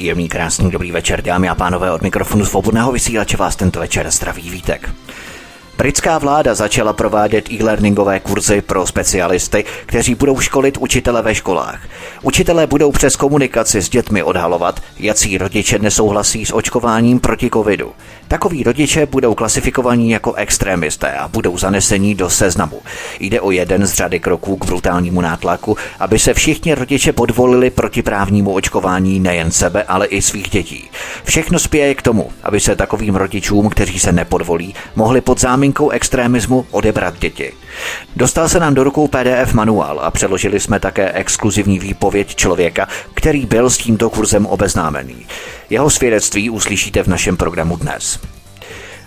Příjemný, krásný, dobrý večer, dámy a pánové, od mikrofonu svobodného vysílače vás tento večer zdraví vítek. Britská vláda začala provádět e-learningové kurzy pro specialisty, kteří budou školit učitele ve školách. Učitelé budou přes komunikaci s dětmi odhalovat, jací rodiče nesouhlasí s očkováním proti covidu. Takoví rodiče budou klasifikovaní jako extrémisté a budou zanesení do seznamu. Jde o jeden z řady kroků k brutálnímu nátlaku, aby se všichni rodiče podvolili protiprávnímu očkování nejen sebe, ale i svých dětí. Všechno spěje k tomu, aby se takovým rodičům, kteří se nepodvolí, mohli pod záminkou extrémismu odebrat děti. Dostal se nám do rukou PDF manuál a předložili jsme také exkluzivní výpověď člověka, který byl s tímto kurzem obeznámený. Jeho svědectví uslyšíte v našem programu dnes.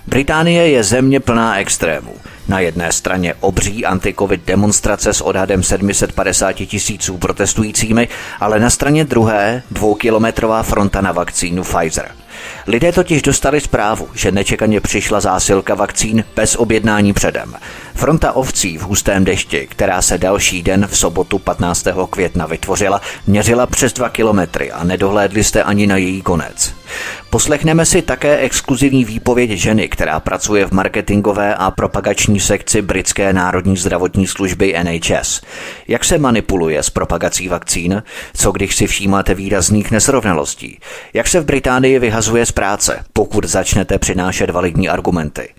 Británie je země plná extrémů. Na jedné straně obří antikovid demonstrace s odhadem 750 tisíců protestujícími, ale na straně druhé dvoukilometrová fronta na vakcínu Pfizer – Lidé totiž dostali zprávu, že nečekaně přišla zásilka vakcín bez objednání předem. Fronta ovcí v hustém dešti, která se další den v sobotu 15. května vytvořila, měřila přes dva kilometry a nedohlédli jste ani na její konec. Poslechneme si také exkluzivní výpověď ženy, která pracuje v marketingové a propagační sekci britské národní zdravotní služby NHS. Jak se manipuluje s propagací vakcín? Co když si všímáte výrazných nesrovnalostí? Jak se v Británii vyhazuje z práce, pokud začnete přinášet validní argumenty?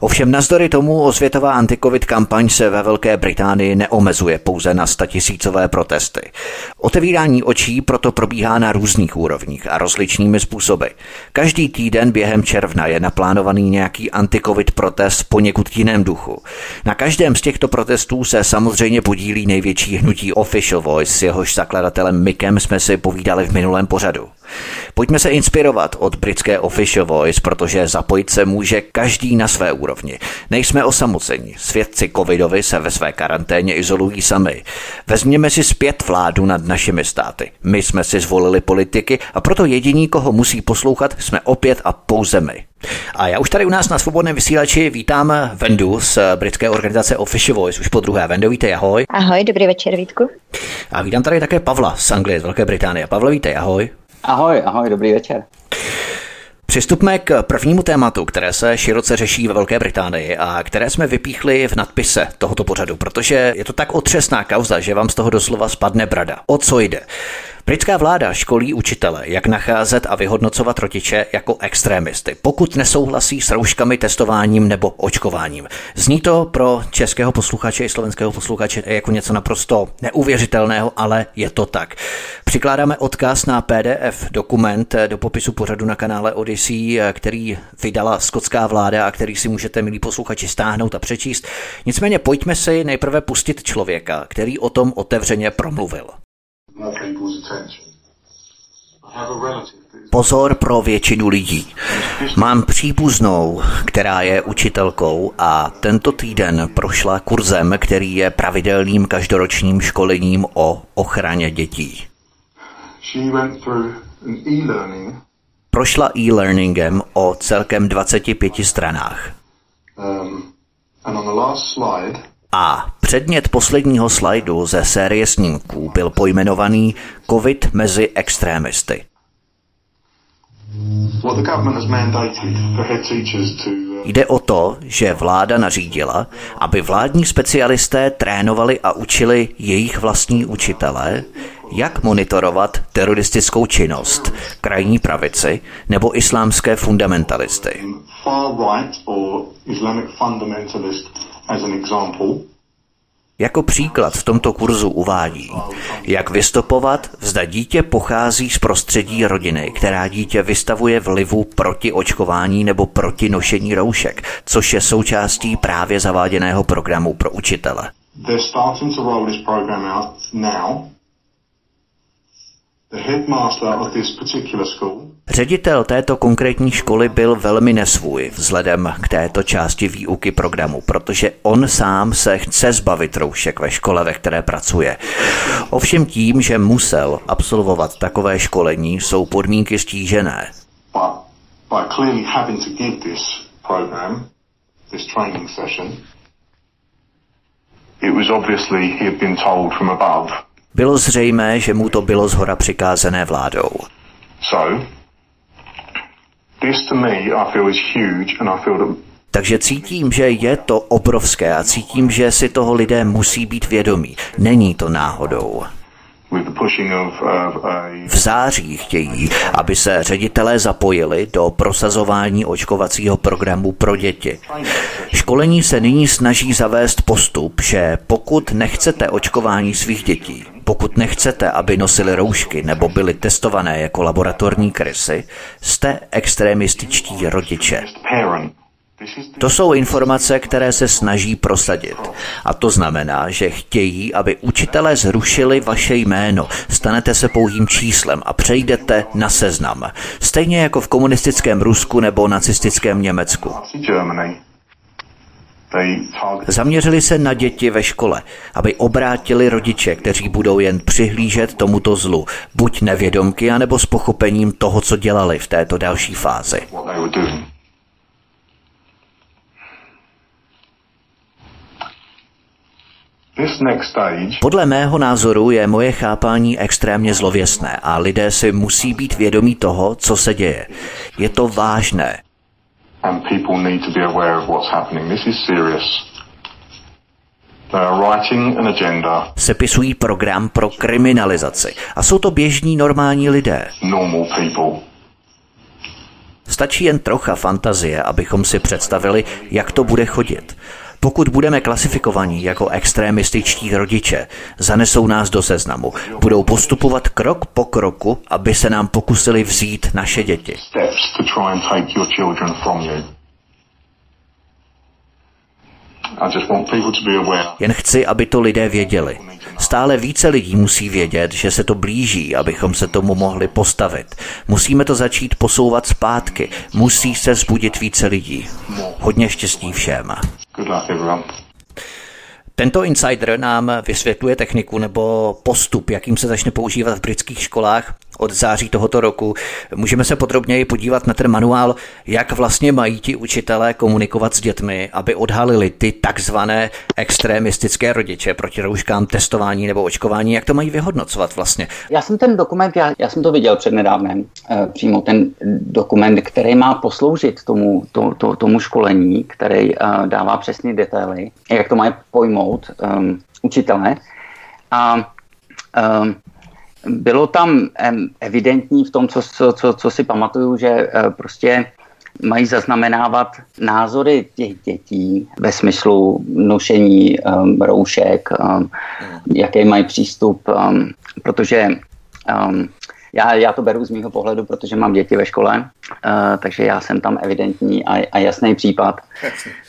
Ovšem nazdory tomu osvětová antikovid kampaň se ve Velké Británii neomezuje pouze na statisícové protesty. Otevírání očí proto probíhá na různých úrovních a rozličnými způsoby. Každý týden během června je naplánovaný nějaký antikovid protest po někud jiném duchu. Na každém z těchto protestů se samozřejmě podílí největší hnutí Official Voice, jehož zakladatelem Mikem jsme si povídali v minulém pořadu. Pojďme se inspirovat od britské Official Voice, protože zapojit se může každý na své úrovni. Nejsme osamoceni. Svědci covidovi se ve své karanténě izolují sami. Vezměme si zpět vládu nad našimi státy. My jsme si zvolili politiky a proto jediní, koho musí poslouchat, jsme opět a pouze my. A já už tady u nás na svobodném vysílači vítám Vendu z britské organizace Official Voice, už po druhé. Vendo, vítej, ahoj. Ahoj, dobrý večer, Vítku. A vítám tady také Pavla z Anglie, z Velké Británie. Pavle, vítej, ahoj. Ahoj, ahoj, dobrý večer. Přistupme k prvnímu tématu, které se široce řeší ve Velké Británii a které jsme vypíchli v nadpise tohoto pořadu, protože je to tak otřesná kauza, že vám z toho doslova spadne brada. O co jde? Britská vláda školí učitele, jak nacházet a vyhodnocovat rodiče jako extrémisty, pokud nesouhlasí s rouškami, testováním nebo očkováním. Zní to pro českého posluchače i slovenského posluchače jako něco naprosto neuvěřitelného, ale je to tak. Přikládáme odkaz na PDF dokument do popisu pořadu na kanále Odyssey, který vydala skotská vláda a který si můžete, milí posluchači, stáhnout a přečíst. Nicméně pojďme si nejprve pustit člověka, který o tom otevřeně promluvil. Pozor pro většinu lidí. Mám příbuznou, která je učitelkou a tento týden prošla kurzem, který je pravidelným každoročním školením o ochraně dětí. Prošla e-learningem o celkem 25 stranách. Um, a předmět posledního slajdu ze série snímků byl pojmenovaný COVID mezi extrémisty. Uh, Jde o to, že vláda nařídila, aby vládní specialisté trénovali a učili jejich vlastní učitele, jak monitorovat teroristickou činnost, krajní pravici nebo islámské fundamentalisty. Jako příklad v tomto kurzu uvádí, jak vystopovat, zda dítě pochází z prostředí rodiny, která dítě vystavuje vlivu proti očkování nebo proti nošení roušek, což je součástí právě zaváděného programu pro učitele. They're starting to roll this program out now. Ředitel této konkrétní školy byl velmi nesvůj vzhledem k této části výuky programu, protože on sám se chce zbavit roušek ve škole, ve které pracuje. Ovšem tím, že musel absolvovat takové školení, jsou podmínky stížené. It was obviously he had been told from above bylo zřejmé, že mu to bylo zhora přikázané vládou. So, this to me I feel is huge and I feel that takže cítím, že je to obrovské a cítím, že si toho lidé musí být vědomí. Není to náhodou. V září chtějí, aby se ředitelé zapojili do prosazování očkovacího programu pro děti. Školení se nyní snaží zavést postup, že pokud nechcete očkování svých dětí, pokud nechcete, aby nosili roušky nebo byli testované jako laboratorní krysy, jste extremističtí rodiče. To jsou informace, které se snaží prosadit. A to znamená, že chtějí, aby učitelé zrušili vaše jméno, stanete se pouhým číslem a přejdete na seznam. Stejně jako v komunistickém Rusku nebo nacistickém Německu. Zaměřili se na děti ve škole, aby obrátili rodiče, kteří budou jen přihlížet tomuto zlu, buď nevědomky, anebo s pochopením toho, co dělali v této další fázi. Podle mého názoru je moje chápání extrémně zlověstné a lidé si musí být vědomí toho, co se děje. Je to vážné. Sepisují program pro kriminalizaci. A jsou to běžní normální lidé. Stačí jen trocha fantazie, abychom si představili, jak to bude chodit. Pokud budeme klasifikovaní jako extremističtí rodiče, zanesou nás do seznamu. Budou postupovat krok po kroku, aby se nám pokusili vzít naše děti. Jen chci, aby to lidé věděli. Stále více lidí musí vědět, že se to blíží, abychom se tomu mohli postavit. Musíme to začít posouvat zpátky. Musí se zbudit více lidí. Hodně štěstí všem. Tento insider nám vysvětluje techniku nebo postup, jakým se začne používat v britských školách od září tohoto roku. Můžeme se podrobněji podívat na ten manuál, jak vlastně mají ti učitelé komunikovat s dětmi, aby odhalili ty takzvané extremistické rodiče proti rouškám, testování nebo očkování, jak to mají vyhodnocovat vlastně. Já jsem ten dokument, já, já jsem to viděl před nedávnem, eh, přímo ten dokument, který má posloužit tomu, to, to, tomu školení, který eh, dává přesné detaily, jak to mají pojmout um, učitelé. A um, bylo tam evidentní v tom, co, co, co, si pamatuju, že eh, prostě mají zaznamenávat názory těch dětí ve smyslu nošení um, roušek, um, jaký mají přístup, um, protože um, já, já to beru z mýho pohledu, protože mám děti ve škole, uh, takže já jsem tam evidentní a, a jasný případ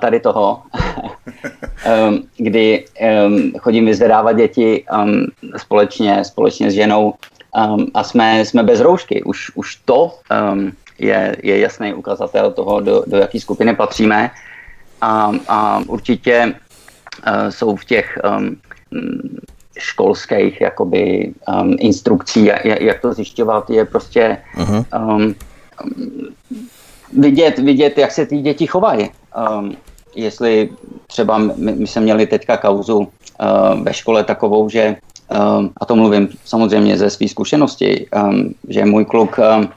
tady toho, kdy chodím vyzvedávat děti společně, společně s ženou a jsme, jsme bez roušky. Už, už to je, je jasný ukazatel toho, do, do jaké skupiny patříme a, a určitě uh, jsou v těch školských jakoby um, instrukcí, jak, jak to zjišťovat, je prostě uh-huh. um, vidět, vidět, jak se ty děti chovají. Um, jestli třeba my, my jsme měli teďka kauzu uh, ve škole takovou, že um, a to mluvím samozřejmě ze své zkušenosti, um, že můj kluk um,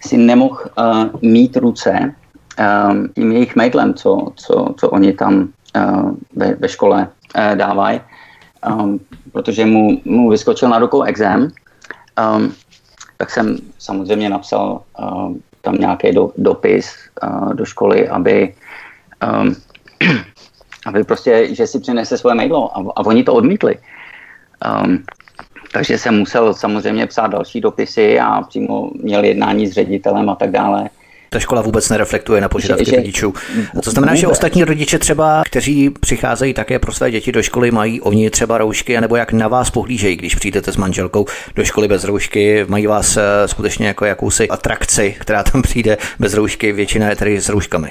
si nemohl uh, mít ruce um, tím jejich mejdlem, co, co, co oni tam uh, ve, ve škole uh, dávají um, protože mu, mu vyskočil na rukou exém, um, tak jsem samozřejmě napsal um, tam nějaký do, dopis uh, do školy, aby, um, aby prostě, že si přinese svoje mailo a, a oni to odmítli. Um, takže jsem musel samozřejmě psát další dopisy a přímo měl jednání s ředitelem a tak dále. Ta škola vůbec nereflektuje na požadavky že, rodičů. To znamená, vůbec. že ostatní rodiče třeba, kteří přicházejí také pro své děti do školy, mají oni třeba roušky, nebo jak na vás pohlížejí, když přijdete s manželkou do školy bez roušky, mají vás eh, skutečně jako jakousi atrakci, která tam přijde bez roušky, většina je tedy s rouškami.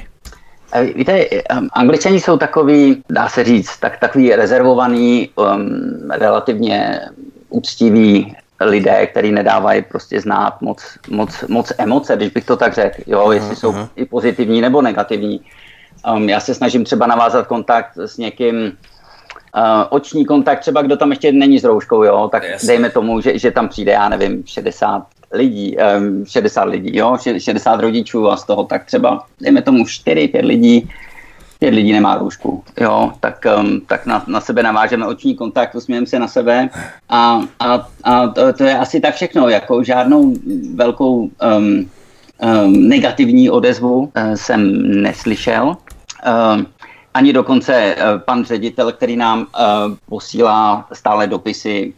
Eh, víte, eh, angličani jsou takový, dá se říct, tak, takový rezervovaný, um, relativně úctivý lidé, který nedávají prostě znát moc, moc, moc emoce, když bych to tak řekl, jo, jestli jsou uh-huh. i pozitivní nebo negativní. Um, já se snažím třeba navázat kontakt s někým, uh, oční kontakt, třeba kdo tam ještě není s rouškou, jo, tak yes. dejme tomu, že, že tam přijde, já nevím, 60 lidí, um, 60 lidí, jo, 60 rodičů a z toho tak třeba, dejme tomu 4-5 lidí, pět lidí nemá roušku, jo, tak, um, tak na, na sebe navážeme oční kontakt, usmějeme se na sebe a, a, a to, to je asi tak všechno, jako žádnou velkou um, um, negativní odezvu uh, jsem neslyšel. Um, ani dokonce uh, pan ředitel, který nám uh, posílá stále dopisy,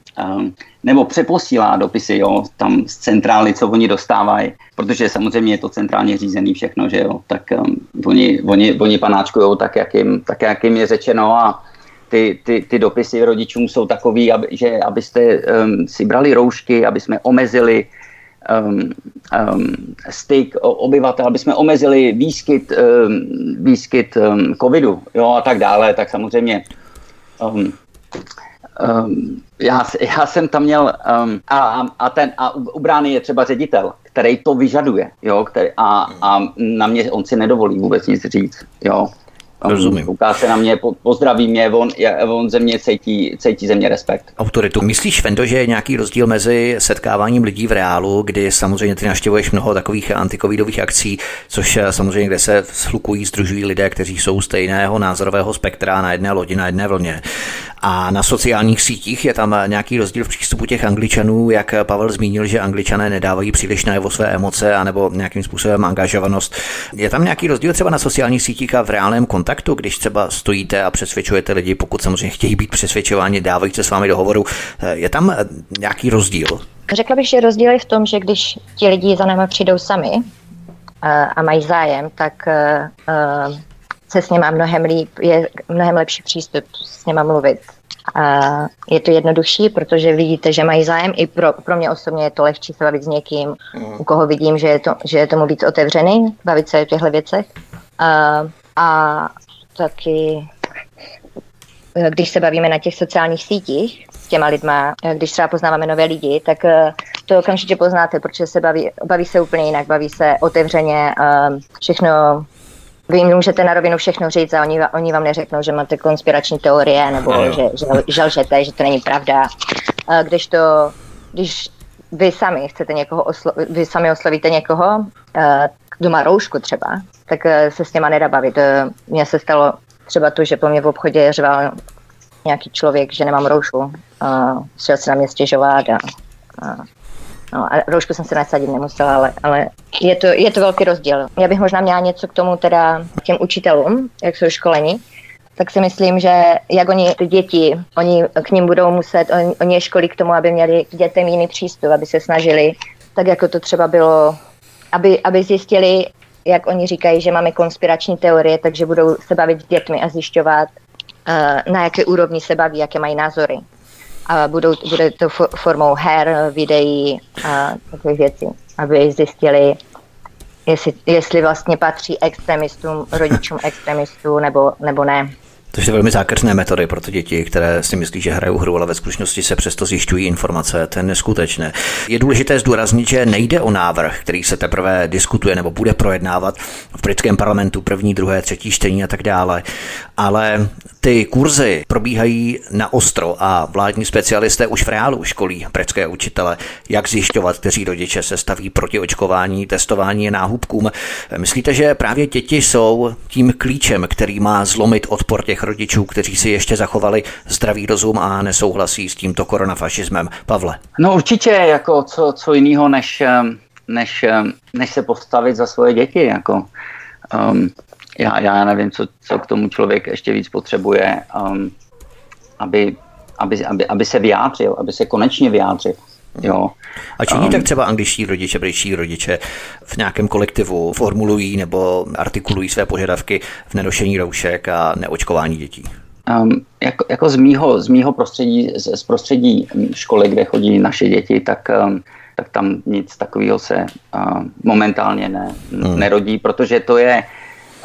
nebo přeposílá dopisy, jo, tam z centrály, co oni dostávají, protože samozřejmě je to centrálně řízený všechno, že jo, tak um, oni, oni, oni panáčkujou tak, jak jim, tak, jak jim je řečeno a ty, ty, ty dopisy rodičům jsou takový, aby, že abyste um, si brali roušky, aby jsme omezili um, um, styk obyvatel, aby jsme omezili výskyt, um, výskyt um, covidu jo, a tak dále, tak samozřejmě um, um, já, já jsem tam měl um, a, a, ten, a u brány je třeba ředitel, který to vyžaduje, jo, který, a, a na mě on si nedovolí vůbec nic říct, jo. Rozumím. Kouká se na mě, pozdraví mě, on, on ze mě cítí, cítí ze mě respekt. Autoritu. Myslíš, Fendo, že je nějaký rozdíl mezi setkáváním lidí v reálu, kdy samozřejmě ty naštěvuješ mnoho takových antikovidových akcí, což eh, samozřejmě, kde se shlukují, združují lidé, kteří jsou stejného názorového spektra na jedné lodi, na jedné vlně. A na sociálních sítích je tam nějaký rozdíl v přístupu těch angličanů, jak Pavel zmínil, že angličané nedávají příliš najevo své emoce anebo nějakým způsobem angažovanost. Je tam nějaký rozdíl třeba na sociálních sítích a v reálném kontaktu, když třeba stojíte a přesvědčujete lidi, pokud samozřejmě chtějí být přesvědčováni, dávají se s vámi do hovoru. Je tam nějaký rozdíl? Řekla bych, že rozdíl je v tom, že když ti lidi za námi přijdou sami eh, a mají zájem, tak eh, eh, se s něma mnohem líp, je mnohem lepší přístup s něma mluvit. A je to jednodušší, protože vidíte, že mají zájem. I pro, pro mě osobně je to lehčí se bavit s někým, u koho vidím, že je, to, že je tomu víc otevřený, bavit se o těchto věcech. A, a taky, když se bavíme na těch sociálních sítích s těma lidma, když třeba poznáváme nové lidi, tak eh, to okamžitě poznáte, protože se baví, baví se úplně jinak, baví se otevřeně, všechno vy jim můžete na rovinu všechno říct a oni, oni vám neřeknou, že máte konspirační teorie nebo no, že, že, že lžete, že to není pravda. Když to, když vy sami chcete někoho, oslo, vy sami oslovíte někoho, kdo má roušku třeba, tak e, se s těma nedá bavit. E, mně se stalo třeba to, že po mě v obchodě řval nějaký člověk, že nemám roušku. Chtěl se na mě stěžovat a, a No a roušku jsem se nasadit nemusela, ale, ale je, to, je to velký rozdíl. Já bych možná měla něco k tomu teda těm učitelům, jak jsou školeni, tak si myslím, že jak oni, ty děti, oni k ním budou muset, oni, oni je školí k tomu, aby měli k dětem jiný přístup, aby se snažili, tak jako to třeba bylo, aby, aby zjistili, jak oni říkají, že máme konspirační teorie, takže budou se bavit s dětmi a zjišťovat, uh, na jaké úrovni se baví, jaké mají názory a budou, bude to formou her, videí a takových věcí, aby zjistili, jestli, jestli vlastně patří extremistům, rodičům extremistů nebo, nebo ne. To jsou velmi zákeřné metody pro ty děti, které si myslí, že hrajou hru, ale ve skutečnosti se přesto zjišťují informace. To je neskutečné. Je důležité zdůraznit, že nejde o návrh, který se teprve diskutuje nebo bude projednávat v britském parlamentu první, druhé, třetí čtení a tak dále, ale ty kurzy probíhají na ostro a vládní specialisté už v reálu školí britské učitele, jak zjišťovat, kteří rodiče se staví proti očkování, testování a náhubkům. Myslíte, že právě děti jsou tím klíčem, který má zlomit odpor těch rodičů, kteří si ještě zachovali zdravý rozum a nesouhlasí s tímto koronafašismem? Pavle. No určitě, jako co, co jiného, než, než, než se postavit za svoje děti. Jako Um, já, já nevím, co, co k tomu člověk ještě víc potřebuje, um, aby, aby, aby, aby se vyjádřil, aby se konečně vyjádřil. Jo. A činí um, tak třeba angličtí rodiče, britští rodiče v nějakém kolektivu formulují nebo artikulují své požadavky v nenošení roušek a neočkování dětí? Um, jako, jako z mýho, z mýho prostředí, z, z prostředí školy, kde chodí naše děti, tak, um, tak tam nic takového se uh, momentálně ne, hmm. nerodí, protože to je,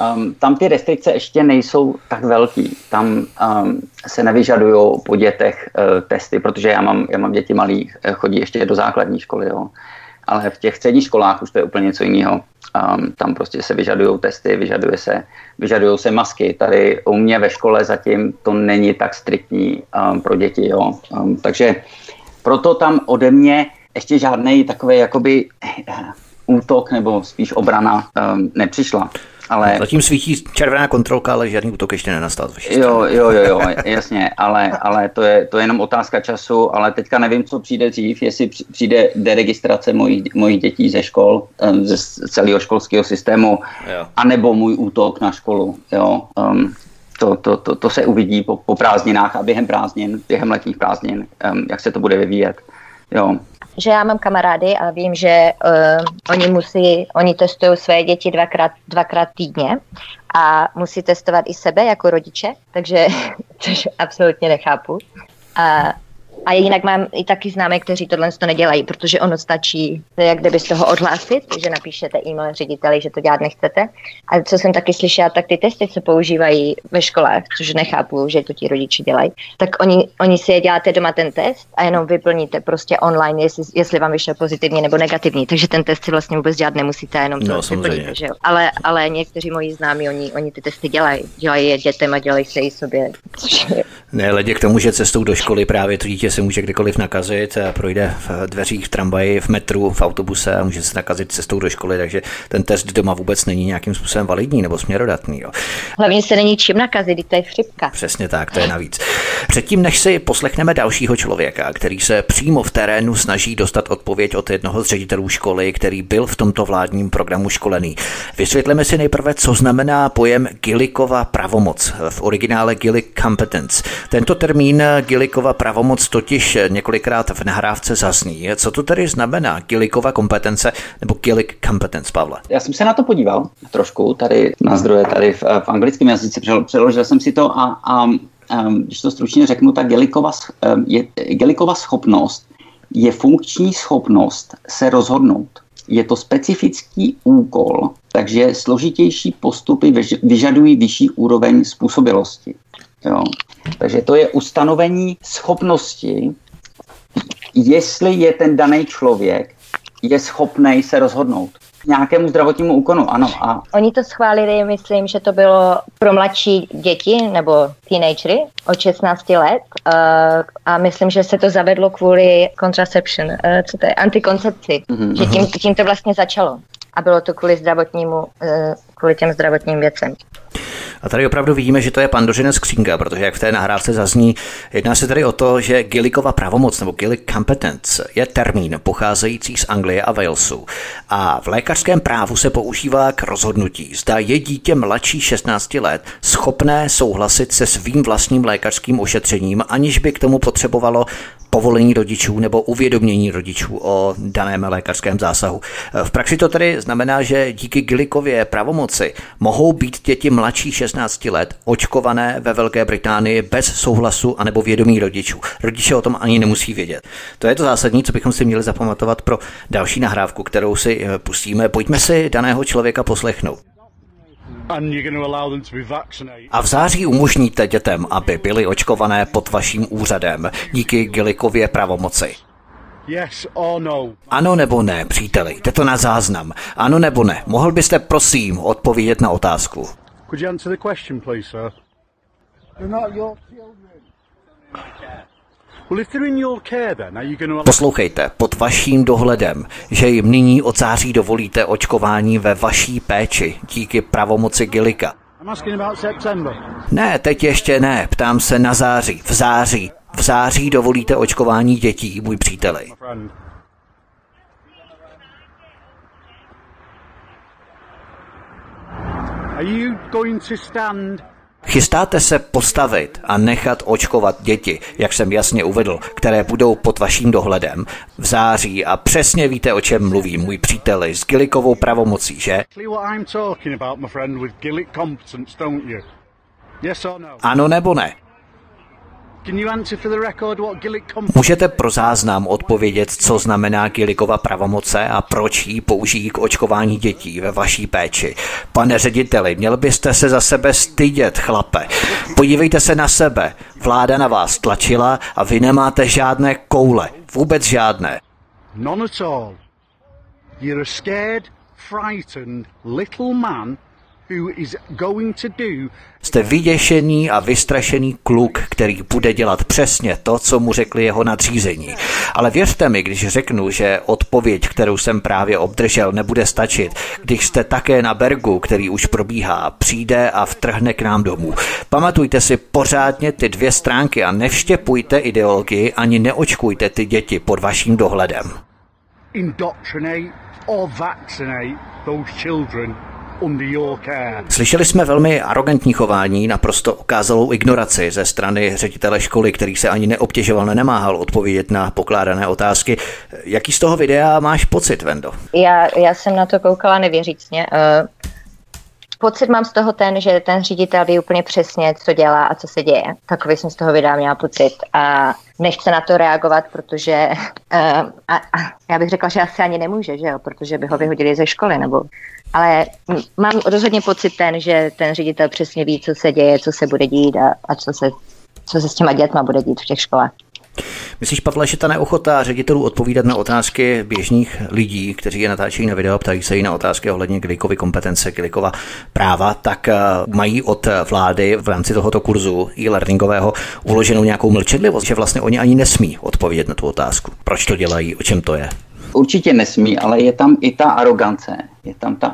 um, tam ty restrikce ještě nejsou tak velký. Tam um, se nevyžadují po dětech uh, testy, protože já mám, já mám děti malí, eh, chodí ještě do základní školy, jo. ale v těch středních školách už to je úplně něco jiného. Um, tam prostě se vyžadují testy, vyžaduje se, vyžadují se masky. Tady u mě ve škole zatím to není tak striktní um, pro děti. Jo. Um, takže proto tam ode mě ještě žádný takový jakoby uh, útok nebo spíš obrana um, nepřišla. Ale... Zatím svítí červená kontrolka, ale žádný útok ještě nenastal. Jo, jo, jo, jo, jasně, ale, ale to, je, to je jenom otázka času, ale teďka nevím, co přijde dřív, jestli přijde deregistrace mojich, mojich dětí ze škol, ze celého školského systému, jo. anebo můj útok na školu. Jo. Um, to, to, to, to se uvidí po, po prázdninách a během prázdnin, během letních prázdnin, um, jak se to bude vyvíjet. Jo že já mám kamarády a vím, že uh, oni musí, oni testují své děti dvakrát, dvakrát týdně a musí testovat i sebe jako rodiče, takže což absolutně nechápu. A a jinak mám i taky známé, kteří tohle to nedělají, protože ono stačí, jak kdyby z toho odhlásit, že napíšete e-mail řediteli, že to dělat nechcete. A co jsem taky slyšela, tak ty testy, co používají ve školách, což nechápu, že to ti rodiče dělají, tak oni, oni si je děláte doma ten test a jenom vyplníte prostě online, jestli, jestli vám vyšel pozitivní nebo negativní. Takže ten test si vlastně vůbec dělat nemusíte, jenom to no, vyplníte, že jo. Ale, ale někteří moji známí, oni, oni ty testy dělají. Dělají je dětem a dělají se i sobě. Ne, ledě k tomu, že cestou do školy právě to dítě se může kdykoliv nakazit, projde v dveřích v tramvaji, v metru, v autobuse a může se nakazit cestou do školy, takže ten test doma vůbec není nějakým způsobem validní nebo směrodatný. Jo. Hlavně se není čím nakazit, to je chřipka. Přesně tak, to je navíc. Předtím, než si poslechneme dalšího člověka, který se přímo v terénu snaží dostat odpověď od jednoho z ředitelů školy, který byl v tomto vládním programu školený. Vysvětlíme si nejprve, co znamená pojem Gilikova pravomoc, v originále Gilik competence. Tento termín Gilikova pravomoc totiž několikrát v nahrávce zazní. Co to tedy znamená Gilikova kompetence nebo Gilik competence, Pavle? Já jsem se na to podíval trošku tady na zdroje tady v, v anglickém jazyce, přeložil jsem si to a, a když to stručně řeknu, tak Gelikova, je, Gelikova schopnost je funkční schopnost se rozhodnout. Je to specifický úkol, takže složitější postupy vyžadují vyšší úroveň způsobilosti. Jo. Takže to je ustanovení schopnosti, jestli je ten daný člověk je schopný se rozhodnout nějakému zdravotnímu úkonu, ano. A... Oni to schválili, myslím, že to bylo pro mladší děti nebo teenagery od 16 let uh, a myslím, že se to zavedlo kvůli contraception, uh, co to je, antikoncepci, mm-hmm. že tím, tím to vlastně začalo a bylo to kvůli zdravotnímu, uh, kvůli těm zdravotním věcem. A tady opravdu vidíme, že to je pandořina skřínka, protože jak v té nahrávce zazní, jedná se tady o to, že Gillikova pravomoc nebo Gillick competence je termín pocházející z Anglie a Walesu. A v lékařském právu se používá k rozhodnutí, zda je dítě mladší 16 let schopné souhlasit se svým vlastním lékařským ošetřením, aniž by k tomu potřebovalo povolení rodičů nebo uvědomění rodičů o daném lékařském zásahu. V praxi to tedy znamená, že díky Gillikově pravomoci mohou být děti mladší 16 let očkované ve Velké Británii bez souhlasu anebo vědomí rodičů. Rodiče o tom ani nemusí vědět. To je to zásadní, co bychom si měli zapamatovat pro další nahrávku, kterou si eh, pustíme. Pojďme si daného člověka poslechnout. A v září umožníte dětem, aby byly očkované pod vaším úřadem díky Gillikově pravomoci. Yes or no. Ano nebo ne, příteli, jde to na záznam. Ano nebo ne, mohl byste prosím odpovědět na otázku. Could you answer the question, please, sir? They're not your children. Poslouchejte, pod vaším dohledem, že jim nyní od září dovolíte očkování ve vaší péči díky pravomoci Gilika. Ne, teď ještě ne, ptám se na září, v září. V září dovolíte očkování dětí, můj příteli. Are you going to stand Chystáte se postavit a nechat očkovat děti, jak jsem jasně uvedl, které budou pod vaším dohledem v září a přesně víte, o čem mluví můj přítel s Gillikovou pravomocí, že? Ano nebo ne? Můžete pro záznam odpovědět, co znamená Gilikova pravomoce a proč ji použijí k očkování dětí ve vaší péči? Pane řediteli, měl byste se za sebe stydět, chlape. Podívejte se na sebe. Vláda na vás tlačila a vy nemáte žádné koule. Vůbec žádné. None at all. You're a scared, frightened little man Jste vyděšený a vystrašený kluk, který bude dělat přesně to, co mu řekli jeho nadřízení. Ale věřte mi, když řeknu, že odpověď, kterou jsem právě obdržel, nebude stačit, když jste také na Bergu, který už probíhá, přijde a vtrhne k nám domů. Pamatujte si pořádně ty dvě stránky a nevštěpujte ideologii ani neočkujte ty děti pod vaším dohledem. Indoctrinate or vaccinate those children Slyšeli jsme velmi arrogantní chování, naprosto okázalou ignoraci ze strany ředitele školy, který se ani neobtěžoval, nemáhal odpovědět na pokládané otázky. Jaký z toho videa máš pocit, Vendo? Já, já jsem na to koukala nevěřícně. Uh, pocit mám z toho ten, že ten ředitel ví úplně přesně, co dělá a co se děje. Takový jsem z toho videa měla pocit. A nechce na to reagovat, protože uh, a, a já bych řekla, že asi ani nemůže, že jo, protože by ho vyhodili ze školy, nebo ale mám rozhodně pocit ten, že ten ředitel přesně ví, co se děje, co se bude dít a, a co, se, co se s těma dětma bude dít v těch školách. Myslíš, Pavle, že ta neochota ředitelů odpovídat na otázky běžných lidí, kteří je natáčejí na video, ptají se jí na otázky ohledně Glikovy kompetence, Glikova práva, tak eh, mají od vlády v rámci tohoto kurzu e-learningového uloženou nějakou mlčenlivost, že vlastně oni ani nesmí odpovědět na tu otázku. Proč to dělají, o čem to je? Určitě nesmí, ale je tam i ta arogance. Je tam ta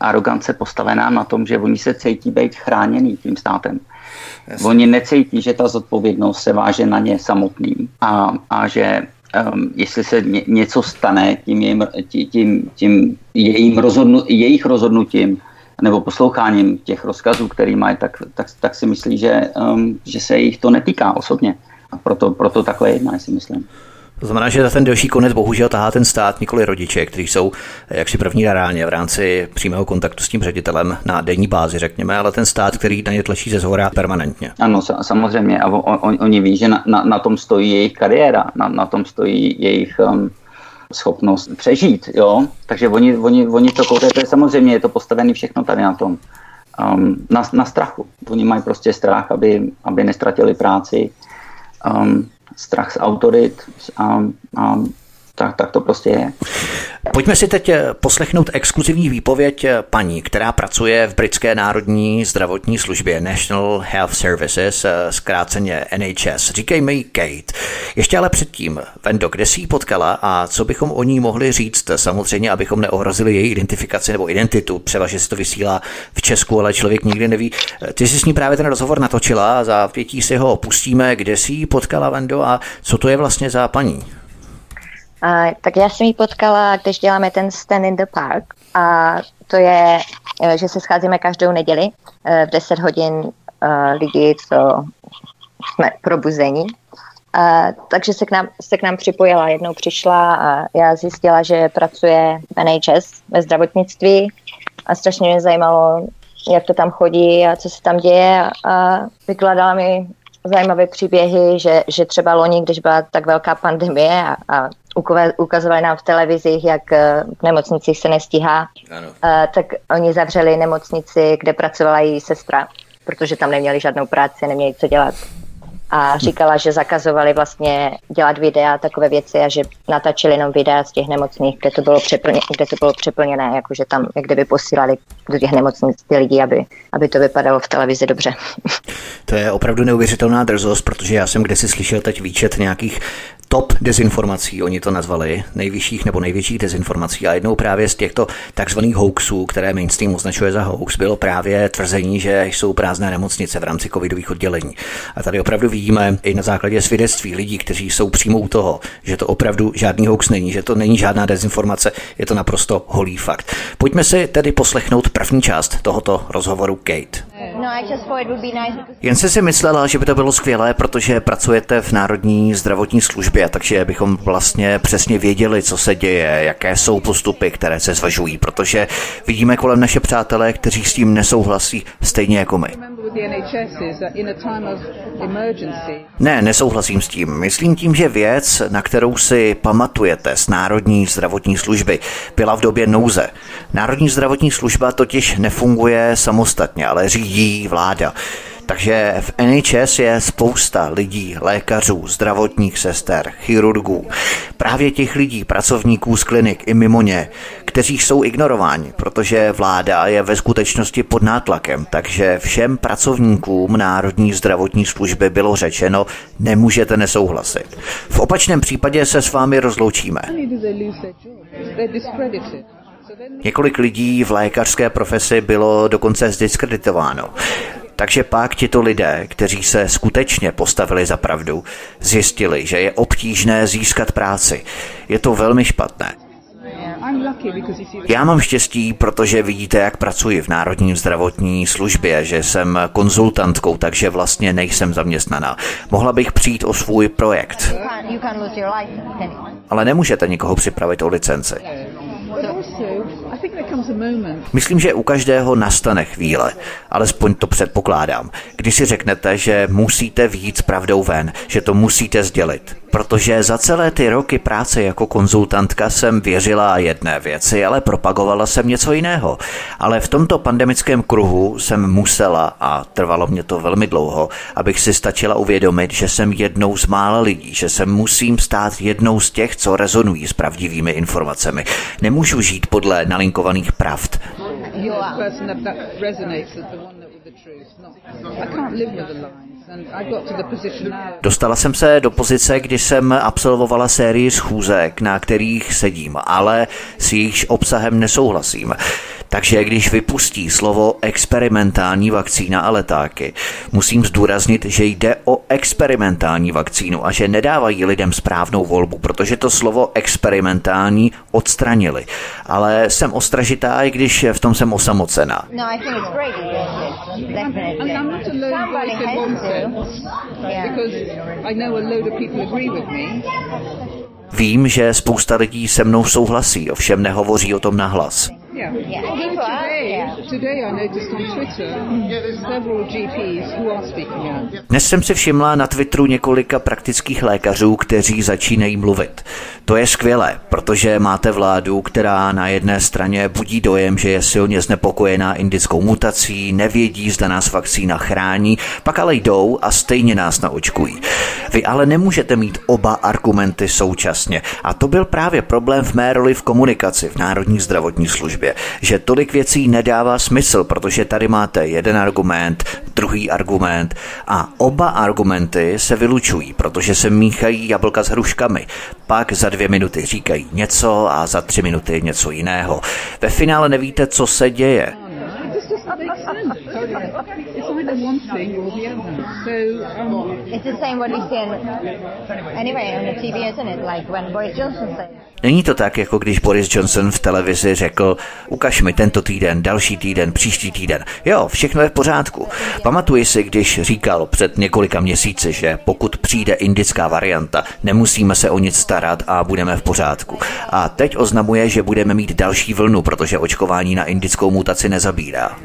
arogance postavená na tom, že oni se cítí být chráněný tím státem. Jasně. Oni necítí, že ta zodpovědnost se váže na ně samotný a, a že um, jestli se ně, něco stane tím, jejím, tím, tím jejím rozhodnu, jejich rozhodnutím nebo posloucháním těch rozkazů, který mají, tak, tak, tak si myslí, že, um, že se jich to netýká osobně. A proto, proto takhle jedná, si myslím. To znamená, že za ten delší konec bohužel tahá ten stát, nikoli rodiče, kteří jsou jaksi první na ráně v rámci přímého kontaktu s tím ředitelem na denní bázi, řekněme, ale ten stát, který na ně tlačí ze zhora permanentně. Ano, samozřejmě. A on, oni ví, že na, na, na tom stojí jejich kariéra, na, na tom stojí jejich um, schopnost přežít. Jo? Takže oni, oni, oni to koukají, to je samozřejmě, je to postavené všechno tady na tom. Um, na, na strachu. Oni mají prostě strach, aby, aby nestratili práci. Um, strach z autorit a, a tak, tak to prostě je. Pojďme si teď eh, poslechnout exkluzivní výpověď eh, paní, která pracuje v britské národní zdravotní službě National Health Services, eh, zkráceně NHS. Říkej mi Kate. Ještě ale předtím, Vendo, kde jsi ji potkala a co bychom o ní mohli říct? Samozřejmě, abychom neohrozili její identifikaci nebo identitu. Převažně se to vysílá v Česku, ale člověk nikdy neví. Ty jsi s ní právě ten rozhovor natočila a za pětí si ho pustíme. Kde jsi ji potkala, Vendo, a co to je vlastně za paní? A, tak já jsem ji potkala, když děláme ten Stand in the Park. A to je, eh, že se scházíme každou neděli eh, v 10 hodin uh, lidi, co jsme probuzení. A, takže se k, nám, se k nám připojila. Jednou přišla a já zjistila, že pracuje v NHS ve zdravotnictví a strašně mě zajímalo, jak to tam chodí a co se tam děje a vykládala mi zajímavé příběhy, že, že třeba loni, když byla tak velká pandemie a, a ukazovali nám v televizích, jak eh, v nemocnicích se nestíhá, ano. Eh, tak oni zavřeli nemocnici, kde pracovala její sestra, protože tam neměli žádnou práci, neměli co dělat. A říkala, že zakazovali vlastně dělat videa takové věci a že natačili jenom videa z těch nemocných, kde to bylo, přeplně, kde to bylo přeplněné, jakože tam jak kdyby posílali do těch nemocnic ty lidi, aby, aby to vypadalo v televizi dobře. To je opravdu neuvěřitelná drzost, protože já jsem kdysi slyšel teď výčet nějakých top dezinformací, oni to nazvali, nejvyšších nebo největších dezinformací. A jednou právě z těchto takzvaných hoaxů, které mainstream označuje za hoax, bylo právě tvrzení, že jsou prázdné nemocnice v rámci covidových oddělení. A tady opravdu vidíme i na základě svědectví lidí, kteří jsou přímo u toho, že to opravdu žádný hoax není, že to není žádná dezinformace, je to naprosto holý fakt. Pojďme si tedy poslechnout první část tohoto rozhovoru Kate. No, Jen se si myslela, že by to bylo skvělé, protože pracujete v Národní zdravotní službě, takže bychom vlastně přesně věděli, co se děje, jaké jsou postupy, které se zvažují, protože vidíme kolem naše přátelé, kteří s tím nesouhlasí stejně jako my. Ne, nesouhlasím s tím. Myslím tím, že věc, na kterou si pamatujete z Národní zdravotní služby, byla v době nouze. Národní zdravotní služba totiž nefunguje samostatně, ale řídí vláda. Takže v NHS je spousta lidí, lékařů, zdravotních sester, chirurgů, právě těch lidí, pracovníků z klinik i mimo ně, kteří jsou ignorováni, protože vláda je ve skutečnosti pod nátlakem, takže všem pracovníkům Národní zdravotní služby bylo řečeno, nemůžete nesouhlasit. V opačném případě se s vámi rozloučíme. Několik lidí v lékařské profesi bylo dokonce zdiskreditováno. Takže pak tito lidé, kteří se skutečně postavili za pravdu, zjistili, že je obtížné získat práci. Je to velmi špatné. Já mám štěstí, protože vidíte, jak pracuji v Národní zdravotní službě, že jsem konzultantkou, takže vlastně nejsem zaměstnaná. Mohla bych přijít o svůj projekt. Ale nemůžete nikoho připravit o licenci. Myslím, že u každého nastane chvíle, alespoň to předpokládám, když si řeknete, že musíte s pravdou ven, že to musíte sdělit. Protože za celé ty roky práce jako konzultantka jsem věřila jedné věci, ale propagovala jsem něco jiného. Ale v tomto pandemickém kruhu jsem musela, a trvalo mě to velmi dlouho, abych si stačila uvědomit, že jsem jednou z mála lidí, že se musím stát jednou z těch, co rezonují s pravdivými informacemi. Nemůžu žít podle nalinkovaných pravd. Dostala jsem se do pozice, kdy jsem absolvovala sérii schůzek, na kterých sedím, ale s jejichž obsahem nesouhlasím. Takže když vypustí slovo experimentální vakcína a letáky, musím zdůraznit, že jde o experimentální vakcínu a že nedávají lidem správnou volbu, protože to slovo experimentální odstranili. Ale jsem ostražitá, i když v tom jsem osamocená. No. Vím, že spousta lidí se mnou souhlasí, ovšem nehovoří o tom nahlas. Yeah. yeah. Although today, yeah. today I noticed on Twitter several GPs who are speaking out. Dnes jsem si všimla na Twitteru několika praktických lékařů, kteří začínají mluvit. To je skvělé, protože máte vládu, která na jedné straně budí dojem, že je silně znepokojená indickou mutací, nevědí, zda nás vakcína chrání, pak ale jdou a stejně nás naočkují. Vy ale nemůžete mít oba argumenty současně. A to byl právě problém v mé roli v komunikaci v Národní zdravotní službě, že tolik věcí nedává smysl, protože tady máte jeden argument, druhý argument a oba argumenty se vylučují, protože se míchají jablka s hruškami. Pak za dvě minuty říkají něco a za tři minuty něco jiného. Ve finále nevíte, co se děje. It's the same what we see anyway on the TV, isn't it? Like when Boris Johnson said. Není to tak, jako když Boris Johnson v televizi řekl, ukaž mi tento týden, další týden, příští týden. Jo, všechno je v pořádku. Pamatuji si, když říkal před několika měsíci, že pokud přijde indická varianta, nemusíme se o nic starat a budeme v pořádku. A teď oznamuje, že budeme mít další vlnu, protože očkování na indickou mutaci nezabírá.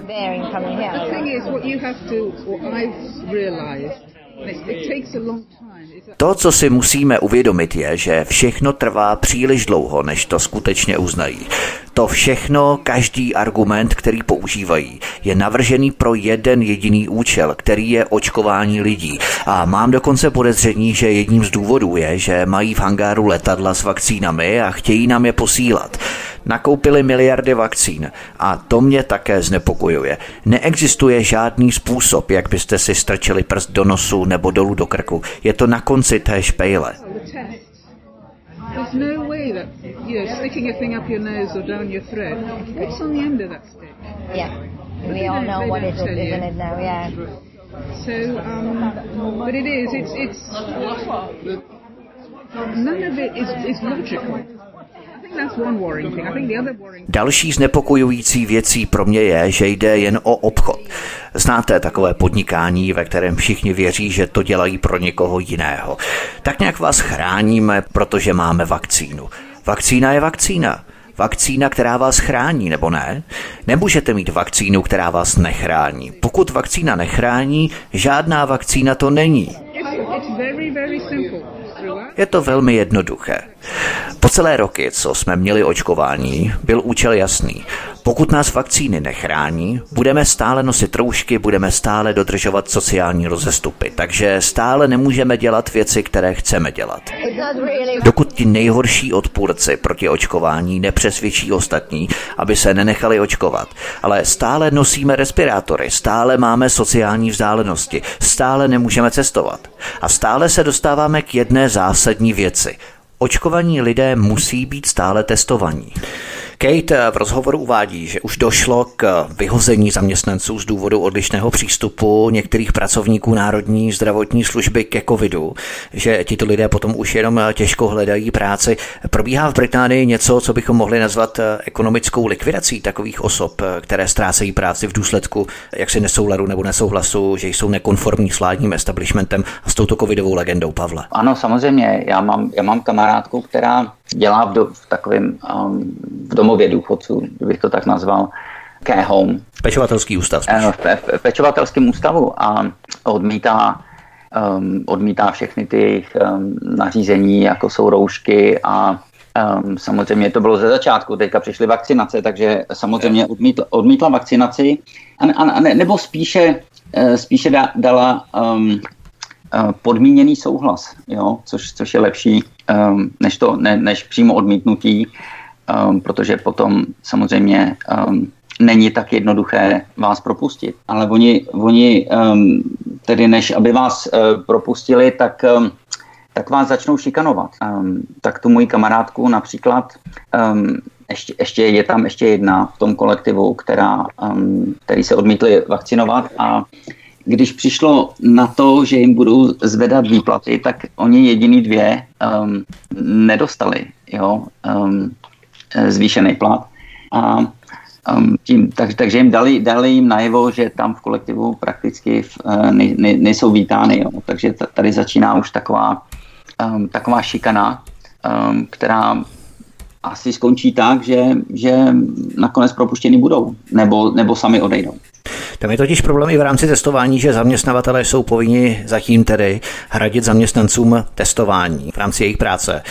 you have to, or I've realized, it, it takes a long time. Co si musíme uvědomit, je, že všechno trvá příliš dlouho, než to skutečně uznají. to všechno, každý argument, který používají, je navržený pro jeden jediný účel, který je očkování lidí. A mám dokonce podezření, že jedním z důvodů je, že mají v hangáru letadla s vakcínami a chtějí nám je posílat. Nakoupili miliardy vakcín a to mě také znepokojuje. Neexistuje žádný způsob, jak byste si strčili prst do nosu nebo dolů do krku. Je to na konci té špejle. There's no way that, you know, sticking a thing up your nose or down your throat, what's on the end of that stick? Yeah. We all know what it is, isn't it now? Yeah. So, um, but it is, it's, it's, none of it is, is logical. Další znepokojující věcí pro mě je, že jde jen o obchod. Znáte takové podnikání, ve kterém všichni věří, že to dělají pro někoho jiného. Tak nějak vás chráníme, protože máme vakcínu. Vakcína je vakcína. Vakcína, která vás chrání, nebo ne? Nemůžete mít vakcínu, která vás nechrání. Pokud vakcína nechrání, žádná vakcína to není. Je to velmi jednoduché. Po celé roky, co jsme měli očkování, byl účel jasný. Pokud nás vakcíny nechrání, budeme stále nosit roušky, budeme stále dodržovat sociální rozestupy, takže stále nemůžeme dělat věci, které chceme dělat. Dokud ti nejhorší odpůrci proti očkování nepřesvědčí ostatní, aby se nenechali očkovat, ale stále nosíme respirátory, stále máme sociální vzdálenosti, stále nemůžeme cestovat a stále se dostáváme k jedné zásadní věci. Očkovaní lidé musí být stále testovaní. Kate v rozhovoru uvádí, že už došlo k vyhození zaměstnanců z důvodu odlišného přístupu některých pracovníků Národní zdravotní služby ke covidu, že tito lidé potom už jenom těžko hledají práci. Probíhá v Británii něco, co bychom mohli nazvat ekonomickou likvidací takových osob, které ztrácejí práci v důsledku jaksi nesouladu nebo nesouhlasu, že jsou nekonformní s vládním establishmentem a s touto covidovou legendou Pavla. Ano, samozřejmě. Já mám, já mám kamarádku, která dělá v, do, v takovém um, v domově důchodců, bych to tak nazval, care home. Pečovatelský ústav. Spíš. V, v pečovatelském ústavu a odmítá um, odmítá všechny ty um, nařízení, jako jsou roušky a um, samozřejmě to bylo ze začátku, teďka přišly vakcinace, takže samozřejmě odmítla, odmítla vakcinaci a, a, a ne, nebo spíše, uh, spíše da, dala um, podmíněný souhlas, jo? Což, což je lepší um, než, to, ne, než přímo odmítnutí, um, protože potom samozřejmě um, není tak jednoduché vás propustit. Ale oni, oni um, tedy než aby vás uh, propustili, tak, um, tak vás začnou šikanovat. Um, tak tu moji kamarádku například um, ještě, ještě je tam ještě jedna v tom kolektivu, která, um, který se odmítli vakcinovat a když přišlo na to, že jim budou zvedat výplaty, tak oni jediný dvě um, nedostali jo, um, zvýšený plat. A um, tím, tak, takže jim dali, dali jim najevo, že tam v kolektivu prakticky v, ne, ne, nejsou vítány. Jo. Takže tady začíná už taková, um, taková šikana, um, která asi skončí tak, že, že nakonec propuštěni budou, nebo, nebo sami odejdou. Tam je totiž problém i v rámci testování, že zaměstnavatelé jsou povinni zatím tedy hradit zaměstnancům testování v rámci jejich práce.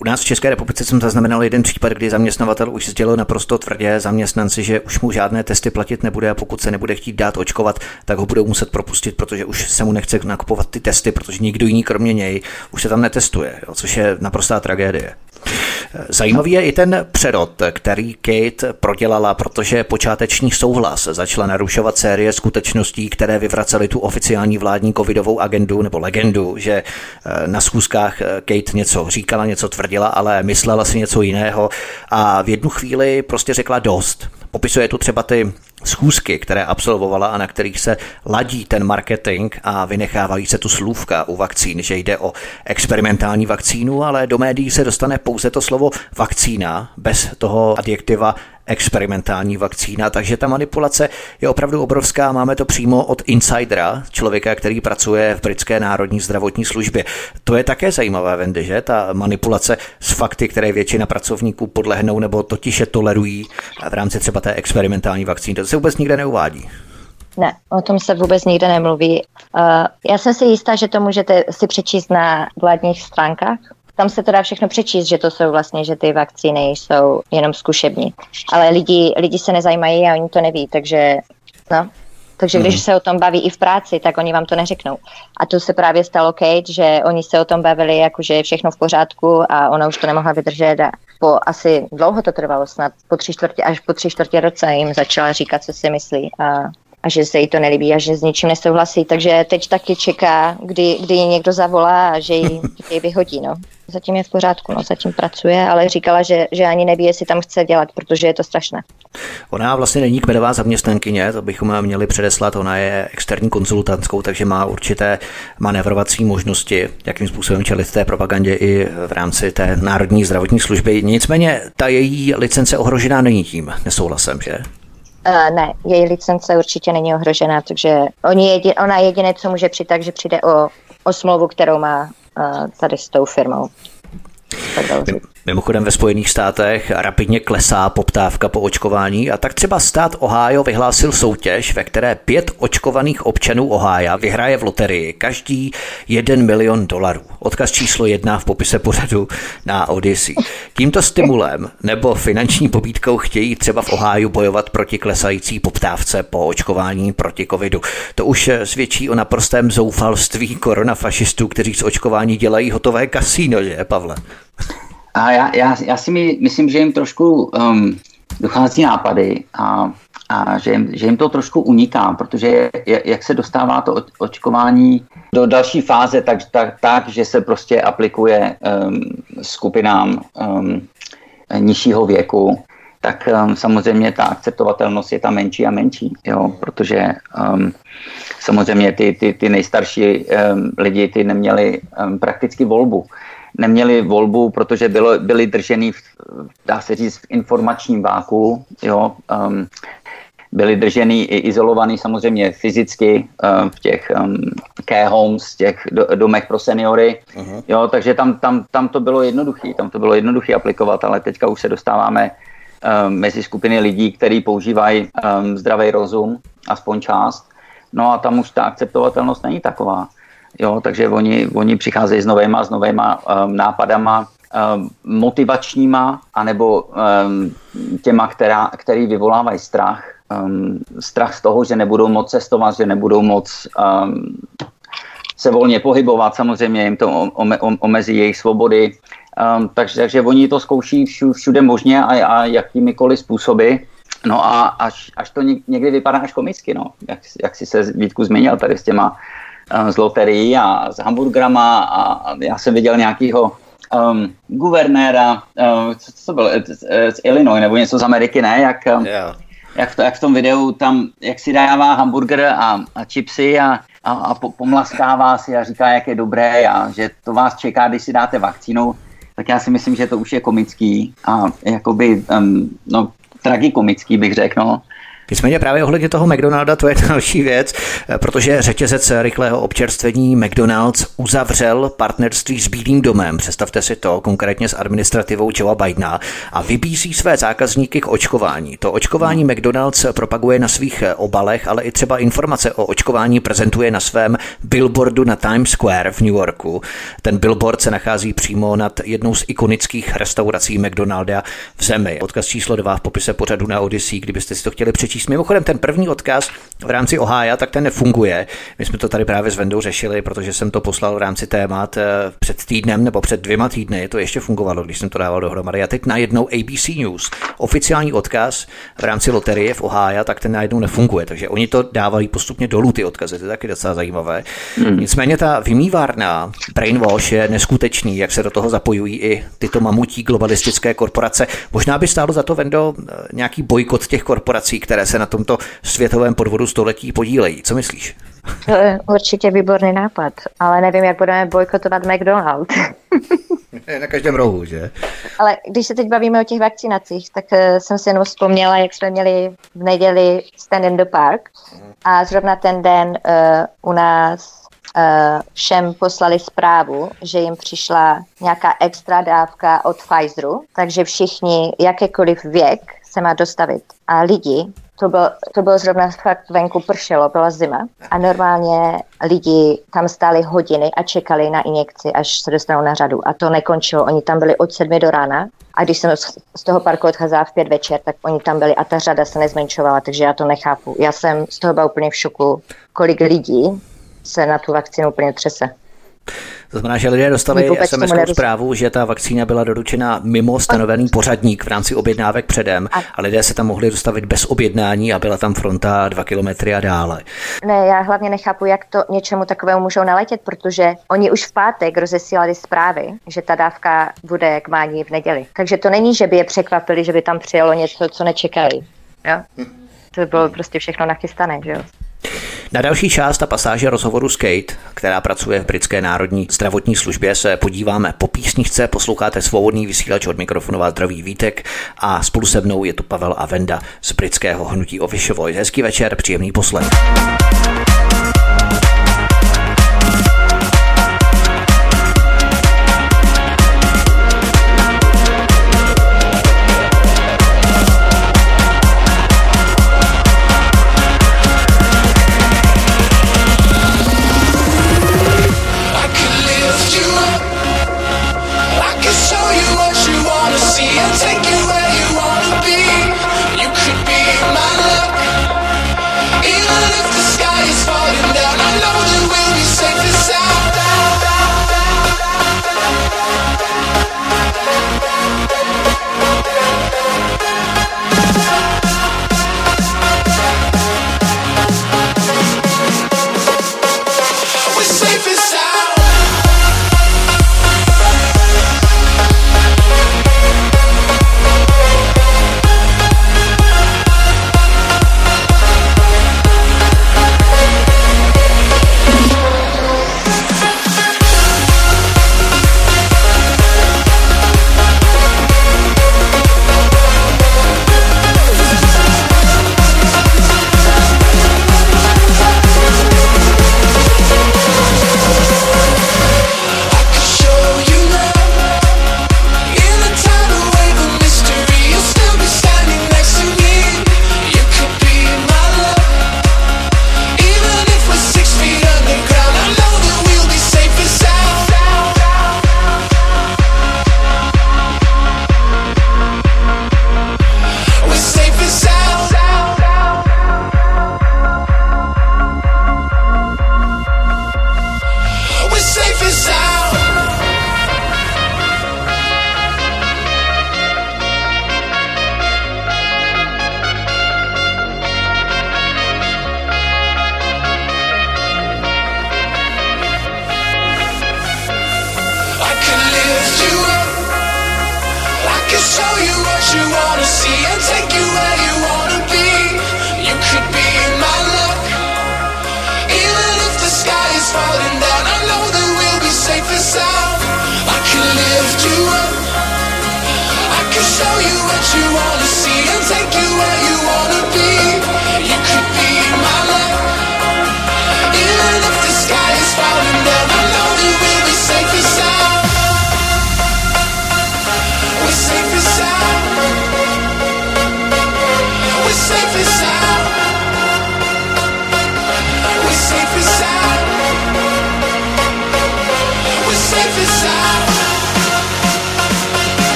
U nás v České republice jsem zaznamenal jeden případ, kdy zaměstnavatel už sdělil naprosto tvrdě zaměstnanci, že už mu žádné testy platit nebude a pokud se nebude chtít dát očkovat, tak ho budou muset propustit, protože už se mu nechce nakupovat ty testy, protože nikdo jiný kromě něj už se tam netestuje, jo, což je naprostá tragédie. Zajímavý je i ten přerod, který Kate prodělala, protože počáteční souhlas začala narušovat série skutečností, které vyvracely tu oficiální vládní covidovou agendu nebo legendu, že eh, na schůzkách eh, Kate něco říkala, něco tvrdila, ale myslela si něco jiného a v jednu chvíli prostě řekla dost. Popisuje tu třeba ty schůzky, které absolvovala a na kterých se ladí ten marketing a vynechávají se tu slůvka u vakcín, že jde o experimentální vakcínu, ale do médií se dostane pouze to slovo vakcína bez toho adjektiva experimentální vakcína, takže ta manipulace je opravdu obrovská. Máme to přímo od insidera, člověka, který pracuje v britské národní zdravotní službě. To je také zajímavé, Vendy, že? Ta manipulace s fakty, které většina pracovníků podlehnou nebo totiž je tolerují v rámci třeba té experimentální vakcíny. To se vůbec nikde neuvádí. Ne, o tom se vůbec nikde nemluví. Uh, já jsem si jistá, že to můžete si přečíst na vládních stránkách tam se to dá všechno přečíst, že to jsou vlastně, že ty vakcíny jsou jenom zkušební. Ale lidi, lidi se nezajímají a oni to neví, takže no, takže když mm. se o tom baví i v práci, tak oni vám to neřeknou. A to se právě stalo Kate, že oni se o tom bavili, jakože je všechno v pořádku a ona už to nemohla vydržet a po asi dlouho to trvalo, snad po tři čtvrtě, až po tři čtvrtě roce jim začala říkat, co si myslí a a že se jí to nelíbí a že s ničím nesouhlasí. Takže teď taky čeká, kdy, kdy ji někdo zavolá a že ji, ji vyhodí. No. Zatím je v pořádku, no, zatím pracuje, ale říkala, že, že ani neví, jestli tam chce dělat, protože je to strašné. Ona vlastně není kmenová zaměstnankyně, to bychom měli předeslat. Ona je externí konzultantskou, takže má určité manevrovací možnosti, jakým způsobem čelit té propagandě i v rámci té národní zdravotní služby. Nicméně ta její licence ohrožená není tím nesouhlasem, že? Uh, ne, její licence určitě není ohrožená, takže oni jedin, ona jediné, co může přijít, takže přijde o, o smlouvu, kterou má uh, tady s tou firmou. Mimochodem ve Spojených státech rapidně klesá poptávka po očkování a tak třeba stát Ohio vyhlásil soutěž, ve které pět očkovaných občanů Ohio vyhraje v loterii každý jeden milion dolarů. Odkaz číslo jedna v popise pořadu na Odyssey. Tímto stimulem nebo finanční pobídkou chtějí třeba v Ohio bojovat proti klesající poptávce po očkování proti covidu. To už svědčí o naprostém zoufalství koronafašistů, kteří z očkování dělají hotové kasíno, že Pavle? A já, já, já si my, myslím, že jim trošku um, dochází nápady a, a že, jim, že jim to trošku uniká, protože jak se dostává to očkování do další fáze, tak, tak, tak že se prostě aplikuje um, skupinám um, nižšího věku, tak um, samozřejmě ta akceptovatelnost je tam menší a menší, jo, protože um, samozřejmě ty, ty, ty nejstarší um, lidi ty neměli um, prakticky volbu neměli volbu, protože bylo, byli drženi, v, dá se říct, v informačním váku, jo, um, byli drženi i izolovaní samozřejmě fyzicky um, v těch um, care homes, těch do, domech pro seniory, uh-huh. jo, takže tam, tam, tam to bylo jednoduché, tam to bylo jednoduché aplikovat, ale teďka už se dostáváme um, mezi skupiny lidí, kteří používají um, zdravý rozum, aspoň část, no a tam už ta akceptovatelnost není taková. Jo, takže oni, oni přicházejí s novýma, s novýma um, nápadama, um, motivačníma, anebo um, těma, která, který vyvolávají strach. Um, strach z toho, že nebudou moc cestovat, že nebudou moc um, se volně pohybovat, samozřejmě jim to ome, omezí jejich svobody. Um, takže, takže oni to zkouší všude možně a, a jakýmikoliv způsoby. No a až, až to někdy vypadá až komicky, no. jak, jak si se Vítku zmínil tady s těma z loterií a s hamburgrama a já jsem viděl nějakého um, guvernéra, uh, co, co to bylo, z, z Illinois nebo něco z Ameriky, ne? Jak, um, yeah. jak, to, jak v tom videu tam, jak si dává hamburger a, a chipsy a, a, a po, pomlaskává si a říká, jak je dobré a že to vás čeká, když si dáte vakcínu, tak já si myslím, že to už je komický a jakoby, um, no, tragikomický bych řekl, no. Nicméně právě ohledně toho McDonalda to je další věc, protože řetězec rychlého občerstvení McDonald's uzavřel partnerství s Bílým domem. Představte si to, konkrétně s administrativou Joea Bidena a vybízí své zákazníky k očkování. To očkování McDonald's propaguje na svých obalech, ale i třeba informace o očkování prezentuje na svém billboardu na Times Square v New Yorku. Ten billboard se nachází přímo nad jednou z ikonických restaurací McDonalda v zemi. Odkaz číslo 2 v popise pořadu na Odyssey, kdybyste si to chtěli přečíst číst. Mimochodem, ten první odkaz v rámci Ohája, tak ten nefunguje. My jsme to tady právě s Vendou řešili, protože jsem to poslal v rámci témat eh, před týdnem nebo před dvěma týdny. To ještě fungovalo, když jsem to dával dohromady. A teď najednou ABC News, oficiální odkaz v rámci loterie v Ohája, tak ten najednou nefunguje. Takže oni to dávají postupně dolů ty odkazy, to je taky docela zajímavé. Hmm. Nicméně ta vymývárna brainwash je neskutečný, jak se do toho zapojují i tyto mamutí globalistické korporace. Možná by stálo za to, Vendo, eh, nějaký bojkot těch korporací, které se na tomto světovém podvodu století podílejí. Co myslíš? To je určitě výborný nápad, ale nevím, jak budeme bojkotovat McDonald's. na každém rohu, že? Ale když se teď bavíme o těch vakcinacích, tak eh, jsem si jenom vzpomněla, jak jsme měli v neděli stand in the park a zrovna ten den uh, u nás uh, všem poslali zprávu, že jim přišla nějaká extra dávka od Pfizeru, takže všichni, jakýkoliv věk, se má dostavit. A lidi to bylo, to bylo zrovna fakt venku pršelo, byla zima a normálně lidi tam stáli hodiny a čekali na injekci, až se dostanou na řadu a to nekončilo. Oni tam byli od sedmi do rána a když jsem z toho parku odcházela v pět večer, tak oni tam byli a ta řada se nezmenšovala, takže já to nechápu. Já jsem z toho byla úplně v šoku, kolik lidí se na tu vakcínu úplně třese. To znamená, že lidé dostali sms zprávu, že ta vakcína byla doručena mimo stanovený pořadník v rámci objednávek předem a lidé se tam mohli dostavit bez objednání a byla tam fronta dva kilometry a dále. Ne, já hlavně nechápu, jak to něčemu takovému můžou naletět, protože oni už v pátek rozesílali zprávy, že ta dávka bude k mání v neděli. Takže to není, že by je překvapili, že by tam přijelo něco, co nečekali. Jo? Hm. To by bylo prostě všechno nachystané, že jo? Na další část a pasáže rozhovoru s Kate, která pracuje v britské národní zdravotní službě, se podíváme po písničce, posloucháte svobodný vysílač od mikrofonová zdraví Vítek a spolu se mnou je tu Pavel Avenda z britského hnutí Voice. Hezký večer, příjemný poslech.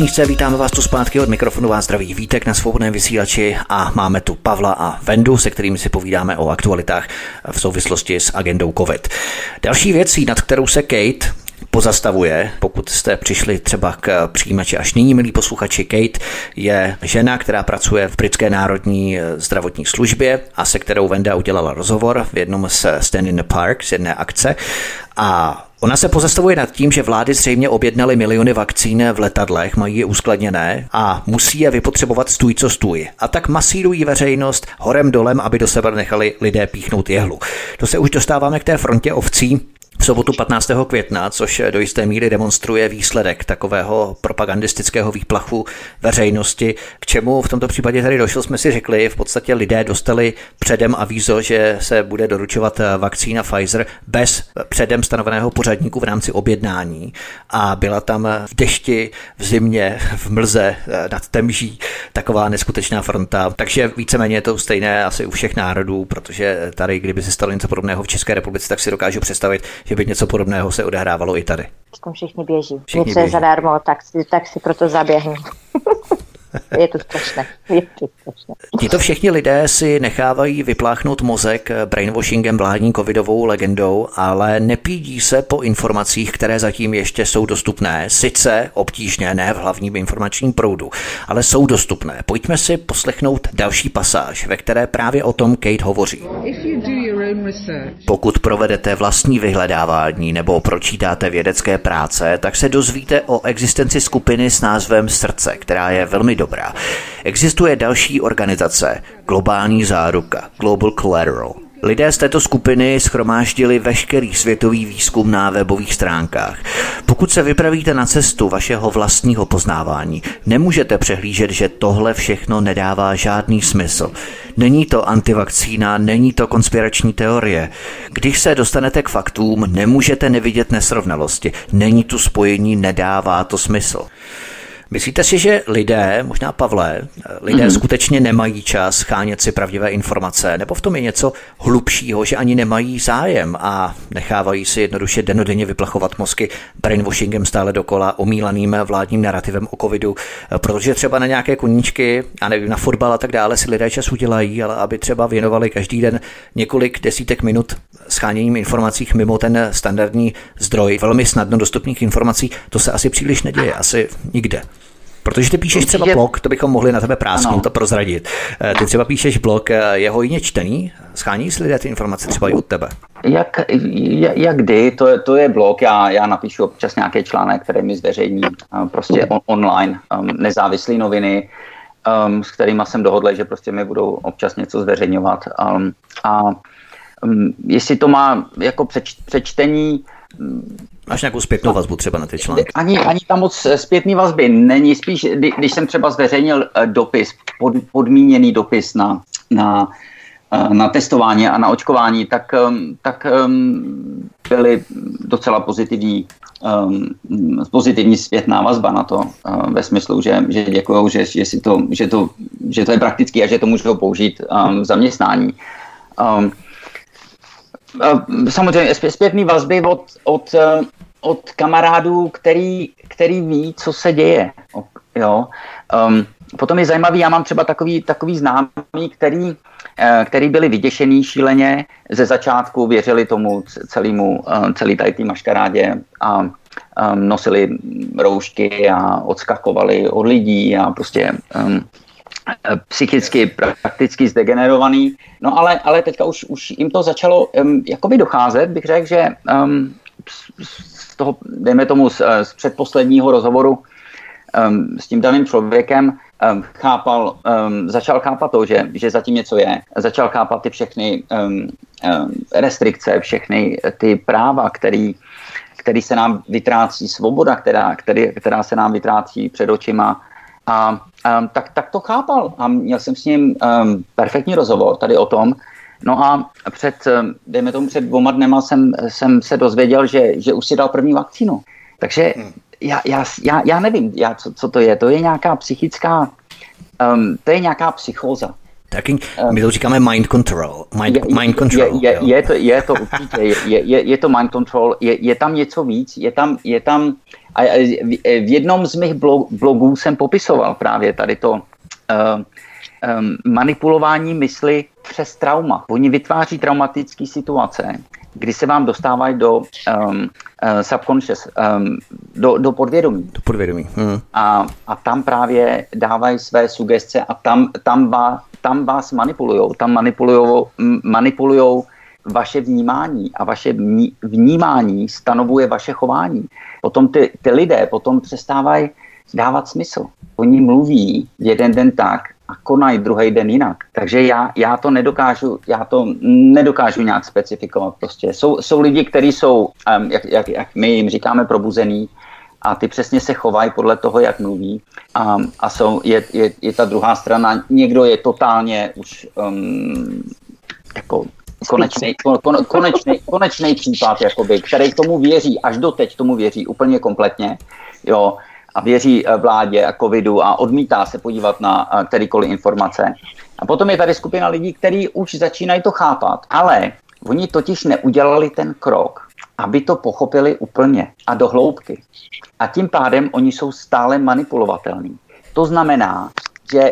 Písničce, vítáme vás tu zpátky od mikrofonu vás zdraví Vítek na svobodném vysílači a máme tu Pavla a Vendu, se kterými si povídáme o aktualitách v souvislosti s agendou COVID. Další věcí, nad kterou se Kate pozastavuje. Pokud jste přišli třeba k přijímači až nyní, milí posluchači, Kate je žena, která pracuje v britské národní zdravotní službě a se kterou Venda udělala rozhovor v jednom z Stand in the Park, z jedné akce. A Ona se pozastavuje nad tím, že vlády zřejmě objednaly miliony vakcín v letadlech, mají je uskladněné a musí je vypotřebovat stůj co stůj. A tak masírují veřejnost horem dolem, aby do sebe nechali lidé píchnout jehlu. To se už dostáváme k té frontě ovcí, v sobotu 15. května, což do jisté míry demonstruje výsledek takového propagandistického výplachu veřejnosti. K čemu v tomto případě tady došlo, jsme si řekli, v podstatě lidé dostali předem avízo, že se bude doručovat vakcína Pfizer bez předem stanoveného pořadníku v rámci objednání a byla tam v dešti, v zimě, v mlze nad Temží taková neskutečná fronta. Takže víceméně je to stejné asi u všech národů, protože tady, kdyby se stalo něco podobného v České republice, tak si dokážu představit, že by něco podobného se odehrávalo i tady. Všichni běží. Všichni něco běží. je zadarmo, tak si, tak si proto zaběhnu. Je to strašné. Je to strašné. Tito všichni lidé si nechávají vypláchnout mozek brainwashingem vládní covidovou legendou, ale nepídí se po informacích, které zatím ještě jsou dostupné. Sice obtížně, ne v hlavním informačním proudu, ale jsou dostupné. Pojďme si poslechnout další pasáž, ve které právě o tom Kate hovoří. Pokud provedete vlastní vyhledávání nebo pročítáte vědecké práce, tak se dozvíte o existenci skupiny s názvem Srdce, která je velmi dobrá. Existuje další organizace, Globální záruka, Global Collateral. Lidé z této skupiny schromáždili veškerý světový výzkum na webových stránkách. Pokud se vypravíte na cestu vašeho vlastního poznávání, nemůžete přehlížet, že tohle všechno nedává žádný smysl. Není to antivakcína, není to konspirační teorie. Když se dostanete k faktům, nemůžete nevidět nesrovnalosti. Není tu spojení, nedává to smysl. Myslíte si, že lidé, možná Pavle, lidé mm-hmm. skutečně nemají čas chánět si pravdivé informace, nebo v tom je něco hlubšího, že ani nemají zájem a nechávají si jednoduše denodenně vyplachovat mozky brainwashingem stále dokola, omílaným vládním narrativem o covidu, protože třeba na nějaké koníčky, a nevím, na fotbal a tak dále si lidé čas udělají, ale aby třeba věnovali každý den několik desítek minut scháněním informací mimo ten standardní zdroj velmi snadno dostupných informací, to se asi příliš neděje, asi nikde. Protože ty píšeš třeba blog, to bychom mohli na tebe prásknout a prozradit. Eh, ty třeba píšeš blog, eh, je hojně čtený? Schání si lidé ty informace třeba i od tebe? Jak, jak kdy, to je, to je blog, já, já napíšu občas nějaký článek, který mi zveřejní eh, prostě on, online, nezávislé noviny, um, s kterými jsem dohodl, že prostě mi budou občas něco zveřejňovat. Um, a um, jestli to má jako přeč, přečtení, Máš nějakou zpětnou vazbu třeba na ty články? Ani, ani tam moc zpětný vazby není. Spíš, když jsem třeba zveřejnil eh, dopis, pod, podmíněný dopis na, na, eh, na testování a na očkování, tak, ehm, tak ehm, byly docela pozitivní, um, pozitivní zpětná vazba na to, ve smyslu, že, že děkují, že, že, si to, že, to, že to je praktický a že to můžou použít v zaměstnání. Samozřejmě zpětný vazby od, od, eh, od kamarádů, který, který ví, co se děje. Jo? Um, potom je zajímavý, já mám třeba takový, takový známý, který, eh, který byli vyděšený šíleně ze začátku, věřili tomu celému, eh, celý tady té maškarádě a um, nosili roušky a odskakovali od lidí a prostě um, psychicky prakticky zdegenerovaný. No ale, ale teďka už, už jim to začalo um, jakoby docházet, bych řekl, že um, toho, dejme tomu, z, z předposledního rozhovoru um, s tím daným člověkem um, chápal, um, začal chápat to, že, že zatím něco je. Začal chápat ty všechny um, um, restrikce, všechny ty práva, který, který se nám vytrácí, svoboda, která, který, která se nám vytrácí před očima, a um, tak, tak to chápal a měl jsem s ním um, perfektní rozhovor tady o tom. No a před, dejme tomu před dvoma dnema jsem, jsem se dozvěděl, že, že už si dal první vakcínu. Takže hmm. já, já, já, já nevím, já, co, co to je. To je nějaká psychická, um, to je nějaká psychóza. Taky my to říkáme mind control. Mind, je, mind control je, je, je, to, je to určitě, je, je, je to mind control, je, je tam něco víc, je tam, je tam A v jednom z mých blogů jsem popisoval právě tady to uh, um, manipulování mysli přes trauma. Oni vytváří traumatické situace, kdy se vám dostávají do um, uh, subconscious, um, do, do podvědomí. Do podvědomí. Hmm. A, a tam právě dávají své sugestce a tam, tam, vás, tam vás manipulujou. Tam manipulujou, manipulujou vaše vnímání a vaše vnímání stanovuje vaše chování. Potom ty, ty lidé potom přestávají dávat smysl. Oni mluví jeden den tak a konají druhý den jinak. Takže já, já to nedokážu, já to nedokážu nějak specifikovat. Prostě jsou, jsou lidi, kteří jsou, um, jak, jak, jak my jim říkáme, probuzený a ty přesně se chovají podle toho, jak mluví. A, a jsou, je, je, je ta druhá strana, někdo je totálně už um, jako konečný, kon, konečný, konečný případ, jakoby, který tomu věří, až doteď tomu věří úplně kompletně. Jo, a věří eh, vládě a covidu a odmítá se podívat na eh, kterýkoliv informace. A potom je tady skupina lidí, kteří už začínají to chápat, ale oni totiž neudělali ten krok, aby to pochopili úplně a do hloubky. A tím pádem oni jsou stále manipulovatelní. To znamená, že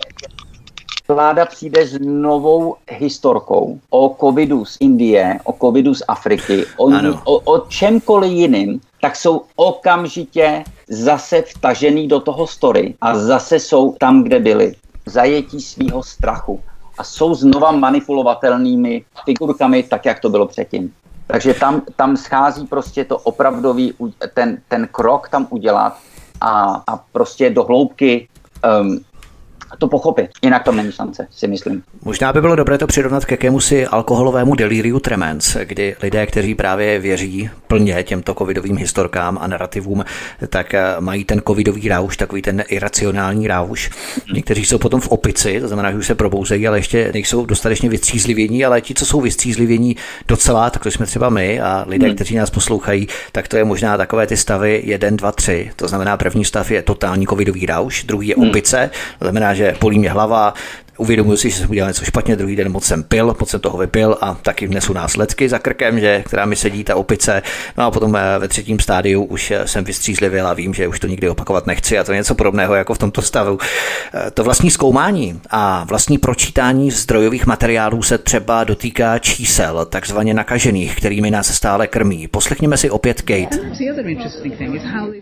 vláda přijde s novou historkou o covidu z Indie, o covidu z Afriky, o, o, o čemkoliv jiným, tak jsou okamžitě zase vtažený do toho story a zase jsou tam, kde byli. Zajetí svého strachu a jsou znova manipulovatelnými figurkami, tak jak to bylo předtím. Takže tam, tam schází prostě to opravdový, ten, ten krok tam udělat a, a prostě do hloubky um, to pochopit. Jinak to není šance, si myslím. Možná by bylo dobré to přirovnat k jakémusi alkoholovému deliriu tremens, kdy lidé, kteří právě věří plně těmto covidovým historkám a narrativům, tak eh, mají ten covidový ráuš, takový ten iracionální ráuš. Někteří jsou potom v opici, to znamená, že už se probouzejí, ale ještě nejsou dostatečně vystřízlivění, ale ti, co jsou vystřízlivění docela, tak to jsme třeba my a lidé, hmm. kteří nás poslouchají, tak to je možná takové ty stavy 1, 2, 3. To znamená, první stav je totální covidový ráuš, druhý je hmm. opice, to znamená, že bolí mě hlava, uvědomuji si, že jsem udělal něco špatně, druhý den moc jsem pil, moc jsem toho vypil a taky nesu následky za krkem, že, která mi sedí ta opice. No a potom eh, ve třetím stádiu už eh, jsem vystřízlivil a vím, že už to nikdy opakovat nechci a to je něco podobného jako v tomto stavu. Eh, to vlastní zkoumání a vlastní pročítání zdrojových materiálů se třeba dotýká čísel, takzvaně nakažených, kterými nás stále krmí. Poslechněme si opět Kate.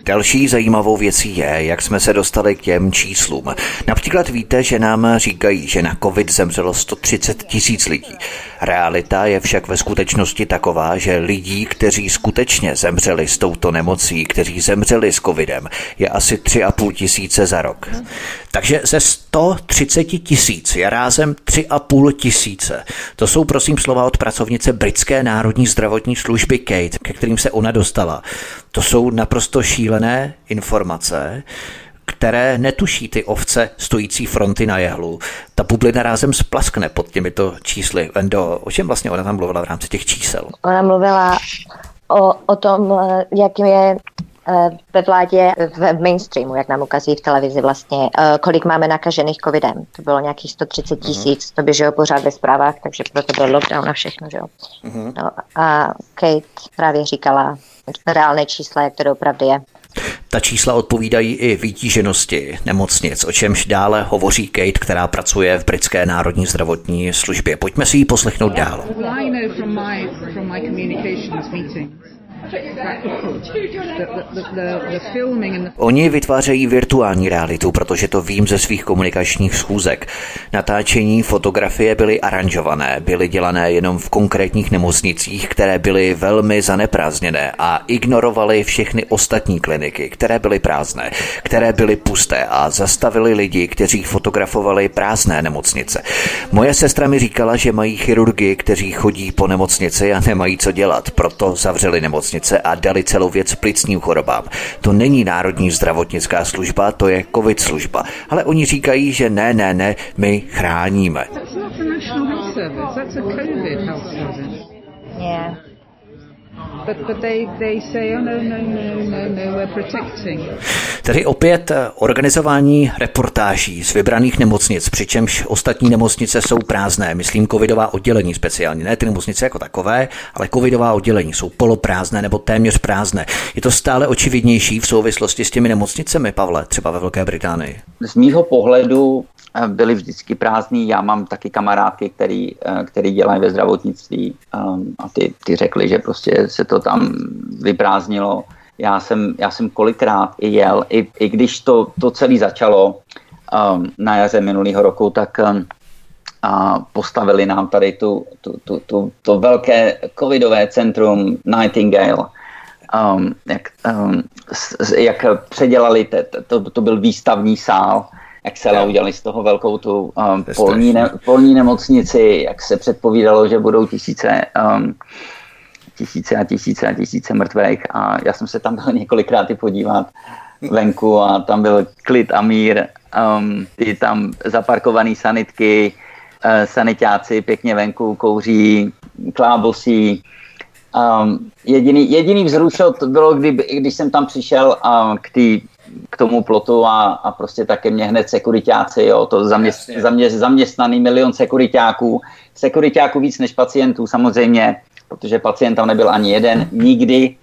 Další zajímavou věcí je, jak jsme se dostali k těm číslům. Například víte, že nám říkají, že na covid zemřelo 130 tisíc lidí. Realita je však ve skutečnosti taková, že lidí, kteří skutečně zemřeli s touto nemocí, kteří zemřeli s covidem, je asi 3,5 tisíce za rok. Takže ze 130 tisíc je rázem 3,5 tisíce. To jsou prosím slova od pracovnice Britské národní zdravotní služby Kate, ke kterým se ona dostala. To jsou naprosto šílené informace, které netuší ty ovce stojící fronty na jehlu. Ta bublina rázem splaskne pod těmito čísly. Vendo, o čem vlastně ona tam mluvila v rámci těch čísel? Ona mluvila o, o tom, eh, jaký je eh, ve vládě, v mainstreamu, jak nám ukazují v televizi vlastně, eh, kolik máme nakažených covidem. To bylo nějakých 130 mhm. tisíc, uh-huh. to běželo pořád ve zprávách, takže proto byl lockdown a všechno, že jo. Uh-huh. No, a Kate právě říkala reálné čísla, jak to opravdu je. Ta čísla odpovídají i vytíženosti nemocnic, o čemž dále hovoří Kate, která pracuje v britské národní zdravotní službě. Pojďme si ji poslechnout dál. Oni vytvářejí virtuální realitu, protože to vím ze svých komunikačních schůzek. Natáčení fotografie byly aranžované, byly dělané jenom v konkrétních nemocnicích, které byly velmi zaneprázdněné a ignorovaly všechny ostatní kliniky, které byly prázdné, které byly pusté a zastavili lidi, kteří fotografovali prázdné nemocnice. Moje sestra mi říkala, že mají chirurgy, kteří chodí po nemocnici a nemají co dělat, proto zavřeli nemocnici nemocnice a dali celou věc plicním chorobám. To není Národní zdravotnická služba, to je COVID služba. Ale oni říkají, že ne, ne, ne, my chráníme. Yeah. Tedy opět eh, organizování reportáží z vybraných nemocnic, přičemž ostatní nemocnice jsou prázdné. Myslím covidová oddělení speciálně, ne ty nemocnice jako takové, ale covidová oddělení jsou poloprázdné nebo téměř prázdné. Je to stále očividnější v souvislosti s těmi nemocnicemi, Pavle, třeba ve Velké Británii? Z mýho pohledu eh, byly vždycky prázdný. Já mám taky kamarádky, který, eh, který dělají ve zdravotnictví a ty, ty řekli, že prostě se to tam vyprázdnilo. Já jsem, já jsem kolikrát i jel, i, i když to, to celé začalo um, na jaře minulého roku, tak um, a postavili nám tady tu, tu, tu, tu, to velké covidové centrum Nightingale, um, jak, um, s, jak předělali, te, to, to byl výstavní sál, jak se udělali z toho velkou tu um, polní, ne, polní nemocnici, jak se předpovídalo, že budou tisíce, um, tisíce a tisíce a tisíce mrtvých a já jsem se tam byl několikrát podívat venku a tam byl klid a mír, um, ty tam zaparkované sanitky, uh, sanitáci pěkně venku kouří, klábosí, Um, jediný, jediný vzrušo to bylo, kdy, když jsem tam přišel um, k, tý, k tomu plotu a, a prostě také mě hned sekuritáci, jo, to zaměst, zaměst, zaměstnaný milion sekuritáků, sekuritáků víc než pacientů samozřejmě, protože pacient tam nebyl ani jeden, nikdy,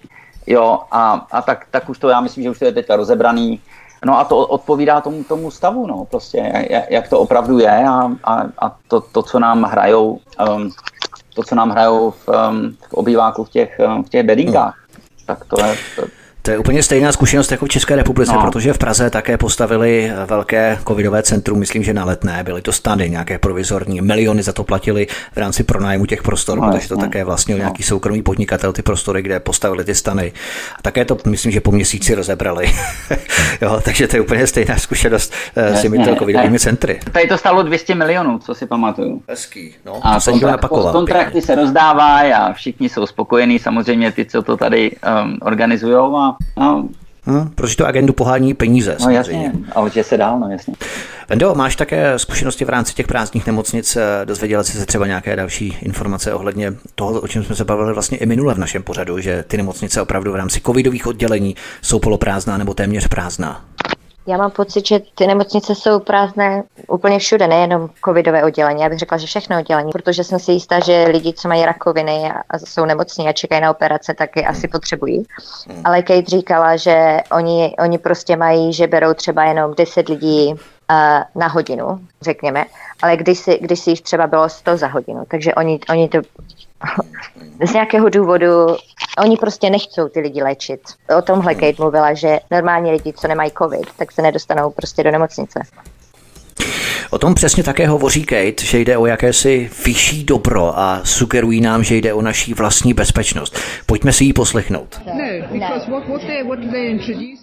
jo, a, a tak, tak už to, já myslím, že už to je teďka rozebraný, No a to odpovídá tomu, tomu stavu, no, prostě, jak, to opravdu je a, a, a to, to, co nám hrajou um, to, co nám hrajou v, um, v obýváku v těch, um, v těch bedinkách. Hmm. Tak to je, to, to je úplně stejná zkušenost jako v České republice, no. protože v Praze také postavili velké covidové centrum, myslím, že na letné, byly to stany nějaké provizorní, miliony za to platili v rámci pronájmu těch prostor, no, protože to také vlastně no. nějaký soukromý podnikatel ty prostory, kde postavili ty stany. A také to, myslím, že po měsíci rozebrali. jo, takže to je úplně stejná zkušenost eh, s těmito covidovými centry. Tady to stalo 200 milionů, co si pamatuju. Hezký, no. A to kontra- kontrakty se rozdávají a všichni jsou spokojení, samozřejmě ty, co to tady um, organizují a No, Hmm, protože to agendu pohání peníze. No jasně, ale že se dál, no jasně. Vendo, máš také zkušenosti v rámci těch prázdných nemocnic? Dozvěděla jsi se třeba nějaké další informace ohledně toho, o čem jsme se bavili vlastně i minule v našem pořadu, že ty nemocnice opravdu v rámci covidových oddělení jsou poloprázdná nebo téměř prázdná? Já mám pocit, že ty nemocnice jsou prázdné úplně všude, nejenom covidové oddělení. Já bych řekla, že všechno oddělení, protože jsem si jistá, že lidi, co mají rakoviny a jsou nemocní a čekají na operace, tak je asi potřebují. Hmm. Ale Kate říkala, že oni, oni prostě mají, že berou třeba jenom 10 lidí na hodinu, řekněme, ale když si, když si jich třeba bylo 100 za hodinu, takže oni, oni to z nějakého důvodu oni prostě nechcou ty lidi léčit. O tomhle Kate mluvila, že normální lidi, co nemají covid, tak se nedostanou prostě do nemocnice. O tom přesně také hovoří Kate, že jde o jakési vyšší dobro a sugerují nám, že jde o naší vlastní bezpečnost. Pojďme si ji poslechnout.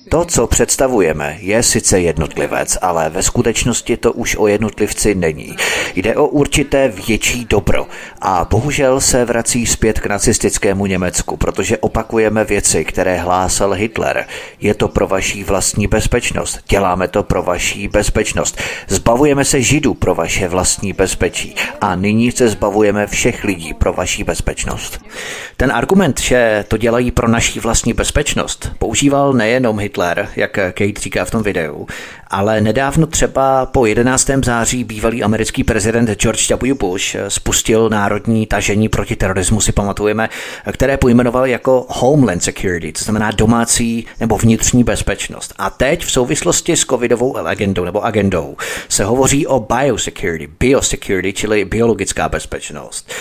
To, co představujeme, je sice jednotlivec, ale ve skutečnosti to už o jednotlivci není. Jde o určité větší dobro. A bohužel se vrací zpět k nacistickému Německu, protože opakujeme věci, které hlásal Hitler. Je to pro vaší vlastní bezpečnost. Děláme to pro vaší bezpečnost. Zbavujeme se židů pro vaše vlastní bezpečí a nyní se zbavujeme všech lidí pro vaší bezpečnost. Ten argument, že to dělají pro naší vlastní bezpečnost, používal nejenom Hitler, jak Kate říká v tom videu, ale nedávno třeba po 11. září bývalý americký prezident George W. Bush spustil národní tažení proti terorismu, si pamatujeme, které pojmenoval jako Homeland Security, to znamená domácí nebo vnitřní bezpečnost. A teď v souvislosti s covidovou agendou nebo agendou se hovoří o biosecurity, biosecurity, čili biologická bezpečnost.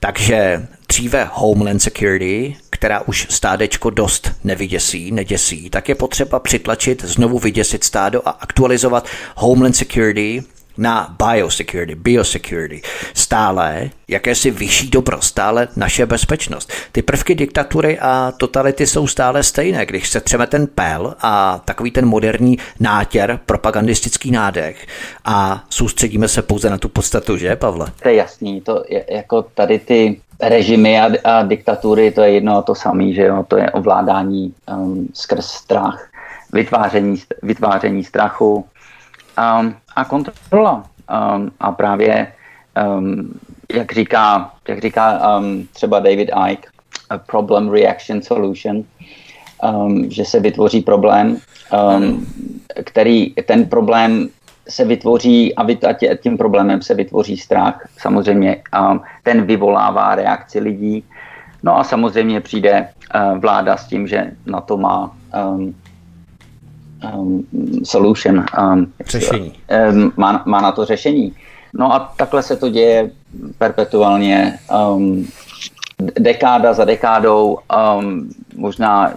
Takže dříve Homeland Security, která už stádečko dost nevyděsí, neděsí, tak je potřeba přitlačit, znovu vyděsit stádo a aktualizovat Homeland Security na biosecurity, biosecurity, stále jakési vyšší dobro, stále naše bezpečnost. Ty prvky diktatury a totality jsou stále stejné. Když se třeme ten pel a takový ten moderní nátěr, propagandistický nádech a soustředíme se pouze na tu podstatu, že, Pavle? To je jasný, to je, jako tady ty režimy a, a diktatury, to je jedno a to samé, že jo, to je ovládání um, skrz strach, vytváření, vytváření strachu, um, a kontrola. Um, a právě, um, jak říká, jak říká um, třeba David Icke, problem reaction solution, um, že se vytvoří problém, um, který ten problém se vytvoří a tím problémem se vytvoří strach. Samozřejmě um, ten vyvolává reakci lidí. No a samozřejmě přijde uh, vláda s tím, že na to má um, um, solution. Um, řešení. Um, má, má na to řešení. No a takhle se to děje perpetuálně. Um, dekáda za dekádou, um, možná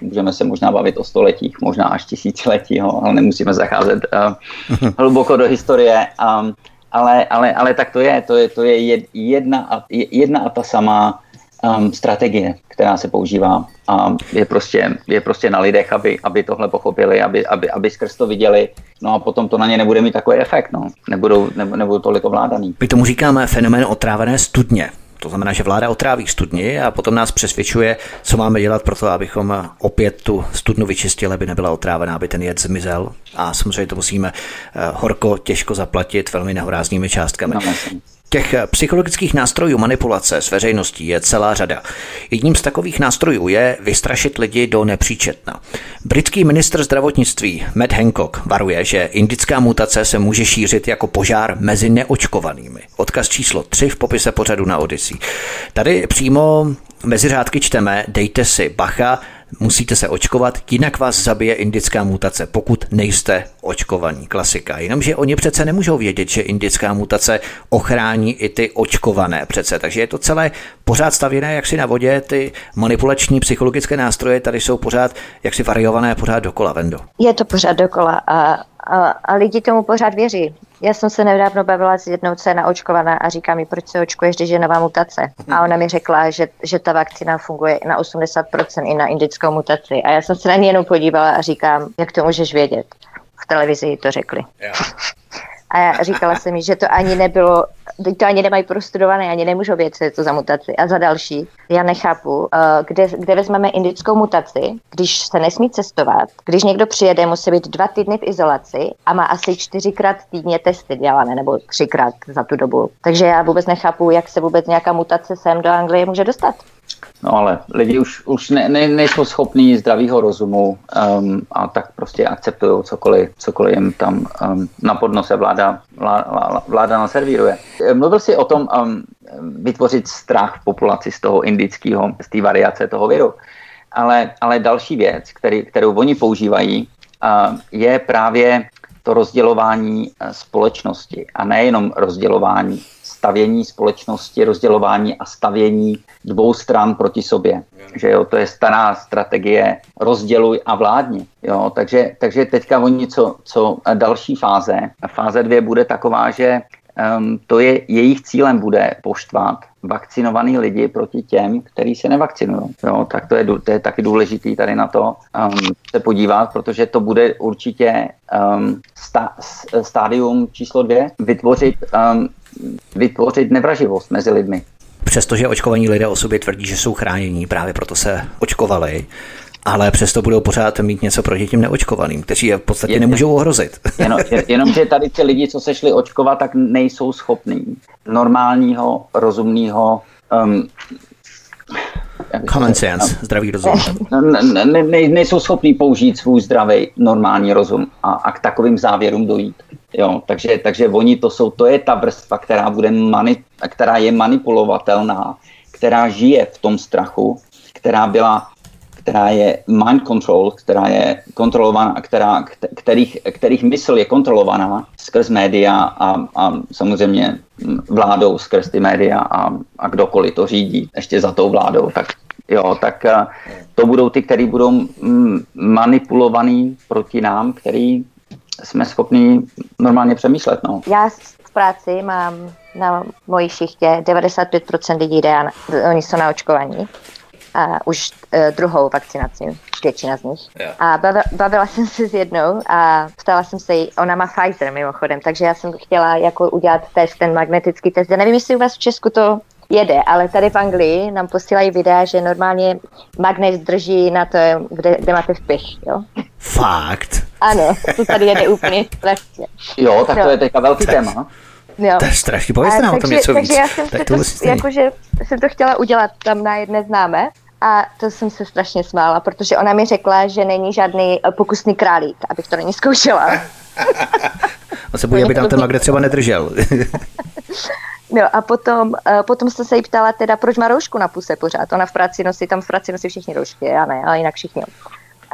můžeme se možná bavit o stoletích, možná až tisíciletí, ale nemusíme zacházet uh, hluboko do historie. Um, ale, ale, ale tak to je, to je, to je jedna, a, jedna a ta samá um, strategie, která se používá a je prostě, je prostě na lidech, aby, aby tohle pochopili, aby, aby, aby skrz to viděli, no a potom to na ně nebude mít takový efekt, no. nebudou, ne, nebudou tolik ovládaný. My tomu říkáme fenomén otrávené studně. To znamená, že vláda otráví studni a potom nás přesvědčuje, co máme dělat pro to, abychom opět tu studnu vyčistili, aby nebyla otrávená, aby ten jed zmizel. A samozřejmě to musíme eh, horko, těžko zaplatit velmi nehoráznými částkami. No, Těch psychologických nástrojů manipulace s veřejností je celá řada. Jedním z takových nástrojů je vystrašit lidi do nepříčetna. Britský ministr zdravotnictví Matt Hancock varuje, že indická mutace se může šířit jako požár mezi neočkovanými. Odkaz číslo 3 v popise pořadu na Odyssey. Tady přímo mezi řádky čteme, dejte si bacha, musíte se očkovat, jinak vás zabije indická mutace, pokud nejste očkovaní. Klasika. Jenomže oni přece nemůžou vědět, že indická mutace ochrání i ty očkované přece. Takže je to celé pořád stavěné jaksi na vodě, ty manipulační psychologické nástroje tady jsou pořád jaksi variované pořád dokola, Vendo. Je to pořád dokola a a, a lidi tomu pořád věří. Já jsem se nedávno bavila s jednou, co je naočkovaná a říká mi, proč se očkuješ, když je nová mutace. A ona mi řekla, že, že ta vakcína funguje na 80% i na indickou mutaci. A já jsem se na ní jenom podívala a říkám, jak to můžeš vědět. V televizi to řekli. Yeah. A říkala jsem mi, že to ani nebylo, to ani nemají prostudované, ani nemůžou vědět, co je to za mutaci. A za další, já nechápu, eh, kde, kde vezmeme indickou mutaci, když se nesmí cestovat, když někdo přijede, musí být dva týdny v izolaci a má asi čtyřikrát týdně testy dělané, nebo třikrát za tu dobu. Takže já vůbec nechápu, jak se vůbec nějaká mutace sem do Anglie může dostat. No ale lidi už, už ne, ne, nejsou schopní zdravého rozumu um, a tak prostě akceptují cokoliv, cokoliv jim tam um, na podnose vláda, vláda, vláda naservíruje. Mluvil jsi o tom um, vytvořit strach v populaci z toho indického, z té variace toho viru. Ale, ale další věc, který, kterou oni používají, uh, je právě to rozdělování uh, společnosti a nejenom rozdělování stavění společnosti, rozdělování a stavění dvou stran proti sobě. Že jo, to je stará strategie rozděluj a vládni. Jo, takže, takže teďka oni, co, co další fáze, fáze dvě bude taková, že um, to je jejich cílem bude poštvat vakcinovaný lidi proti těm, kteří se nevakcinují. Jo, tak to je, to je taky důležitý tady na to um, se podívat, protože to bude určitě um, sta, stádium číslo dvě, vytvořit um, vytvořit nevraživost mezi lidmi. Přestože očkovaní lidé o sobě tvrdí, že jsou chránění, právě proto se očkovali, ale přesto budou pořád mít něco proti těm neočkovaným, kteří je v podstatě je, nemůžou ohrozit. Jenom, jenomže tady ty lidi, co se šli očkovat, tak nejsou schopní normálního, rozumného um, Common sense, zdravý rozum. Ne, ne, ne, nejsou schopní použít svůj zdravý, normální rozum a, a k takovým závěrům dojít. Jo, takže, takže oni to jsou, to je ta vrstva, která, bude mani, která je manipulovatelná, která žije v tom strachu, která byla která je mind control, která je kontrolovaná, která, kterých, kterých mysl je kontrolovaná skrz média a, a samozřejmě vládou skrz ty média a, a kdokoliv to řídí ještě za tou vládou, tak jo, tak eh, to budou ty, kteří budou mm, manipulovaný proti nám, který jsme schopni normálně přemýšlet. No. Já v práci mám na mojí šichtě 95% lidí jde, oni jsou na očkovaní. A už uh, druhou vakcinaci, většina z nich. Yeah. A bavila, bavila jsem se s jednou a ptala jsem se jí, ona má Pfizer mimochodem, takže já jsem chtěla jako udělat test, ten magnetický test. Já nevím, jestli u vás v Česku to jede, ale tady v Anglii nám posílají videa, že normálně magnet drží na to, kde, kde máte vpich, jo. Fakt? Ano, to tady jede úplně lehce. Jo, tak to je teďka velký téma. Jo. To je strašně, povězte nám o tom něco takže víc. já jsem, tak to, to, jakože jsem to chtěla udělat tam na jedné známé a to jsem se strašně smála, protože ona mi řekla, že není žádný eh, pokusný králík, abych to není zkoušela. On se bojí, aby tam ten magnet třeba nedržel. No a potom, uh, potom jsem se jí ptala teda, proč má roušku na puse pořád. Ona v práci nosí, tam v práci nosí všichni roušky, já ne, ale jinak všichni.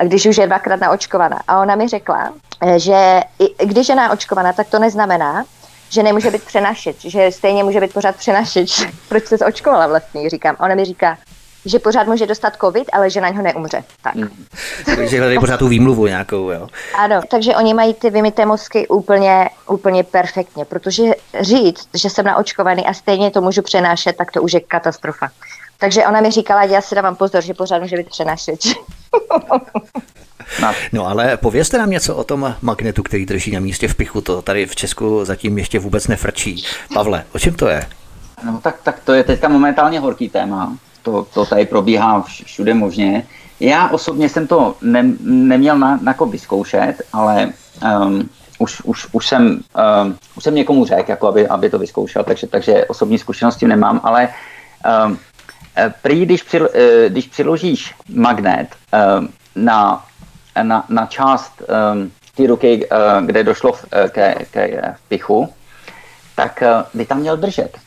A když už je dvakrát naočkovaná. A ona mi řekla, eh, že i, když je naočkovaná, tak to neznamená, že nemůže být přenašeč, že stejně může být pořád přenašeč. Proč se očkovala vlastně, říkám. A ona mi říká, že pořád může dostat covid, ale že na něho neumře. Tak. Hmm. Takže hledají pořád tu výmluvu nějakou, jo. Ano, takže oni mají ty vymité mozky úplně, úplně perfektně, protože říct, že jsem naočkovaný a stejně to můžu přenášet, tak to už je katastrofa. Takže ona mi říkala, já si dávám pozor, že pořád může být přenašeč. No ale povězte nám něco o tom magnetu, který drží na místě v pichu. To tady v Česku zatím ještě vůbec nefrčí. Pavle, o čem to je? No tak, tak to je teďka momentálně horký téma to, to tady probíhá všude možně. Já osobně jsem to ne, neměl na, na ko vyzkoušet, ale um, už, už, už, jsem, um, už jsem někomu řekl, jako aby, aby to vyzkoušel, takže, takže osobní zkušenosti nemám, ale um, prý, když, přil, uh, když přiložíš magnet um, na, na, na část té ruky, kde došlo ke, ke pichu, tak by tam měl držet.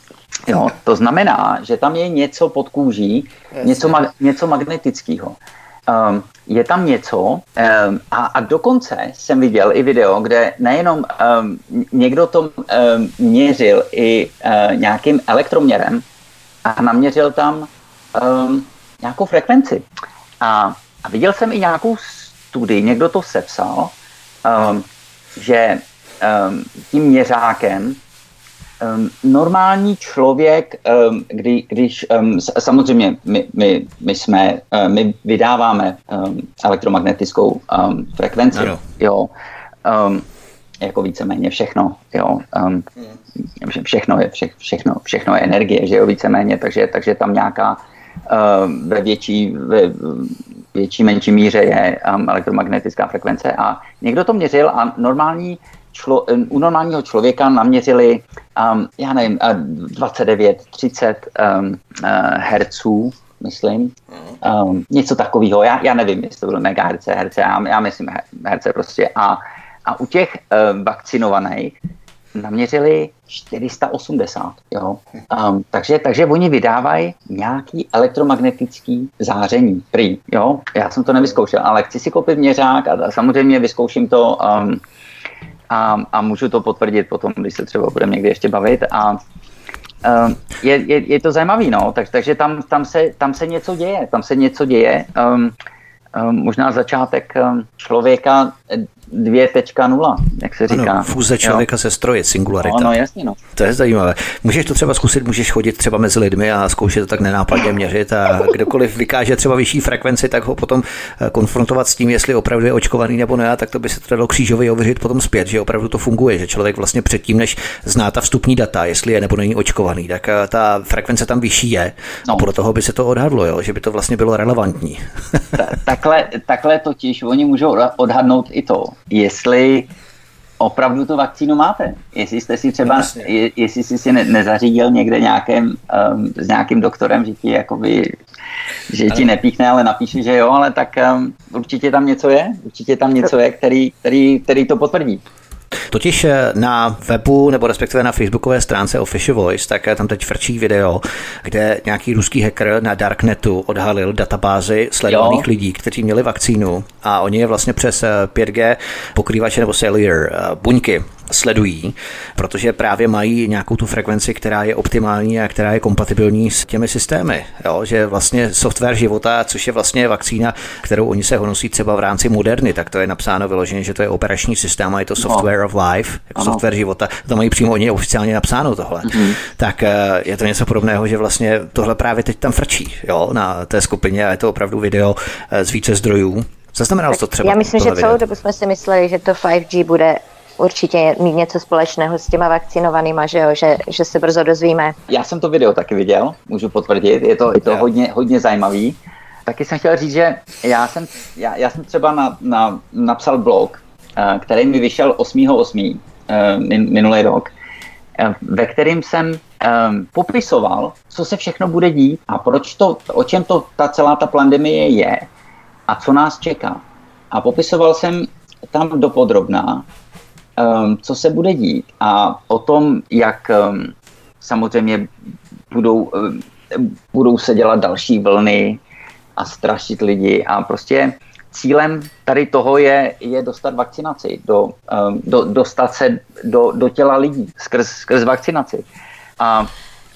Jo, to znamená, že tam je něco pod kůží, něco, ma- něco magnetického. Um, je tam něco um, a, a dokonce jsem viděl i video, kde nejenom um, někdo to um, měřil i uh, nějakým elektroměrem a naměřil tam um, nějakou frekvenci. A, a viděl jsem i nějakou studii, někdo to sepsal, um, že um, tím měřákem um, normální člověk, um, kdy, když um, samozřejmě my, my, my jsme, uh, my vydáváme um, elektromagnetickou um, frekvenci, ano. jo, um, jako víceméně všechno, jo, um, všechno je, vše, všechno, všechno je energie, že jo, víceméně, takže, takže tam nějaká uh, ve větší, ve větší, menší míře je um, elektromagnetická frekvence a někdo to měřil a normální člo, u normálního člověka naměřili, já nevím, 29, 30 um, uh, herců, myslím. Něco takového. Já, já nevím, jestli to bylo megaherce, herce, já, já myslím herce prostě. A, a u těch vakcinovaných naměřili 480. Jo? Um, takže, takže oni vydávají nějaký elektromagnetický záření. Prý, jo? Já jsem to nevyzkoušel, ale chci si koupit měřák a samozřejmě vyzkouším to um, a, a můžu to potvrdit potom, když se třeba budeme někdy ještě bavit a uh, je, je, je to zajímavý, no, tak, takže tam, tam, se, tam se něco děje, tam se něco děje, um, um, možná začátek um, člověka 2.0, jak se říká. Ano, fúze člověka jo. se stroje, singularita. No, no, jasně, no. To je zajímavé. Můžeš to třeba zkusit, můžeš chodit třeba mezi lidmi a zkoušet to tak nenápadně měřit a kdokoliv vykáže třeba vyšší frekvenci, tak ho potom eh, konfrontovat s tím, jestli opravdu je očkovaný nebo ne, tak to by se to dalo křížově ověřit potom zpět, že opravdu to funguje, že člověk vlastně předtím, než zná ta vstupní data, jestli je nebo není očkovaný, tak eh, ta frekvence tam vyšší je no. a podle toho by se to odhadlo, jo, že by to vlastně bylo relevantní. takhle, takhle totiž oni můžou odhadnout i to, jestli opravdu tu vakcínu máte. Jestli jste si třeba, je, jestli jsi si ne, nezařídil někde nějakém, um, s nějakým doktorem, že ti jakoby, že ti nepíchne, ale napíše, že jo, ale tak um, určitě tam něco je, určitě tam něco je, který, který, který to potvrdí. Totiž eh, na webu nebo respektive na facebookové stránce Official Voice, tak eh, tam teď frčí video, kde nějaký ruský hacker na Darknetu odhalil databázy sledovaných jo. lidí, kteří měli vakcínu a oni je vlastně přes 5G eh, pokrývače nebo cellular buňky sledují, protože právě mají nějakou tu frekvenci, která je optimální a která je kompatibilní s těmi systémy. Jo? Že vlastně software života, což je vlastně vakcína, kterou oni se honosí třeba v rámci moderny, tak to je napsáno vyloženě, že to je operační systém a je to software no. of life, jako ano. software života. To mají přímo oni oficiálně napsáno tohle. Mm-hmm. Tak eh, je to něco podobného, že vlastně tohle právě teď tam frčí jo, na té skupině a je to opravdu video eh, z více zdrojů. Zaznamenal to třeba? Já myslím, že celou dobu jsme si mysleli, že to 5G bude určitě mít něco společného s těma vakcinovanýma, že, jo, že, že se brzo dozvíme. Já jsem to video taky viděl, můžu potvrdit, je to, je to hodně, hodně zajímavý. Taky jsem chtěl říct, že já jsem, já, já jsem třeba na, na, napsal blog, uh, který mi vyšel 8.8. Uh, min, minulý rok. ve kterým jsem popisoval, co se všechno bude dít a proč to, o čem to ta celá ta pandemie je a co nás čeká. A popisoval jsem tam dopodrobná, um, co se bude dít a o tom, jak um, samozřejmě budou, um, budou se dělat další vlny a strašit lidi a prostě cílem tady toho je, je dostat vakcinaci, do, um, do, dostat se do, do těla lidí skrz, skrz vakcinaci. A,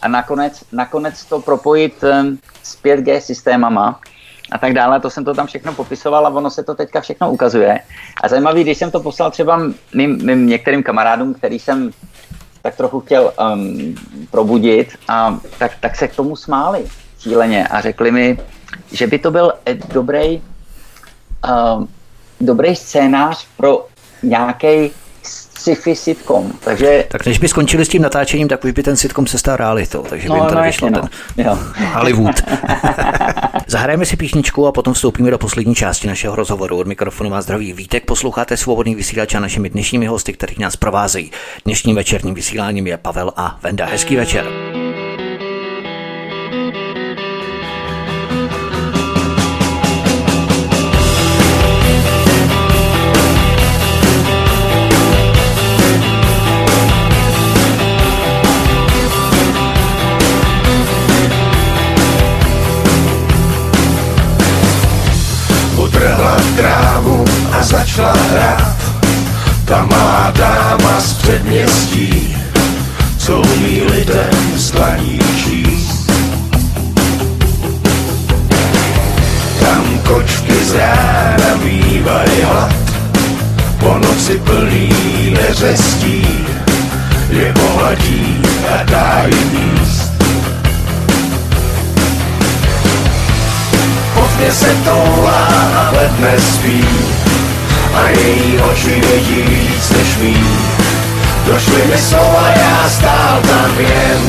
a nakonec, nakonec to propojit um, s 5G systémama a tak dále, to jsem to tam všechno popisoval a ono se to teďka všechno ukazuje. A zajímavý, když jsem to poslal třeba mým, mým některým kamarádům, který jsem tak trochu chtěl um, probudit, a tak, tak se k tomu smáli cíleně a řekli mi, že by to byl eh, dobrý uh, dobrý scénář pro nějaký sci-fi sitcom. Takže... Tak než by skončili s tím natáčením, tak už by ten sitcom se stal realitou, takže no, by jim to no, vyšlo no. ten jo. Hollywood. Zahrajeme si písničku a potom vstoupíme do poslední části našeho rozhovoru. Od mikrofonu má zdraví Vítek, posloucháte svobodný vysílač a našimi dnešními hosty, kteří nás provázejí. Dnešním večerním vysíláním je Pavel a Venda. Hezký večer. Začala hrát ta má dáma z předměstí, co umí lidem zdaní číst. Tam kočky z rána bývají hlad, po noci plný neřestí, je pohladí a dá jim jíst. Pod se toulá a ledne spí, a její oči vidí víc než mý. Došly mi slova, já stál tam jen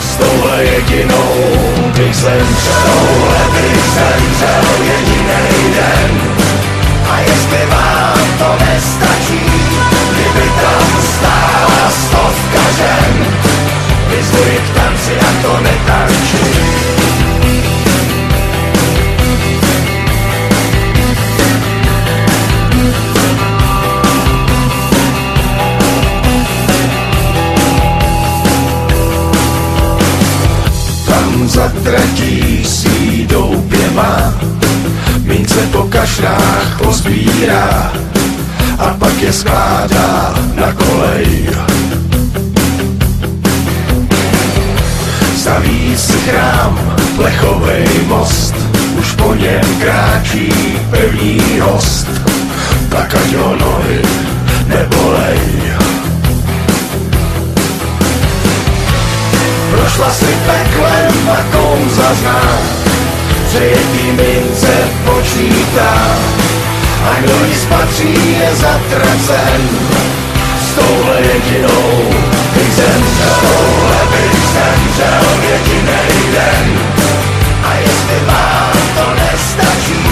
s touhle jedinou, bych zemřel, touhle bych zemřel jediný den. A jestli vám to nestačí, kdyby tam stála stovka žen, vyzvuji k tanci a to netančí. Zatratí si doupěma, mince po kašrách pozbírá a pak je skládá na kolej. Staví si chrám, plechovej most, už po něm kráčí první host, tak ať ho nohy nebolej. Prošla si peklem a kouzla zná, přejetý mince počítá. A kdo ji spatří je zatracen, s touhle jedinou zemřel, s touhle bych zemřel jedinej den. A jestli vám to nestačí,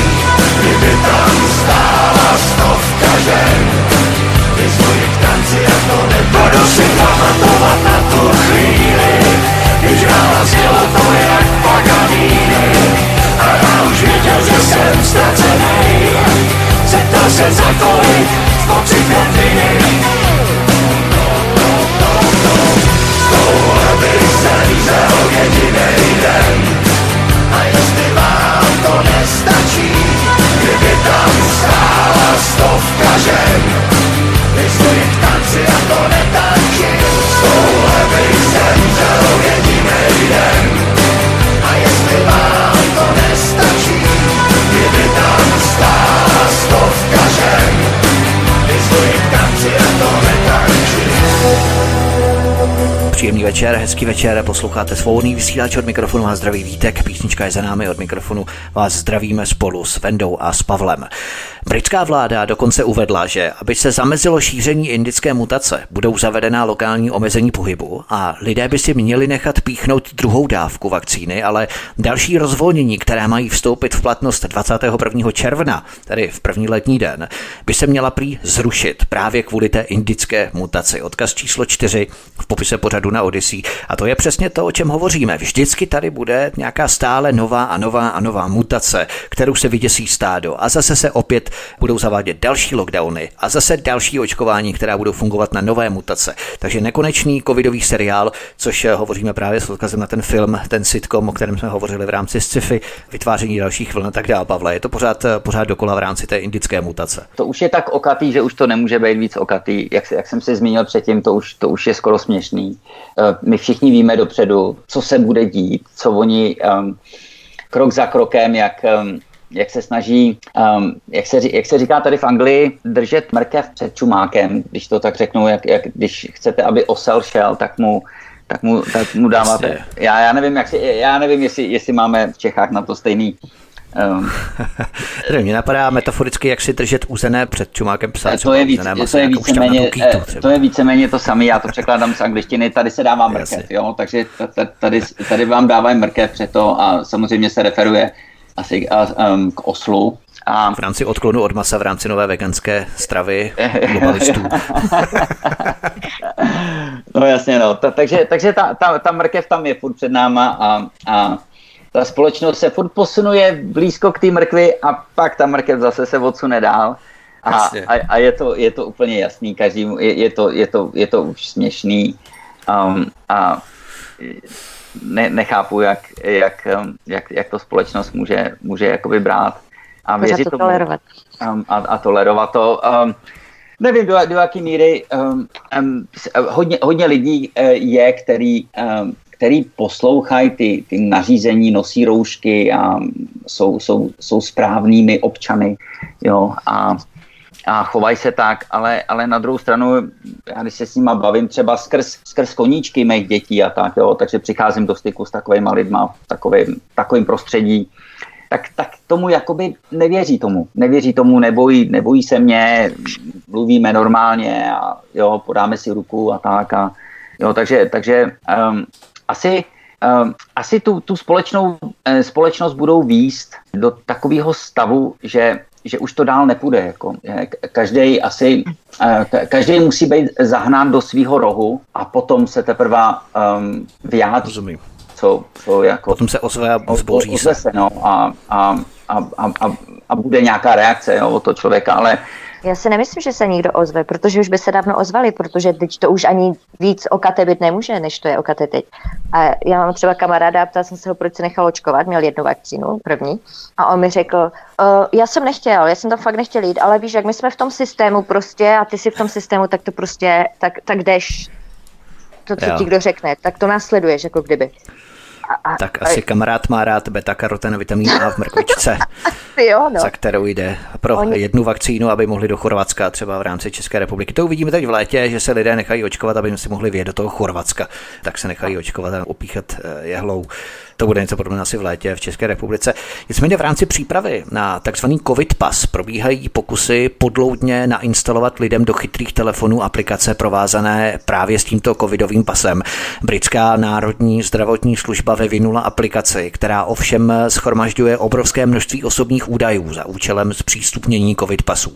kdyby tam stála stovka žen, vyzvuji k tanci a to nebudu si pamatovat na tu chvíli, znělo to jak Paganini A já už věděl, že jsem ztracený Zeptal se za kolik s pocitem viny Tohle bych zemřel A jestli vám to nestačí Kdyby tam stála stovka žen Vystuji k tanci a to netančím Tohle bych zemřel jedinej den Příjemný večer, hezký večer, posloucháte svobodný vysílač od mikrofonu a zdraví Vítek, písnička je za námi od mikrofonu, vás zdravíme spolu s Vendou a s Pavlem. Britská vláda dokonce uvedla, že aby se zamezilo šíření indické mutace, budou zavedená lokální omezení pohybu a lidé by si měli nechat píchnout druhou dávku vakcíny, ale další rozvolnění, které mají vstoupit v platnost 21. června, tedy v první letní den, by se měla prý zrušit právě kvůli té indické mutaci. Odkaz číslo 4 v popise pořadu na Odyssey. A to je přesně to, o čem hovoříme. Vždycky tady bude nějaká stále nová a nová a nová mutace, kterou se vyděsí stádo. A zase se opět budou zavádět další lockdowny a zase další očkování, která budou fungovat na nové mutace. Takže nekonečný covidový seriál, což eh, hovoříme právě s odkazem na ten film, ten sitcom, o kterém jsme hovořili v rámci sci-fi, vytváření dalších vln a tak dále. Pavle, je to pořád, eh, pořád dokola v rámci té indické mutace. To už je tak okatý, že už to nemůže být víc okatý. Jak, jak jsem si zmínil předtím, to už, to už je skoro směšný. Eh, my všichni víme dopředu, co se bude dít, co oni um, krok za krokem, jak, um, jak se snaží, um, jak, se, jak se říká tady v Anglii, držet mrkev před čumákem, když to tak řeknu, jak, jak když chcete, aby osel šel, tak mu tak mu, tak mu dáváte. Já, já nevím, jak si, já nevím jestli, jestli máme v Čechách na to stejný Um, mě napadá metaforicky, jak si držet uzené před čumákem psa. To je, víc, to, je víceméně, eh, to je víceméně to samé, já to překládám z angličtiny, tady se dává mrkev, jo, takže tady, tady vám dávají mrkev před to a samozřejmě se referuje asi a, um, k oslu. A... V rámci odklonu od masa v rámci nové veganské stravy globalistů. no jasně, no. Ta, takže takže ta, ta, ta mrkev tam je furt před náma a, a ta společnost se furt posunuje blízko k té mrkvi a pak ta mrkev zase se odsune dál. A, a, a je, to, je to úplně jasný, každý, je, je, to, je, to, je to už směšný um, a ne, nechápu, jak, jak, um, jak, jak to společnost může, může jakoby brát a věřit to tomu tolerovat. Um, a, a tolerovat to. Um, nevím, do, do jaké míry um, um, hodně, hodně lidí uh, je, který um, který poslouchají ty, ty nařízení, nosí roušky a jsou, jsou, jsou správnými občany jo, a, a chovají se tak, ale, ale na druhou stranu, já když se s nima bavím třeba skrz, skrz koníčky mých dětí a tak, jo, takže přicházím do styku s takovými lidma v takovým, takovým prostředí, tak, tak tomu jakoby nevěří tomu. Nevěří tomu, nebojí, nebojí se mě, mluvíme normálně a jo, podáme si ruku a tak. A, jo, takže takže um, asi, um, asi tu, tu společnou, eh, společnost budou výst do takového stavu, že že už to dál nepůjde. Jako. Každý asi, eh, každý musí být zahnán do svého rohu a potom se teprve um, vyjádří. Rozumím. Co, co jako, potom se ozve a zboří se. se no, a, a, a, a, a, bude nějaká reakce jo, od toho člověka, ale já si nemyslím, že se někdo ozve, protože už by se dávno ozvali, protože teď to už ani víc okate být nemůže, než to je okate teď. A já mám třeba kamaráda, ptal jsem se ho, proč se nechal očkovat, měl jednu vakcínu, první, a on mi řekl, já jsem nechtěl, já jsem tam fakt nechtěl jít, ale víš, jak my jsme v tom systému prostě a ty jsi v tom systému, tak to prostě, tak, tak jdeš to, co jo. ti kdo řekne, tak to následuješ, jako kdyby. A, tak asi kamarád má rád beta-karoten vitamin A v mrkvičce, jo, no. za kterou jde pro Oni... jednu vakcínu, aby mohli do Chorvatska třeba v rámci České republiky. To uvidíme teď v létě, že se lidé nechají očkovat, aby si mohli vyjet do toho Chorvatska, tak se nechají očkovat a opíchat eh, jehlou to bude něco podobného asi v létě v České republice. Nicméně v rámci přípravy na takzvaný COVID pas probíhají pokusy podloudně nainstalovat lidem do chytrých telefonů aplikace provázané právě s tímto covidovým pasem. Britská národní zdravotní služba vyvinula aplikaci, která ovšem schromažďuje obrovské množství osobních údajů za účelem zpřístupnění covid pasů.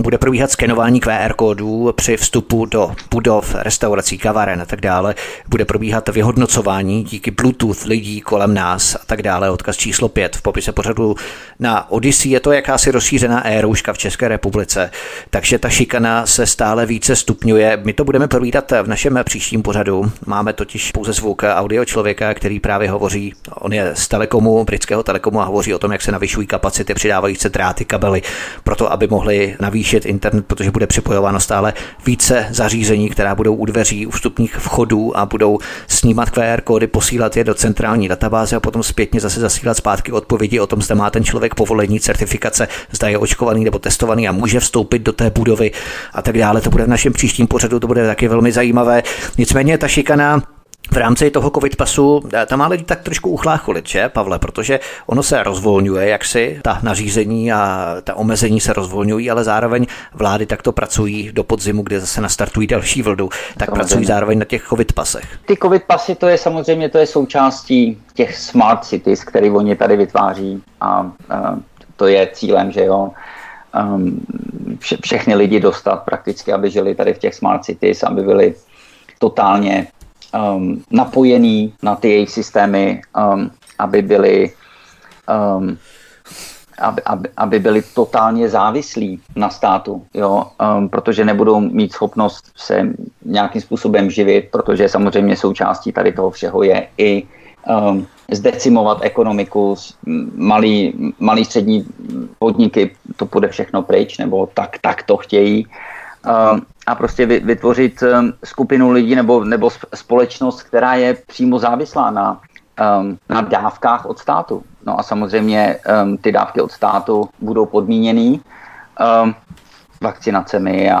Bude probíhat skenování QR kódů při vstupu do budov, restaurací, kaváren a tak dále. Bude probíhat vyhodnocování díky Bluetooth lidí, nás a tak dále. Odkaz číslo 5 v popise pořadu na Odyssey je to jakási rozšířená érouška v České republice, takže ta šikana se stále více stupňuje. My to budeme provídat v našem příštím pořadu. Máme totiž pouze zvuk audio člověka, který právě hovoří, on je z Telekomu, britského Telekomu a hovoří o tom, jak se navyšují kapacity, přidávají se dráty, kabely, proto aby mohli navýšit internet, protože bude připojováno stále více zařízení, která budou u dveří, u vstupních vchodů a budou snímat QR kódy, posílat je do centrální data databáze a potom zpětně zase zasílat zpátky odpovědi o tom, zda má ten člověk povolení, certifikace, zda je očkovaný nebo testovaný a může vstoupit do té budovy a tak dále. To bude v našem příštím pořadu, to bude taky velmi zajímavé. Nicméně ta šikana v rámci toho covid pasu eh, tam má lidi tak trošku uchlácholit, že, Pavle, protože ono se rozvolňuje, jak si ta nařízení a ta omezení se rozvolňují, ale zároveň vlády takto pracují do podzimu, kde zase nastartují další vlnu, tak samozřejmě. pracují zároveň na těch covid pasech. Ty covid pasy, to je samozřejmě to je součástí těch smart cities, které oni tady vytváří a, a to je cílem, že jo, um, vše, všechny lidi dostat prakticky, aby žili tady v těch smart cities, aby byli totálně um, napojený na ty jejich systémy, um, aby byli um, aby, aby, aby byli totálně závislí na státu, jo? Um, protože nebudou mít schopnost se nějakým způsobem živit, protože samozřejmě součástí tady toho všeho je i um, zdecimovat ekonomiku, malý, malý střední podniky, to půjde všechno pryč, nebo tak, tak to chtějí. Um, a prostě vytvořit um, skupinu lidí nebo, nebo společnost, která je přímo závislá na, um, na dávkách od státu. No a samozřejmě um, ty dávky od státu budou podmíněny um, vakcinacemi a,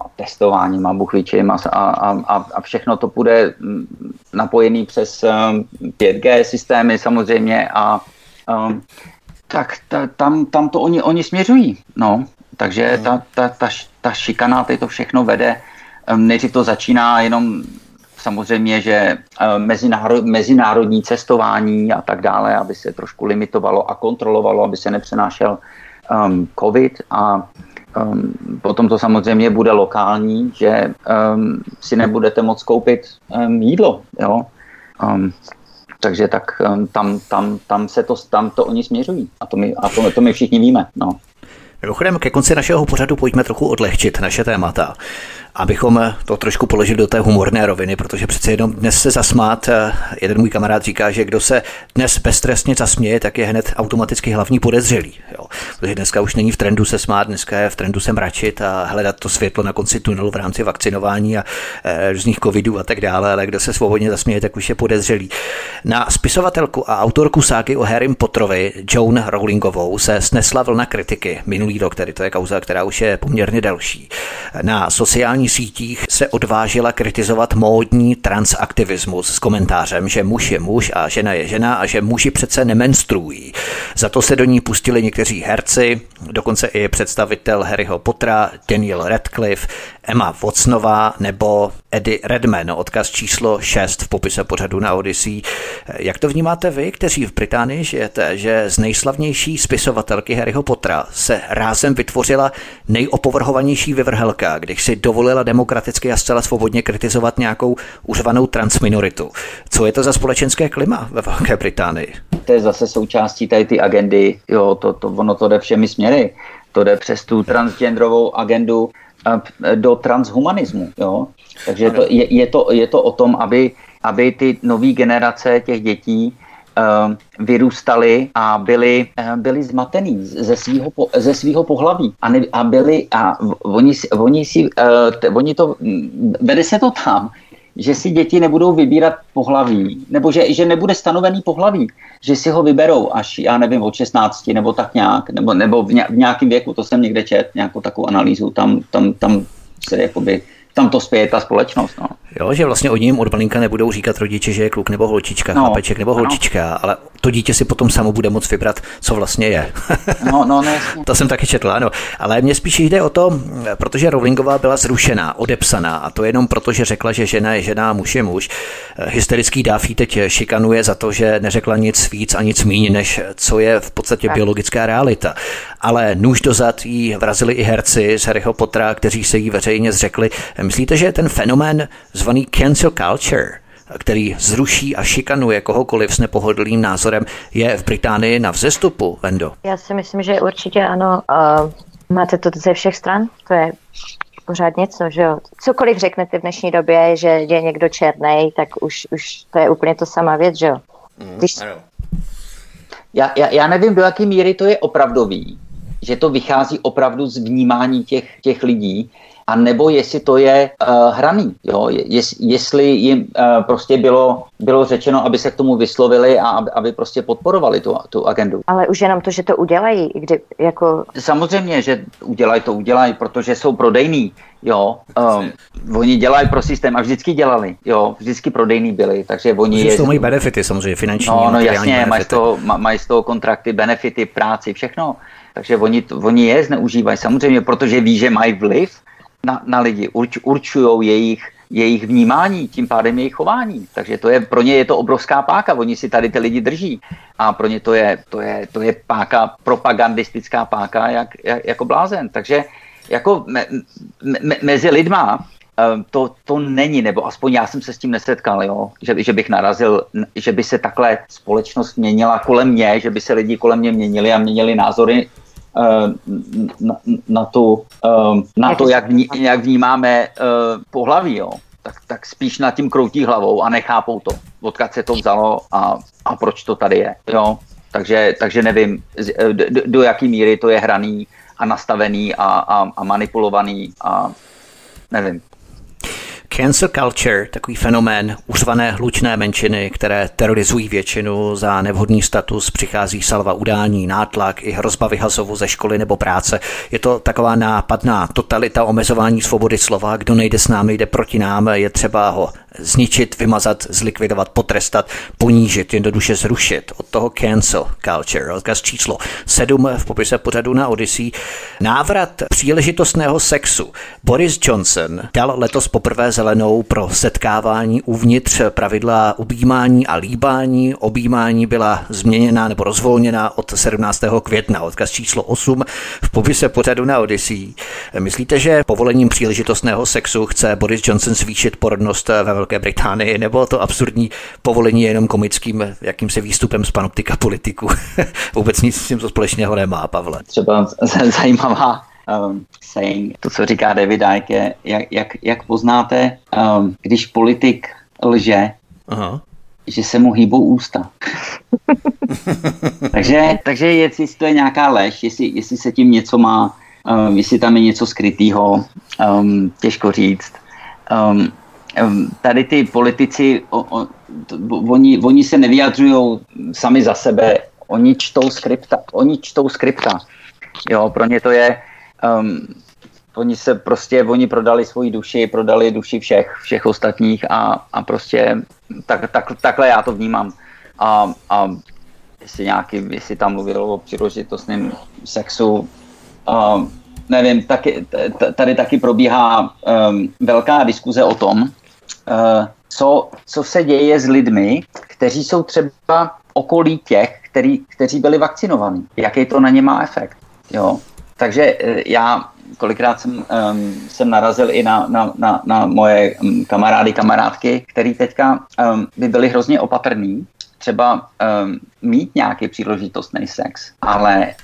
a testováním a buchvičím a, a, a, a všechno to bude napojený přes um, 5G systémy samozřejmě a um, tak ta, tam, tam to oni, oni směřují. No. Takže hmm. ta, ta, ta, ta šikana, to všechno vede. Nejdřív to začíná jenom samozřejmě, že mezinárod, mezinárodní cestování a tak dále, aby se trošku limitovalo a kontrolovalo, aby se nepřenášel um, covid a um, potom to samozřejmě bude lokální, že um, si nebudete moct koupit um, jídlo, jo. Um, takže tak um, tam, tam, tam se to, tam to oni směřují a to my, a to, to my všichni víme, no. Mimochodem, ke konci našeho pořadu pojďme trochu odlehčit naše témata abychom to trošku položili do té humorné roviny, protože přece jenom dnes se zasmát, eh, jeden můj kamarád říká, že kdo se dnes beztrestně zasměje, tak je hned automaticky hlavní podezřelý. Jo. Protože dneska už není v trendu se smát, dneska je v trendu se mračit a hledat to světlo na konci tunelu v rámci vakcinování a e, různých covidů a tak dále, ale kdo se svobodně zasměje, tak už je podezřelý. Na spisovatelku a autorku ságy o Harrym Potterovi, Joan Rowlingovou, se snesla vlna kritiky minulý rok, tedy to je kauza, která už je poměrně delší. Na sociální sítích se odvážila kritizovat módní transaktivismus s komentářem, že muž je muž a žena je žena a že muži přece nemenstruují. Za to se do ní pustili někteří herci, dokonce i představitel Harryho Pottera, Daniel Radcliffe, Emma Watsonová nebo Eddie Redman, odkaz číslo 6 v popise pořadu na Odyssey. Jak to vnímáte vy, kteří v Británii žijete, že z nejslavnější spisovatelky Harryho Pottera se rázem vytvořila nejopovrhovanější vyvrhelka, když si dovolila demokraticky a zcela svobodně kritizovat nějakou uřvanou transminoritu. Co je to za společenské klima ve Velké Británii? To je zase součástí tady ty agendy, jo, to, to, ono to jde všemi směry. To jde přes tu transgenderovou agendu do transhumanismu. Jo? Takže to, je, je, to, je to o tom, aby, aby ty nové generace těch dětí uh, vyrůstaly a byli, uh, byli zmatený ze svého ze svýho pohlaví. A, ne, a byli, a oni, oni, si, uh, oni to, vede se to tam, že si děti nebudou vybírat pohlaví, nebo že, že nebude stanovený pohlaví, že si ho vyberou až, já nevím, od 16 nebo tak nějak, nebo, nebo v, nějakém věku, to jsem někde čet, nějakou takovou analýzu, tam, tam, tam se jakoby tam to spěje ta společnost. No. Jo, že vlastně od ním od malinka nebudou říkat rodiče, že je kluk nebo holčička, no, chlapeček nebo holčička, no. ale to dítě si potom samo bude moct vybrat, co vlastně je. no, no, no, to jsem taky četl, ano. Ale mně spíš jde o to, protože Rowlingová byla zrušená, odepsaná a to jenom proto, že řekla, že žena je žena a muž je muž. Hysterický dáfí teď šikanuje za to, že neřekla nic víc a nic méně, než co je v podstatě tak. biologická realita. Ale nůž dozad jí vrazili i herci z Harryho Pottera, kteří se jí veřejně zřekli. Myslíte, že ten fenomén zvaný cancel culture, který zruší a šikanuje kohokoliv s nepohodlným názorem, je v Británii na vzestupu, Vendo? Já si myslím, že určitě ano. Uh, máte to ze všech stran, to je pořád něco, že jo. Cokoliv řeknete v dnešní době, že je někdo černý, tak už, už to je úplně to samá věc, že jo. Mm, Když... já, já, já nevím, do jaké míry to je opravdový, že to vychází opravdu z vnímání těch, těch lidí, a nebo jestli to je uh, hraný, jo? Jest, jestli jim uh, prostě bylo, bylo řečeno, aby se k tomu vyslovili a aby, aby prostě podporovali tu, tu agendu. Ale už jenom to, že to udělají, kdy jako... Samozřejmě, že udělají to, udělají, protože jsou prodejní, jo. Um, oni dělají pro systém a vždycky dělali, jo, vždycky prodejní byli, takže oni... je... mají benefity samozřejmě, finanční, No, no jasně, mají z, toho, mají z toho kontrakty, benefity, práci, všechno. Takže oni, oni je zneužívají samozřejmě, protože ví, že mají vliv na, na lidi, urč, určují jejich, jejich vnímání, tím pádem jejich chování. Takže to je, pro ně je to obrovská páka, oni si tady ty lidi drží a pro ně to je, to je, to je páka, propagandistická páka jak, jak, jako blázen. Takže jako me, me, mezi lidma eh, to, to není, nebo aspoň já jsem se s tím nesetkal, jo? Že, že bych narazil, že by se takhle společnost měnila kolem mě, že by se lidi kolem mě měnili a měnili názory na, na, tu, eh, na to, jak, vní, jak vnímáme eh, pohlaví, jo. Tak, tak spíš nad tím kroutí hlavou a nechápou to, odkud se to vzalo a, a proč to tady je. Jo. Takže, takže nevím, do, do jaký míry to je hraný a nastavený a, a, a manipulovaný a nevím. Cancel culture, takový fenomén uřvané hlučné menšiny, které terorizují většinu za nevhodný status, přichází salva udání, nátlak i hrozba vyhazovu ze školy nebo práce. Je to taková nápadná totalita omezování svobody slova, kdo nejde s námi, jde proti nám, je třeba ho zničit, vymazat, zlikvidovat, potrestat, ponížit, jednoduše zrušit. Od toho cancel culture. Odkaz číslo 7 v popise pořadu na Odyssey. Návrat příležitostného sexu. Boris Johnson dal letos poprvé zelenou pro setkávání uvnitř pravidla objímání a líbání. Objímání byla změněna nebo rozvolněna od 17. května. Odkaz číslo 8 v popise pořadu na Odyssey. Myslíte, že povolením příležitostného sexu chce Boris Johnson zvýšit porodnost ve Velké Británii, nebo to absurdní povolení je jenom komickým jakýmsi výstupem z panoptika politiku. Vůbec nic s tím společného nemá, Pavle. Třeba zajímavá um, saying, to, co říká David Icke, je, jak, jak, jak poznáte, um, když politik lže, Aha. že se mu hýbou ústa. takže, takže jestli to je nějaká lež, jestli, jestli se tím něco má, um, jestli tam je něco skrytého, um, těžko říct. Um, tady ty politici, oni, oni se nevyjadřují sami za sebe, oni čtou skripta, oni čtou skripta. Jo, pro ně to je, um, oni se prostě, oni prodali svoji duši, prodali duši všech, všech ostatních a, a prostě tak, tak, takhle já to vnímám. A, a jestli nějaký, jestli tam mluvil o příležitostném sexu, um, nevím, taky, tady taky probíhá um, velká diskuze o tom, co, co se děje s lidmi, kteří jsou třeba okolí těch, který, kteří byli vakcinovaní. Jaký to na ně má efekt. Jo? Takže uh, já kolikrát jsem, um, jsem narazil i na, na, na, na moje um, kamarády, kamarádky, který teďka um, by byli hrozně opatrní, třeba um, mít nějaký příležitostný sex, ale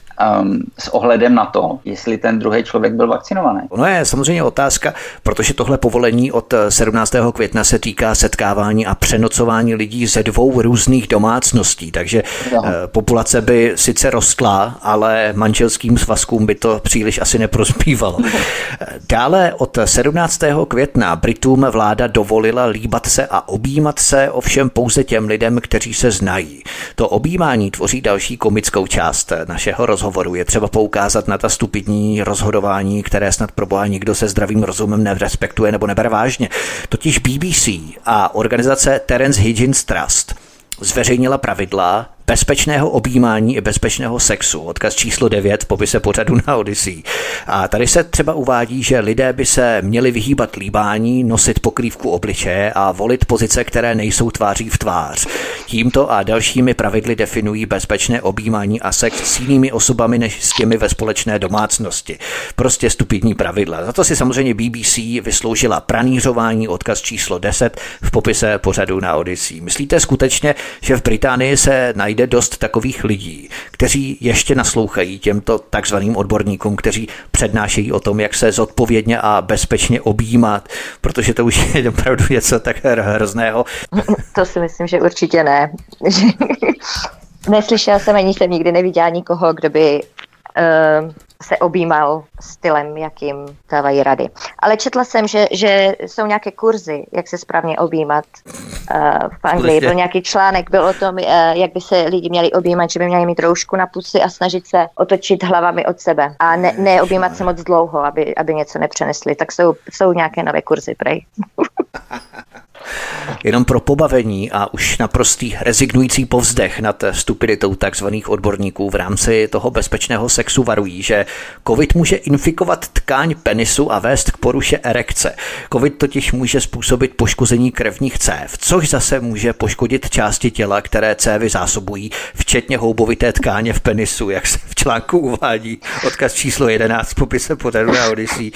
um, s ohledem na to, jestli ten druhý člověk byl vakcinovaný. Ono je samozřejmě otázka, protože tohle povolení od 17. května se týká setkávání a přenocování lidí ze dvou různých domácností, takže no. populace by sice rostla, ale manželským svazkům by to příliš asi neprospívalo. Dále od 17. května Britům vláda dovolila líbat se a objímat se ovšem pouze těm lidem, kteří se znají. To objímání tvoří další komickou část našeho rozhovoru rozhovoru je třeba poukázat na ta stupidní rozhodování, které snad pro boha nikdo se zdravým rozumem nerespektuje nebo nebere vážně. Totiž BBC a organizace Terence Higgins Trust zveřejnila pravidla, bezpečného objímání i bezpečného sexu. Odkaz číslo 9 v popise pořadu na Odyssey. A tady se třeba uvádí, že lidé by se měli vyhýbat líbání, nosit pokrývku obličeje a volit pozice, které nejsou tváří v tvář. Tímto a dalšími pravidly definují bezpečné objímání a sex s jinými osobami než s těmi ve společné domácnosti. Prostě stupidní pravidla. Za to si samozřejmě BBC vysloužila pranířování odkaz číslo 10 v popise pořadu na Odyssey. Myslíte skutečně, že v Británii se najde najde dost takových lidí, kteří ještě naslouchají těmto takzvaným odborníkům, kteří přednášejí o tom, jak se zodpovědně a bezpečně objímat, protože to už je opravdu něco tak hrozného. To si myslím, že určitě ne. Neslyšela jsem ani jsem nikdy neviděla nikoho, kdo by uh, se objímal stylem, jakým dávají rady. Ale četla jsem, že, že jsou nějaké kurzy, jak se správně objímat uh, v Anglii. Byl nějaký článek, byl o tom, uh, jak by se lidi měli objímat, že by měli mít roušku na pusy a snažit se otočit hlavami od sebe a ne, neobjímat se moc dlouho, aby, aby něco nepřenesli. Tak jsou, jsou nějaké nové kurzy, prej. Jenom pro pobavení a už naprostý rezignující povzdech nad stupiditou takzvaných odborníků v rámci toho bezpečného sexu varují, že COVID může infikovat tkáň penisu a vést k poruše erekce. COVID totiž může způsobit poškození krevních cév, což zase může poškodit části těla, které cévy zásobují, včetně houbovité tkáně v penisu, jak se v článku uvádí. Odkaz číslo 11 v popise pořadu na Odyssey.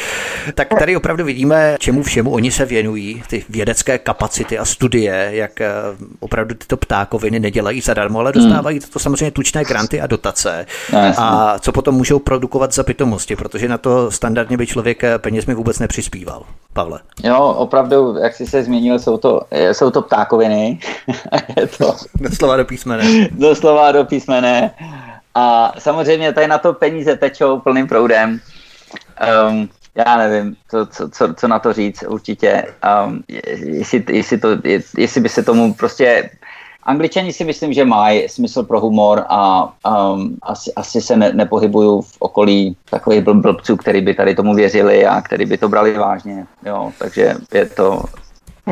Tak tady opravdu vidíme, čemu všemu oni se věnují, ty vědecké kapacity a studie, jak eh, opravdu tyto ptákoviny nedělají zadarmo, ale dostávají to samozřejmě tučné granty a dotace. No, a co potom můžou produkovat za pitomosti, protože na to standardně by člověk eh, penězmi vůbec nepřispíval. Pavle. Jo, opravdu, jak jsi se změnil, jsou to, eh, jsou to ptákoviny. je to... Doslova do písmene. Doslova do písmene. A samozřejmě tady na to peníze tečou plným proudem. Um, já nevím, co, co, co, co na to říct určitě. Um, jestli, jestli, to, jestli by se tomu prostě Angličani si myslím, že mají smysl pro humor a um, asi, asi se ne, nepohybují v okolí takových blbců, který by tady tomu věřili a který by to brali vážně. Jo, takže je to,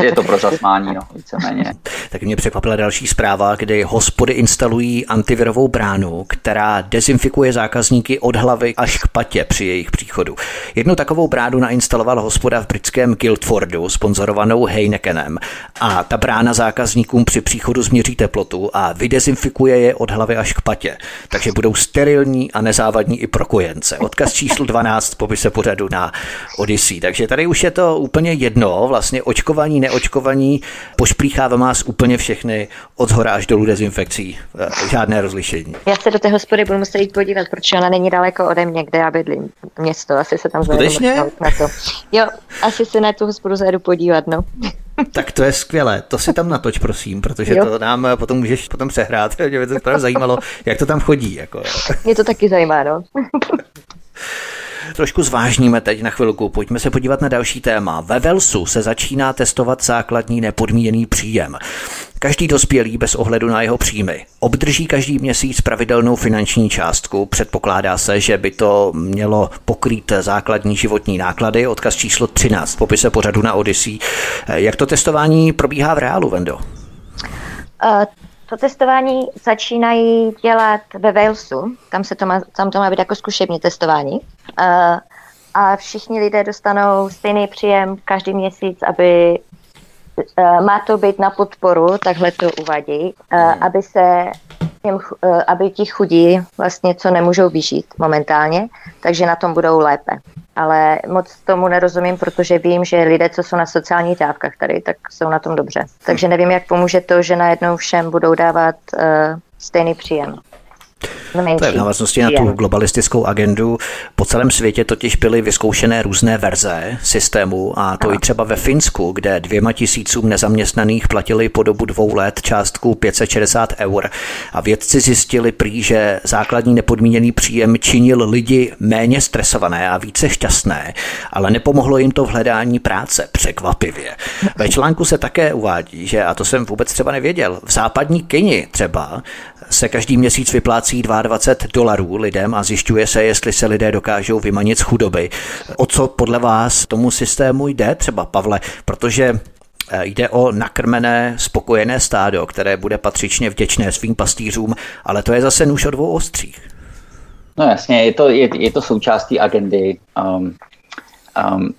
je to pro zasmání, no, víceméně. Tak mě překvapila další zpráva, kdy hospody instalují antivirovou bránu, která dezinfikuje zákazníky od hlavy až k patě při jejich příchodu. Jednu takovou bránu nainstaloval hospoda v britském Guildfordu, sponzorovanou Heinekenem. A ta brána zákazníkům při příchodu změří teplotu a vydezinfikuje je od hlavy až k patě. Takže budou sterilní a nezávadní i pro kojence. Odkaz číslo 12 popise pořadu na Odyssey. Takže tady už je to úplně jedno, vlastně očkování neočkovaní, pošplíchává vás úplně všechny od zhora až dolů dezinfekcí. Žádné rozlišení. Já se do té hospody budu muset jít podívat, protože ona není daleko ode mě, kde já bydlím. Město, asi se tam Skutečně? na to. Jo, asi se na tu hospodu zajedu podívat, no. Tak to je skvělé, to si tam natoč, prosím, protože jo. to nám potom můžeš potom přehrát. Mě by to zajímalo, jak to tam chodí. Jako. Mě to taky zajímá, no. Trošku zvážníme teď na chvilku. Pojďme se podívat na další téma. Ve Velsu se začíná testovat základní nepodmíněný příjem. Každý dospělý bez ohledu na jeho příjmy obdrží každý měsíc pravidelnou finanční částku. Předpokládá se, že by to mělo pokrýt základní životní náklady. Odkaz číslo 13 v popise pořadu na Odyssey. Jak to testování probíhá v reálu, Vendo? Uh, to testování začínají dělat ve Walesu, tam, se to má, tam to má být jako zkušební testování. Uh, a všichni lidé dostanou stejný příjem každý měsíc, aby uh, má to být na podporu, takhle to uvadí, uh, aby se těm, aby ti chudí vlastně co nemůžou vyžít momentálně, takže na tom budou lépe ale moc tomu nerozumím, protože vím, že lidé, co jsou na sociálních dávkách tady, tak jsou na tom dobře. Takže nevím, jak pomůže to, že najednou všem budou dávat uh, stejný příjem. To je v návaznosti na tu globalistickou agendu. Po celém světě totiž byly vyzkoušené různé verze systému a to i třeba ve Finsku, kde dvěma tisícům nezaměstnaných platili po dobu dvou let částku 560 eur. A vědci zjistili prý, že základní nepodmíněný příjem činil lidi méně stresované a více šťastné, ale nepomohlo jim to v hledání práce, překvapivě. Ve článku se také uvádí, že, a to jsem vůbec třeba nevěděl, v západní Kyni třeba se každý měsíc vyplácí 22 dolarů lidem a zjišťuje se, jestli se lidé dokážou vymanit z chudoby. O co podle vás tomu systému jde třeba, Pavle? Protože eh, Jde o nakrmené, spokojené stádo, které bude patřičně vděčné svým pastýřům, ale to je zase nůž o dvou ostřích. No jasně, je to, je, je to součástí agendy. Um, um,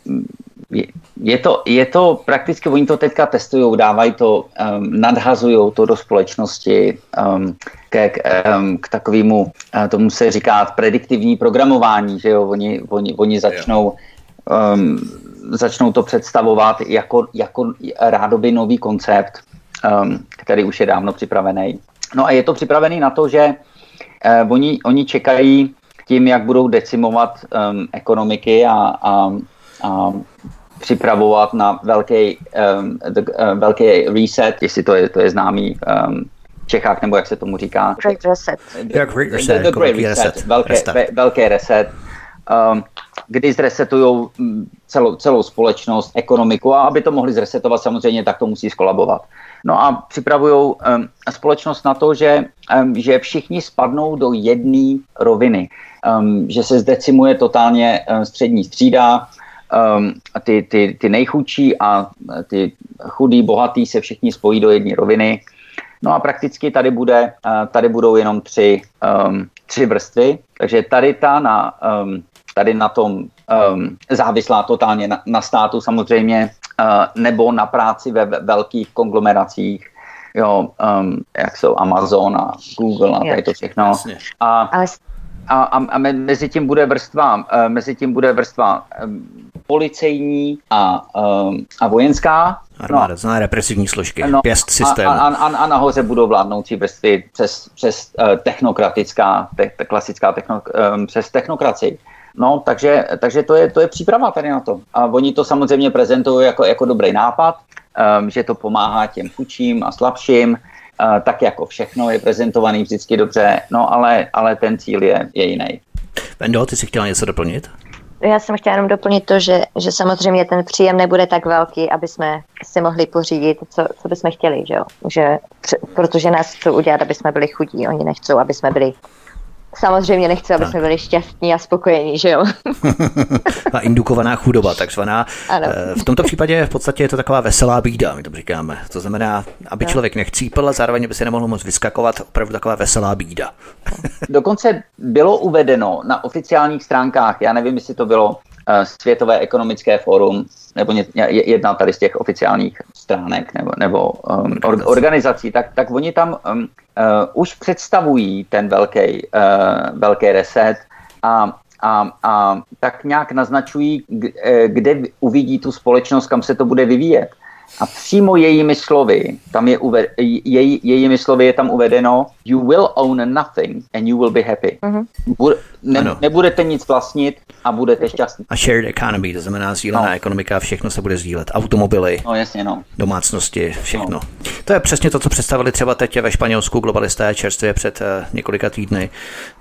je to, je to prakticky, oni to teďka testují, dávají to, um, nadhazují to do společnosti um, ke, k, um, k takovému, uh, tomu se říká prediktivní programování, že jo, oni, oni, oni začnou, um, začnou to představovat jako, jako rádoby nový koncept, um, který už je dávno připravený. No a je to připravený na to, že uh, oni, oni čekají tím, jak budou decimovat um, ekonomiky a, a, a připravovat na velký, um, the, uh, velký reset, jestli to je, to je známý um, Čechách, nebo jak se tomu říká. Great reset. Yeah, great reset. The, the great reset. reset. Velké, reset. velký reset. um, kdy zresetují mm, celou, celou společnost, ekonomiku a aby to mohli zresetovat samozřejmě, tak to musí skolabovat. No a připravují um, společnost na to, že, um, že všichni spadnou do jedné roviny, um, že se zdecimuje totálně um, střední střída, um, ty, ty, ty nejchudší a ty chudí, bohatý se všichni spojí do jedné roviny. No a prakticky tady, bude, uh, tady budou jenom tři, um, tři vrstvy, takže tady ta na, um, tady na tom um, závislá totálně na, na státu samozřejmě, uh, nebo na práci ve velkých konglomeracích, jo, um, jak jsou Amazon a Google a tady to všechno. A, a, a, a mezi tím bude vrstva, uh, mezi tím bude vrstva um, policejní a, um, a vojenská. Armáda, no, zná represivní složky, no, pěst systém. A, a, a, a nahoře budou vládnoucí vrstvy přes, přes uh, technokratická, te, te, klasická techno, um, přes technokracii. No, takže, takže to, je, to je příprava tady na to. A oni to samozřejmě prezentují jako, jako dobrý nápad, um, že to pomáhá těm chudším a slabším, tak jako všechno je prezentovaný vždycky dobře, no ale, ale ten cíl je, je jiný. Vendo, ty jsi chtěla něco doplnit? Já jsem chtěla jenom doplnit to, že, že samozřejmě ten příjem nebude tak velký, aby jsme si mohli pořídit, co, co bychom chtěli, že jo? Že, protože nás chcou udělat, aby jsme byli chudí, oni nechcou, aby jsme byli samozřejmě nechci, aby tak. jsme byli šťastní a spokojení, že jo? a indukovaná chudoba, takzvaná. Ano. Eh, v tomto případě v podstatě je to taková veselá bída, my to říkáme. To znamená, aby no. člověk nechcípl a zároveň by se nemohl moc vyskakovat, opravdu taková veselá bída. Dokonce bylo uvedeno na oficiálních stránkách, já nevím, jestli to bylo Světové ekonomické fórum nebo jedna tady z těch oficiálních stránek nebo, nebo um, organizací, tak, tak oni tam um, uh, už představují ten velký, uh, velký reset a a, a tak nějak naznačují, kde uvidí tu společnost, kam se to bude vyvíjet. A přímo jejími slovy, tam je uved, jej, jejími slovy je tam uvedeno you will own nothing and you will be happy. Uh-huh. Bude, ne, nebudete nic vlastnit a budete šťastní. A shared economy, to znamená sdílená no. ekonomika, všechno se bude sdílet. Automobily, no, jasně, no. domácnosti, všechno. No. To je přesně to, co představili třeba teď ve Španělsku globalisté čerstvě před uh, několika týdny.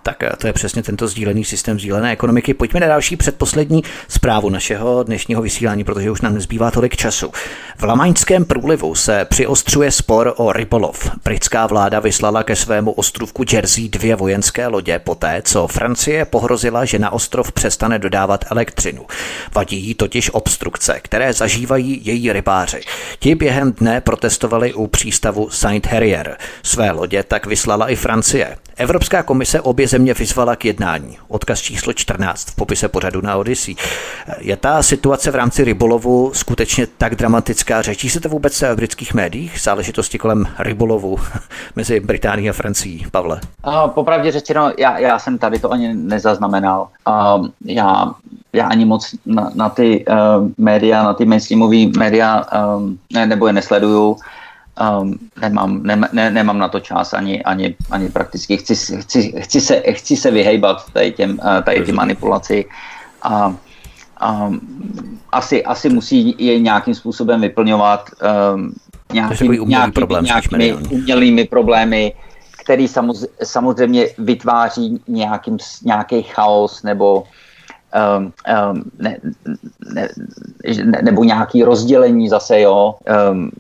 Tak uh, to je přesně tento sdílený systém sdílené ekonomiky. Pojďme na další předposlední zprávu našeho dnešního vysílání, protože už nám nezbývá tolik času. V Lamaňském průlivu se přiostřuje spor o rybolov. Britská vláda vyslala ke svému ostrovku Jersey dvě vojenské lodě poté, co Francie pohrozila, že na ostrov přestane dodávat elektřinu. Vadí jí totiž obstrukce, které zažívají její rybáři. Ti během dne protestovali u přístavu Saint Herier. Své lodě tak vyslala i Francie. Evropská komise obě země vyzvala k jednání. Odkaz číslo 14 v popise pořadu na Odyssey. Je ta situace v rámci rybolovu skutečně tak dramatická? Řečí se to vůbec v britských médiích? Záležitosti kolem rybolovu mezi Británií a Francií, Pavle? A popravdě řečeno, já, já jsem tady to ani nezaznamenal. A já, já ani moc na, na ty uh, média, na ty mainstreamové média um, ne, nebo je nesleduju um, nemám, ne, ne, nemám na to čas ani, ani, ani prakticky. Chci, chci, chci, se, chci se vyhejbat tady, těm, eh, tady ty manipulaci a um, asi, asi musí je nějakým způsobem vyplňovat um, nějaký, nějaký, problém, nějakými umělými problémy, který samoz, samozřejmě vytváří nějakým, nějaký chaos nebo um, um, ne, ne, ne, nebo nějaký rozdělení zase, jo, um,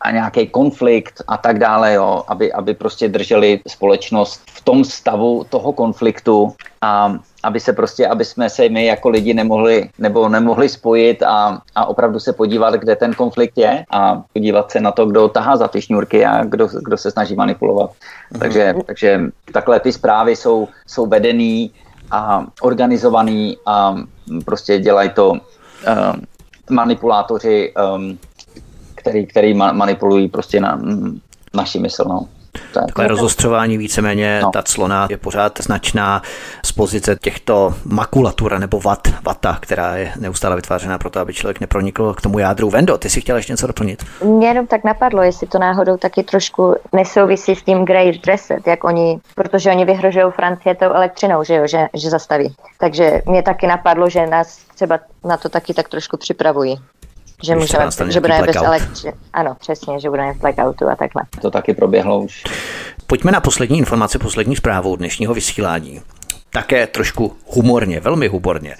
a nějaký konflikt a tak dále, jo, aby, aby prostě drželi společnost v tom stavu toho konfliktu. A aby se prostě, aby jsme se my jako lidi nemohli, nebo nemohli spojit a, a opravdu se podívat, kde ten konflikt je a podívat se na to, kdo tahá za ty šňůrky a kdo, kdo se snaží manipulovat. Mm-hmm. Takže, takže takhle ty zprávy jsou, jsou vedený a organizovaný a prostě dělají to uh, manipulátoři um, který, který manipulují prostě na naši mysl. No. Takové rozostřování víceméně, no. ta clona je pořád značná z pozice těchto makulatur nebo vat, vata, která je neustále vytvářena pro to, aby člověk nepronikl k tomu jádru. Vendo, ty si chtěla ještě něco doplnit? Mě jenom tak napadlo, jestli to náhodou taky trošku nesouvisí s tím Grey Dresset, jak oni, protože oni vyhrožují Francie tou elektřinou, že jo, že, že zastaví. Takže mě taky napadlo, že nás třeba na to taky tak trošku připravují. Že, můžeme, že budeme bez elektřiny. Ano, přesně, že budeme v blackoutu a takhle. To taky proběhlo už. Pojďme na poslední informace, poslední zprávu dnešního vysílání. Také trošku humorně, velmi humorně.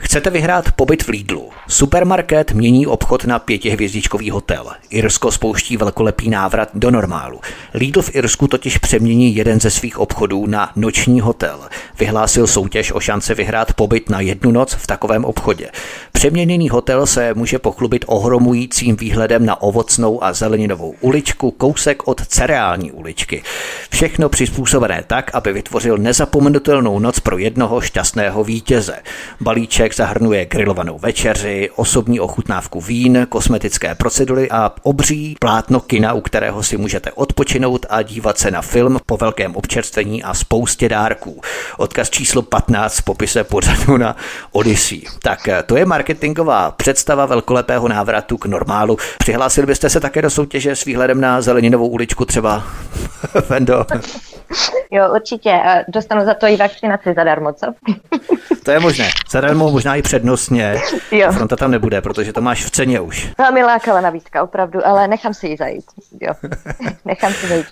Chcete vyhrát pobyt v Lidlu? Supermarket mění obchod na pětihvězdičkový hotel. Irsko spouští velkolepý návrat do normálu. Lidl v Irsku totiž přemění jeden ze svých obchodů na noční hotel. Vyhlásil soutěž o šance vyhrát pobyt na jednu noc v takovém obchodě. Přeměněný hotel se může pochlubit ohromujícím výhledem na ovocnou a zeleninovou uličku kousek od cereální uličky. Všechno přizpůsobené tak, aby vytvořil nezapomenutelnou noc pro jednoho šťastného vítěze. Balíček zahrnuje grilovanou večeři, osobní ochutnávku vín, kosmetické procedury a obří plátno kina, u kterého si můžete odpočinout a dívat se na film po velkém občerstvení a spoustě dárků. Odkaz číslo 15 v popise pořadu na Odyssey. Tak to je Mark marketingová představa velkolepého návratu k normálu. Přihlásili byste se také do soutěže s výhledem na Zeleninovou uličku třeba? Vendo. Jo, určitě. Dostanu za to i vakcinaci zadarmo, co? To je možné. Zadarmo možná i přednostně. Jo. Fronta tam nebude, protože to máš v ceně už. Velmi lákavá nabídka, opravdu, ale nechám si ji zajít. Jo. Nechám si zajít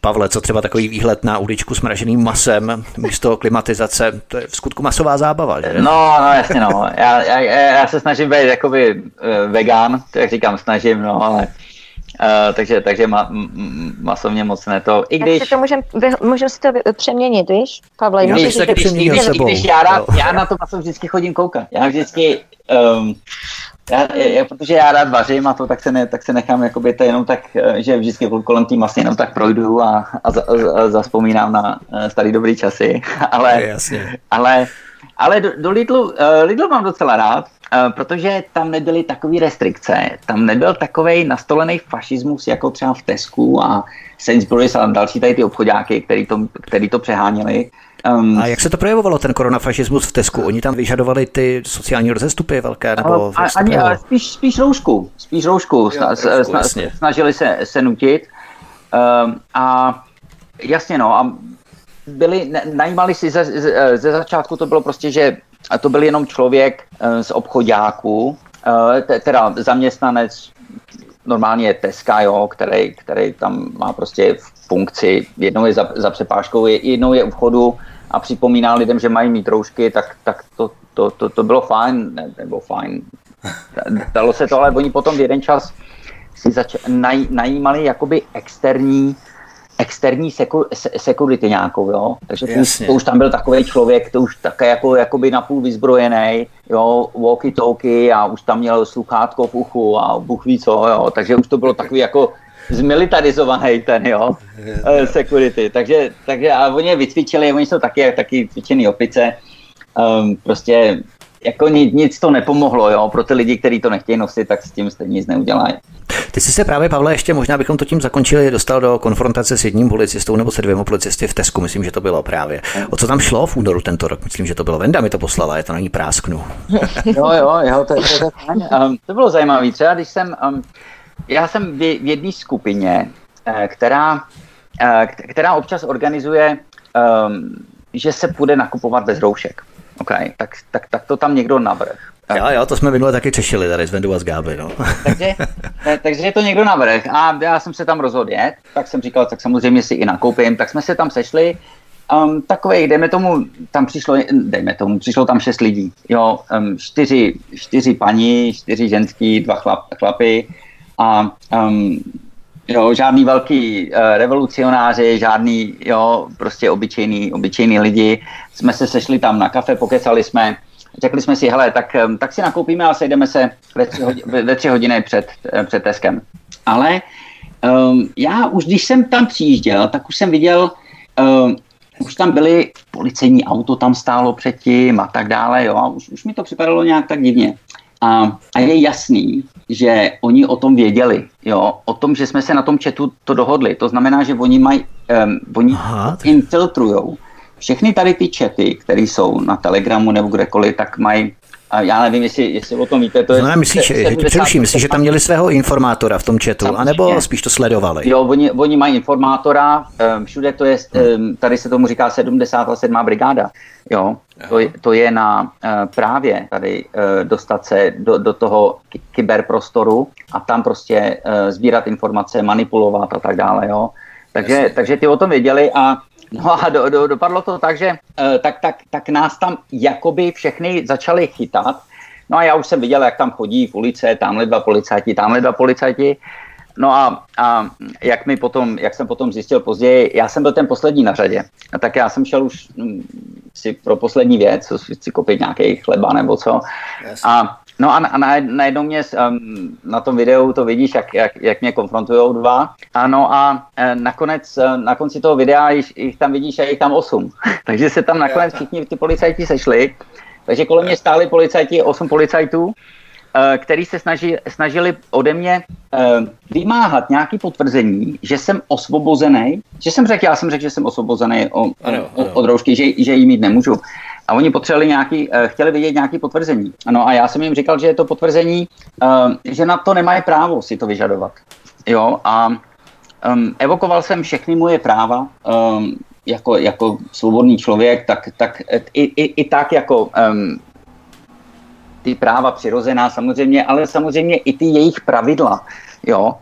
Pavle, co třeba takový výhled na uličku s mraženým masem místo klimatizace, to je v skutku masová zábava, že? No, no jasně no. Já, já, já se snažím být jakoby uh, vegan, jak říkám, snažím, no, ale Uh, takže takže ma, m, masovně moc ne to. I když... si to můžem, můžem si to přeměnit, víš, Pavle? Já můžeš si taky přeměnil sebou. Když já, rád, já na to maso vždycky chodím koukat. Já vždycky, um, já, já, protože já rád vařím a to, tak se, ne, tak se nechám jakoby to jenom tak, eh, že vždycky kolem té masy jenom tak projdu a, a, a, a zaspomínám na uh, starý dobrý časy. ale, Jasně. ale, ale do, do Lidlu, uh, Lidlu mám docela rád, Eh, protože tam nebyly takové restrikce, tam nebyl takový nastolený fašismus jako třeba v Tesku a Sainsbury's a další tady ty obchodáky, který to, který to přeháněli. Um, a jak se to projevovalo, ten koronafašismus v Tesku? Oni tam vyžadovali ty sociální rozestupy velké? Nebo a, ani, a spíš, spíš roušku. Spíš roušku. Sna, jo, sna, sna, snažili se, se nutit. Um, a jasně no, a byli, najímali si ze, ze, ze začátku to bylo prostě, že a to byl jenom člověk eh, z obchodáků, eh, teda zaměstnanec normálně je Teska, jo, který, který tam má prostě funkci, jednou je za, za přepážkou, jednou je u vchodu a připomíná lidem, že mají mít roušky, tak, tak to, to, to, to bylo fajn, ne, nebo fajn. Dalo se to, ale oni potom v jeden čas si zač- naj, najímali jakoby externí externí seku, se, security nějakou, jo. Takže to už, to už tam byl takový člověk, to už také jako jakoby napůl vyzbrojený, jo, walkie-talkie a už tam měl sluchátko v uchu a Bůh ví co, jo. Takže už to bylo takový jako zmilitarizovaný ten, jo, eh, security. Takže, takže a oni je vycvičili, oni jsou taky, taky cvičený opice. Um, prostě jako nic, nic to nepomohlo, jo, pro ty lidi, kteří to nechtějí nosit, tak s tím stejně nic neudělají. Ty jsi se právě, Pavle, ještě možná bychom to tím zakončili, dostal do konfrontace s jedním policistou nebo se dvěma policisty v Tesku, myslím, že to bylo právě. O co tam šlo v únoru tento rok? Myslím, že to bylo Venda mi to poslala, je to na ní prásknu. jo, jo, jo, to, to, to, um, to bylo zajímavé. Třeba když jsem, um, já jsem v, v jedné skupině, eh, která, eh, která občas organizuje, um, že se půjde nakupovat bez roušek. Okay, tak, tak, tak to tam někdo navrh. Jo, jo, to jsme minule taky češili tady z Vendu a z Gáby, no. takže, takže je to někdo navrh a já jsem se tam rozhodl jet, tak jsem říkal, tak samozřejmě si i nakoupím, tak jsme se tam sešli, um, takový, dejme tomu, tam přišlo, dejme tomu, přišlo tam šest lidí, jo, um, čtyři, čtyři paní, čtyři ženský, dva chlap, chlapy a um, jo, žádný velký uh, revolucionáři, žádný, jo, prostě obyčejný, obyčejný lidi, jsme se sešli tam na kafe, pokecali jsme, řekli jsme si, hele, tak, tak si nakoupíme a sejdeme se ve tři, hodiny, ve tři hodiny před, před Teskem. Ale um, já už, když jsem tam přijížděl, tak už jsem viděl, um, už tam byly policejní auto tam stálo předtím a tak dále, jo, a už, už mi to připadalo nějak tak divně. A, a je jasný, že oni o tom věděli, jo, o tom, že jsme se na tom četu to dohodli. To znamená, že oni mají, um, oni Aha, infiltrujou všechny tady ty čety, které jsou na Telegramu nebo kdekoliv, tak mají a já nevím, jestli, jestli o tom víte. To je no, myslíš, že, především, myslíš, že tam měli svého informátora v tom chatu, Samozřejmě. anebo spíš to sledovali? Jo, oni, oni mají informátora, všude to je, tady se tomu říká 77. brigáda, jo, to je, to je na eh, právě tady eh, dostat se do, do toho kyberprostoru a tam prostě eh, sbírat informace, manipulovat a tak dále, jo. Takže, takže ty o tom věděli a No a do, do, dopadlo to tak, že uh, tak, tak, tak nás tam jakoby všechny začali chytat. No a já už jsem viděl, jak tam chodí v ulice, tamhle dva policajti, tamhle dva policajti. No a, a jak, mi potom, jak jsem potom zjistil později, já jsem byl ten poslední na řadě. A tak já jsem šel už hm, si pro poslední věc, si koupit nějaký chleba nebo co. Yes. A No a, a najednou mě um, na tom videu to vidíš, jak, jak, jak mě konfrontují dva. Ano a e, nakonec, e, na konci toho videa jich, jich tam vidíš a jich tam osm. Takže se tam nakonec všichni ty policajti sešli. Takže kolem mě stáli policajti, osm policajtů, e, který se snaží, snažili ode mě e, vymáhat nějaké potvrzení, že jsem osvobozený, že jsem řekl, já jsem řekl, že jsem osvobozený o, ano, ano. od roušky, že, že jí mít nemůžu. A oni potřebovali nějaký, uh, chtěli vidět nějaké potvrzení. No a já jsem jim říkal, že je to potvrzení, uh, že na to nemají právo si to vyžadovat. Jo, a um, evokoval jsem všechny moje práva, um, jako, jako svobodný člověk, tak, tak i, i, i tak jako um, ty práva přirozená samozřejmě, ale samozřejmě i ty jejich pravidla. Jo,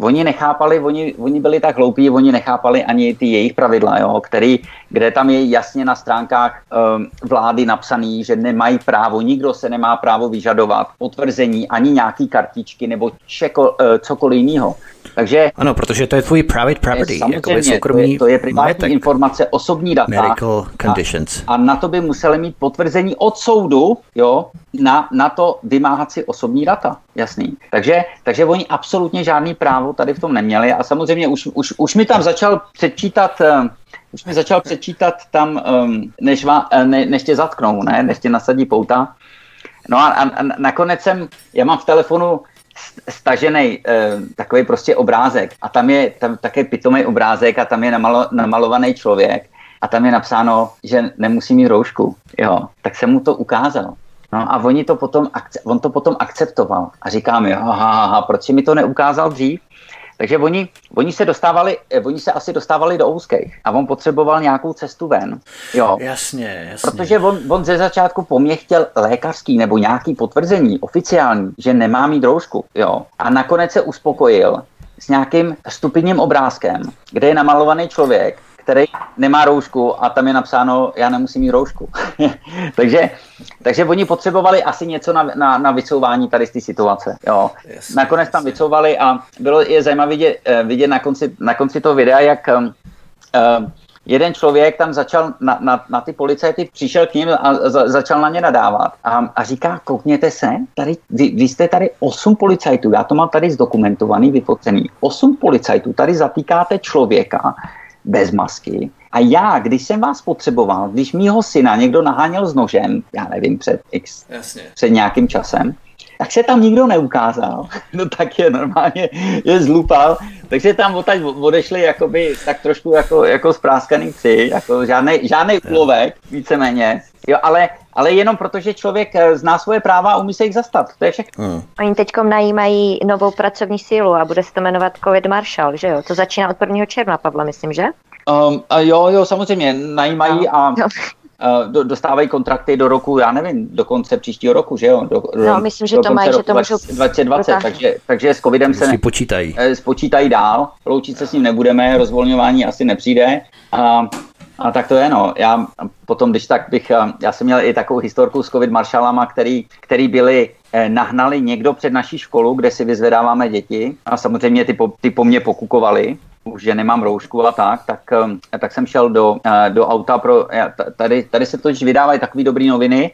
oni nechápali, oni, oni byli tak hloupí, oni nechápali ani ty jejich pravidla, jo, který, kde tam je jasně na stránkách um, vlády napsaný, že nemají právo, nikdo se nemá právo vyžadovat potvrzení ani nějaký kartičky nebo čeko, uh, cokoliv jiného. Takže, ano, protože to je tvůj private property, samozřejmě, soukromý to je, to je privátní informace, osobní data. Medical conditions. A, a na to by museli mít potvrzení od soudu, jo, na, na to vymáhat si osobní data, jasný. Takže, takže oni absolutně žádný právo tady v tom neměli a samozřejmě už, už, už mi tam začal předčítat eh, už mi začal předčítat tam, um, než, va, eh, ne, než tě zatknou, ne? než tě nasadí pouta. No a, a, a nakonec jsem, já mám v telefonu stažený eh, takový prostě obrázek a tam je tam také pitomý obrázek a tam je namalo, namalovaný člověk a tam je napsáno, že nemusí mít roušku. Jo, tak jsem mu to ukázal. No a oni to potom, on to potom akceptoval a říká mi, ha, ha, ha, proč mi to neukázal dřív? Takže oni, oni, se dostávali, eh, oni se asi dostávali do úzkých a on potřeboval nějakou cestu ven. Jo. Jasně, jasně. Protože on, on ze začátku po mně chtěl lékařský nebo nějaký potvrzení oficiální, že nemá mít roušku. Jo. A nakonec se uspokojil s nějakým stupidním obrázkem, kde je namalovaný člověk, který nemá roušku a tam je napsáno, já nemusím mít roušku. takže, takže oni potřebovali asi něco na, na, na vycouvání tady z té situace. Jo. Yes, Nakonec tam vycouvali a bylo je zajímavé vidět, eh, vidět na, konci, na konci toho videa, jak uh, jeden člověk tam začal na, na, na ty policajty, přišel k ním a za, začal na ně nadávat a, a říká, koukněte se, tady, vy, vy jste tady osm policajtů, já to mám tady zdokumentovaný, vyfocený, osm policajtů, tady zatýkáte člověka, bez masky. A já, když jsem vás potřeboval, když mýho syna někdo naháněl s nožem, já nevím, před, x, Jasně. před nějakým časem, tak se tam nikdo neukázal. No tak je normálně, je zlupal. Takže tam odtaď odešli jakoby, tak trošku jako, jako spráskaný psi, jako žádný, žádný úlovek, víceméně. Jo, ale, ale jenom protože člověk eh, zná svoje práva a umí se jich zastat. To je všechno. Hmm. Oni teď najímají novou pracovní sílu a bude se to jmenovat COVID Marshall, že jo? To začíná od 1. června, Pavla, myslím, že? Um, a jo, jo, samozřejmě, najímají no. a uh, dostávají kontrakty do roku, já nevím, do konce příštího roku, že jo? Do, no, myslím, že to mají, že to můžou 2020, takže, takže s covidem se ne, počítají. Eh, spočítají dál, loučit se s ním nebudeme, rozvolňování asi nepřijde. A a tak to je, no. Já potom, když tak bych, eh, já jsem měl i takovou historku s covid maršalama, který, který byli, eh, nahnali někdo před naší školu, kde si vyzvedáváme děti a samozřejmě ty po, ty po mně pokukovali, že nemám roušku a tak, tak, eh, tak jsem šel do, do auta pro, tady, tady se totiž vydávají takové dobré noviny,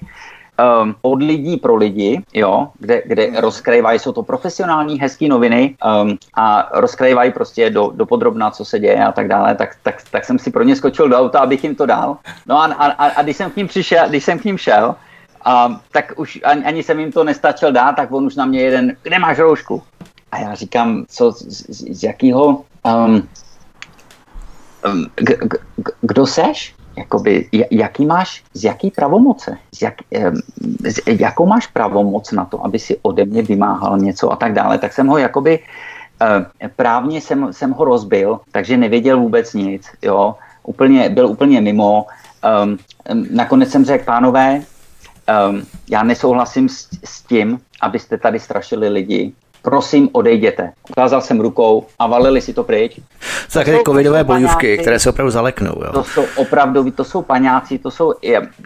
um, od lidí pro lidi, jo, kde, kde mm. rozkrývají, jsou to profesionální, hezké noviny um, a rozkrývají prostě do, do podrobna, co se děje a tak dále, tak, tak, tak jsem si pro ně skočil do auta, abych jim to dal. No a, a, a, a když jsem k ním přišel, když jsem k ním šel, a, tak už ani, ani jsem jim to nestačil dát, tak on už na mě jeden, kde máš roušku? A já říkám, co, z, z, z jakého, um, um, k, k, kdo seš? jakoby, jaký máš, z jaký pravomoce, z jak, z, jakou máš pravomoc na to, aby si ode mě vymáhal něco a tak dále, tak jsem ho jakoby eh, právně jsem, jsem ho rozbil, takže nevěděl vůbec nic, jo, úplně, byl úplně mimo. Um, nakonec jsem řekl, pánové, um, já nesouhlasím s, s tím, abyste tady strašili lidi, prosím odejděte. Ukázal jsem rukou a valili si to pryč. jsou také covidové bojůvky, které se opravdu zaleknou. Jo. To jsou opravdu, to jsou paňáci, to jsou,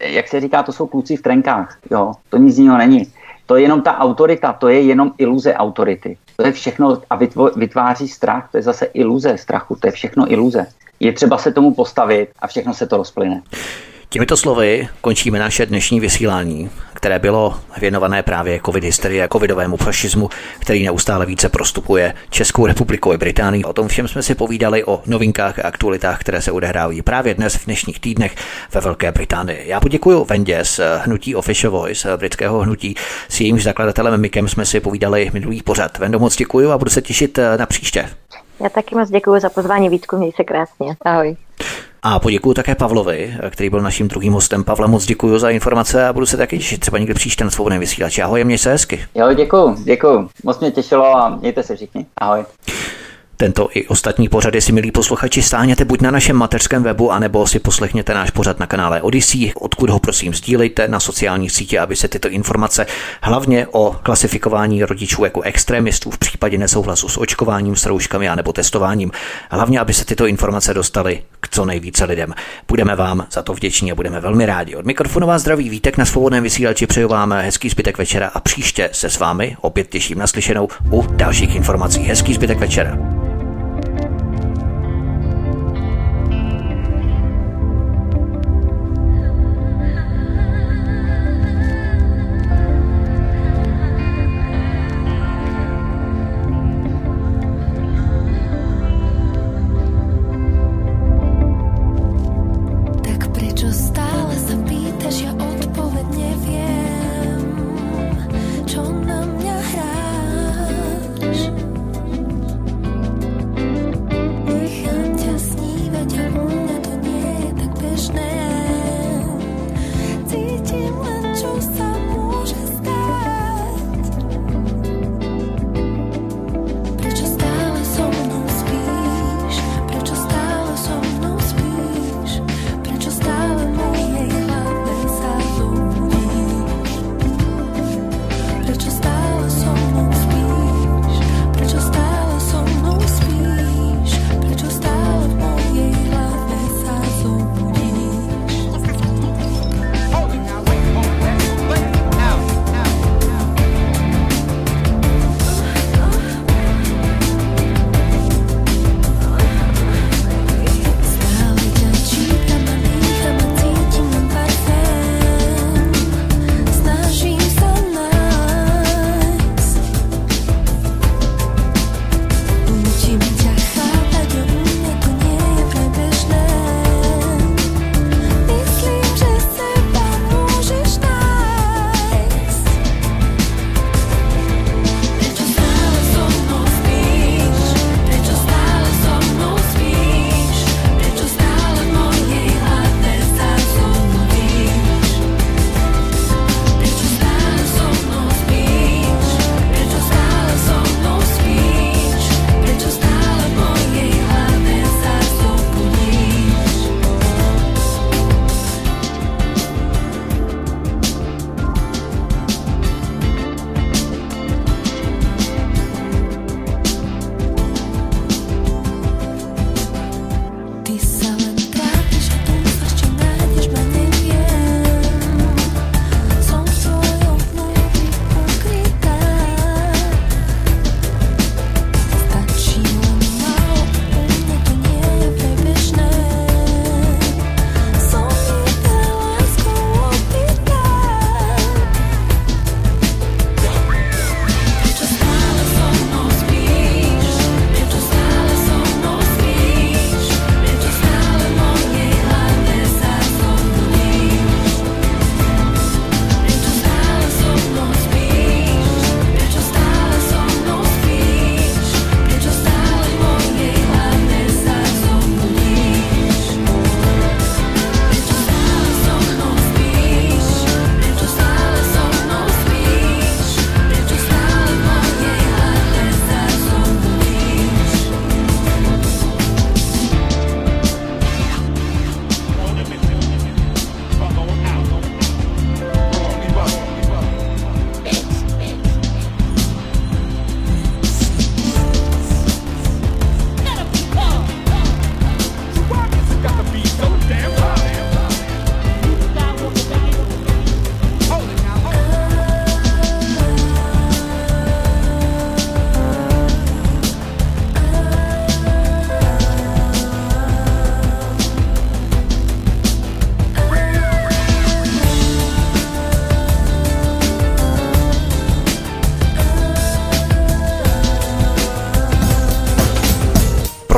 jak se říká, to jsou kluci v trenkách. Jo, to nic z něho není. To je jenom ta autorita, to je jenom iluze autority. To je všechno a vytváří strach, to je zase iluze strachu, to je všechno iluze. Je třeba se tomu postavit a všechno se to rozplyne. Těmito slovy končíme naše dnešní vysílání, které bylo věnované právě covid hysterie, covidovému fašismu, který neustále více prostupuje Českou republikou i Británii. O tom všem jsme si povídali o novinkách a aktualitách, které se odehrávají právě dnes v dnešních týdnech ve Velké Británii. Já poděkuji Vendě z hnutí Official Voice, britského hnutí, s jejímž zakladatelem Mikem jsme si povídali minulý pořad. Vendo, moc děkuji a budu se těšit na příště. Já taky moc děkuji za pozvání, Vítku, měj se krásně. Ahoj. A poděkuji také Pavlovi, který byl naším druhým hostem. Pavle, moc děkuji za informace a budu se taky těšit třeba někdy příště na svobodné vysílači. Ahoj, měj se hezky. Jo, děkuji, děkuji. Moc mě těšilo a mějte se všichni. Ahoj. Tento i ostatní pořady si, milí posluchači, stáhněte buď na našem mateřském webu, anebo si poslechněte náš pořad na kanále Odyssey, odkud ho prosím sdílejte na sociálních sítě, aby se tyto informace hlavně o klasifikování rodičů jako extremistů v případě nesouhlasu s očkováním, s rouškami a nebo testováním, hlavně aby se tyto informace dostaly k co nejvíce lidem. Budeme vám za to vděční a budeme velmi rádi. Od mikrofonu vás zdraví Vítek na svobodném vysílači přeju vám hezký zbytek večera a příště se s vámi opět těším naslyšenou u dalších informací. Hezký zbytek večera.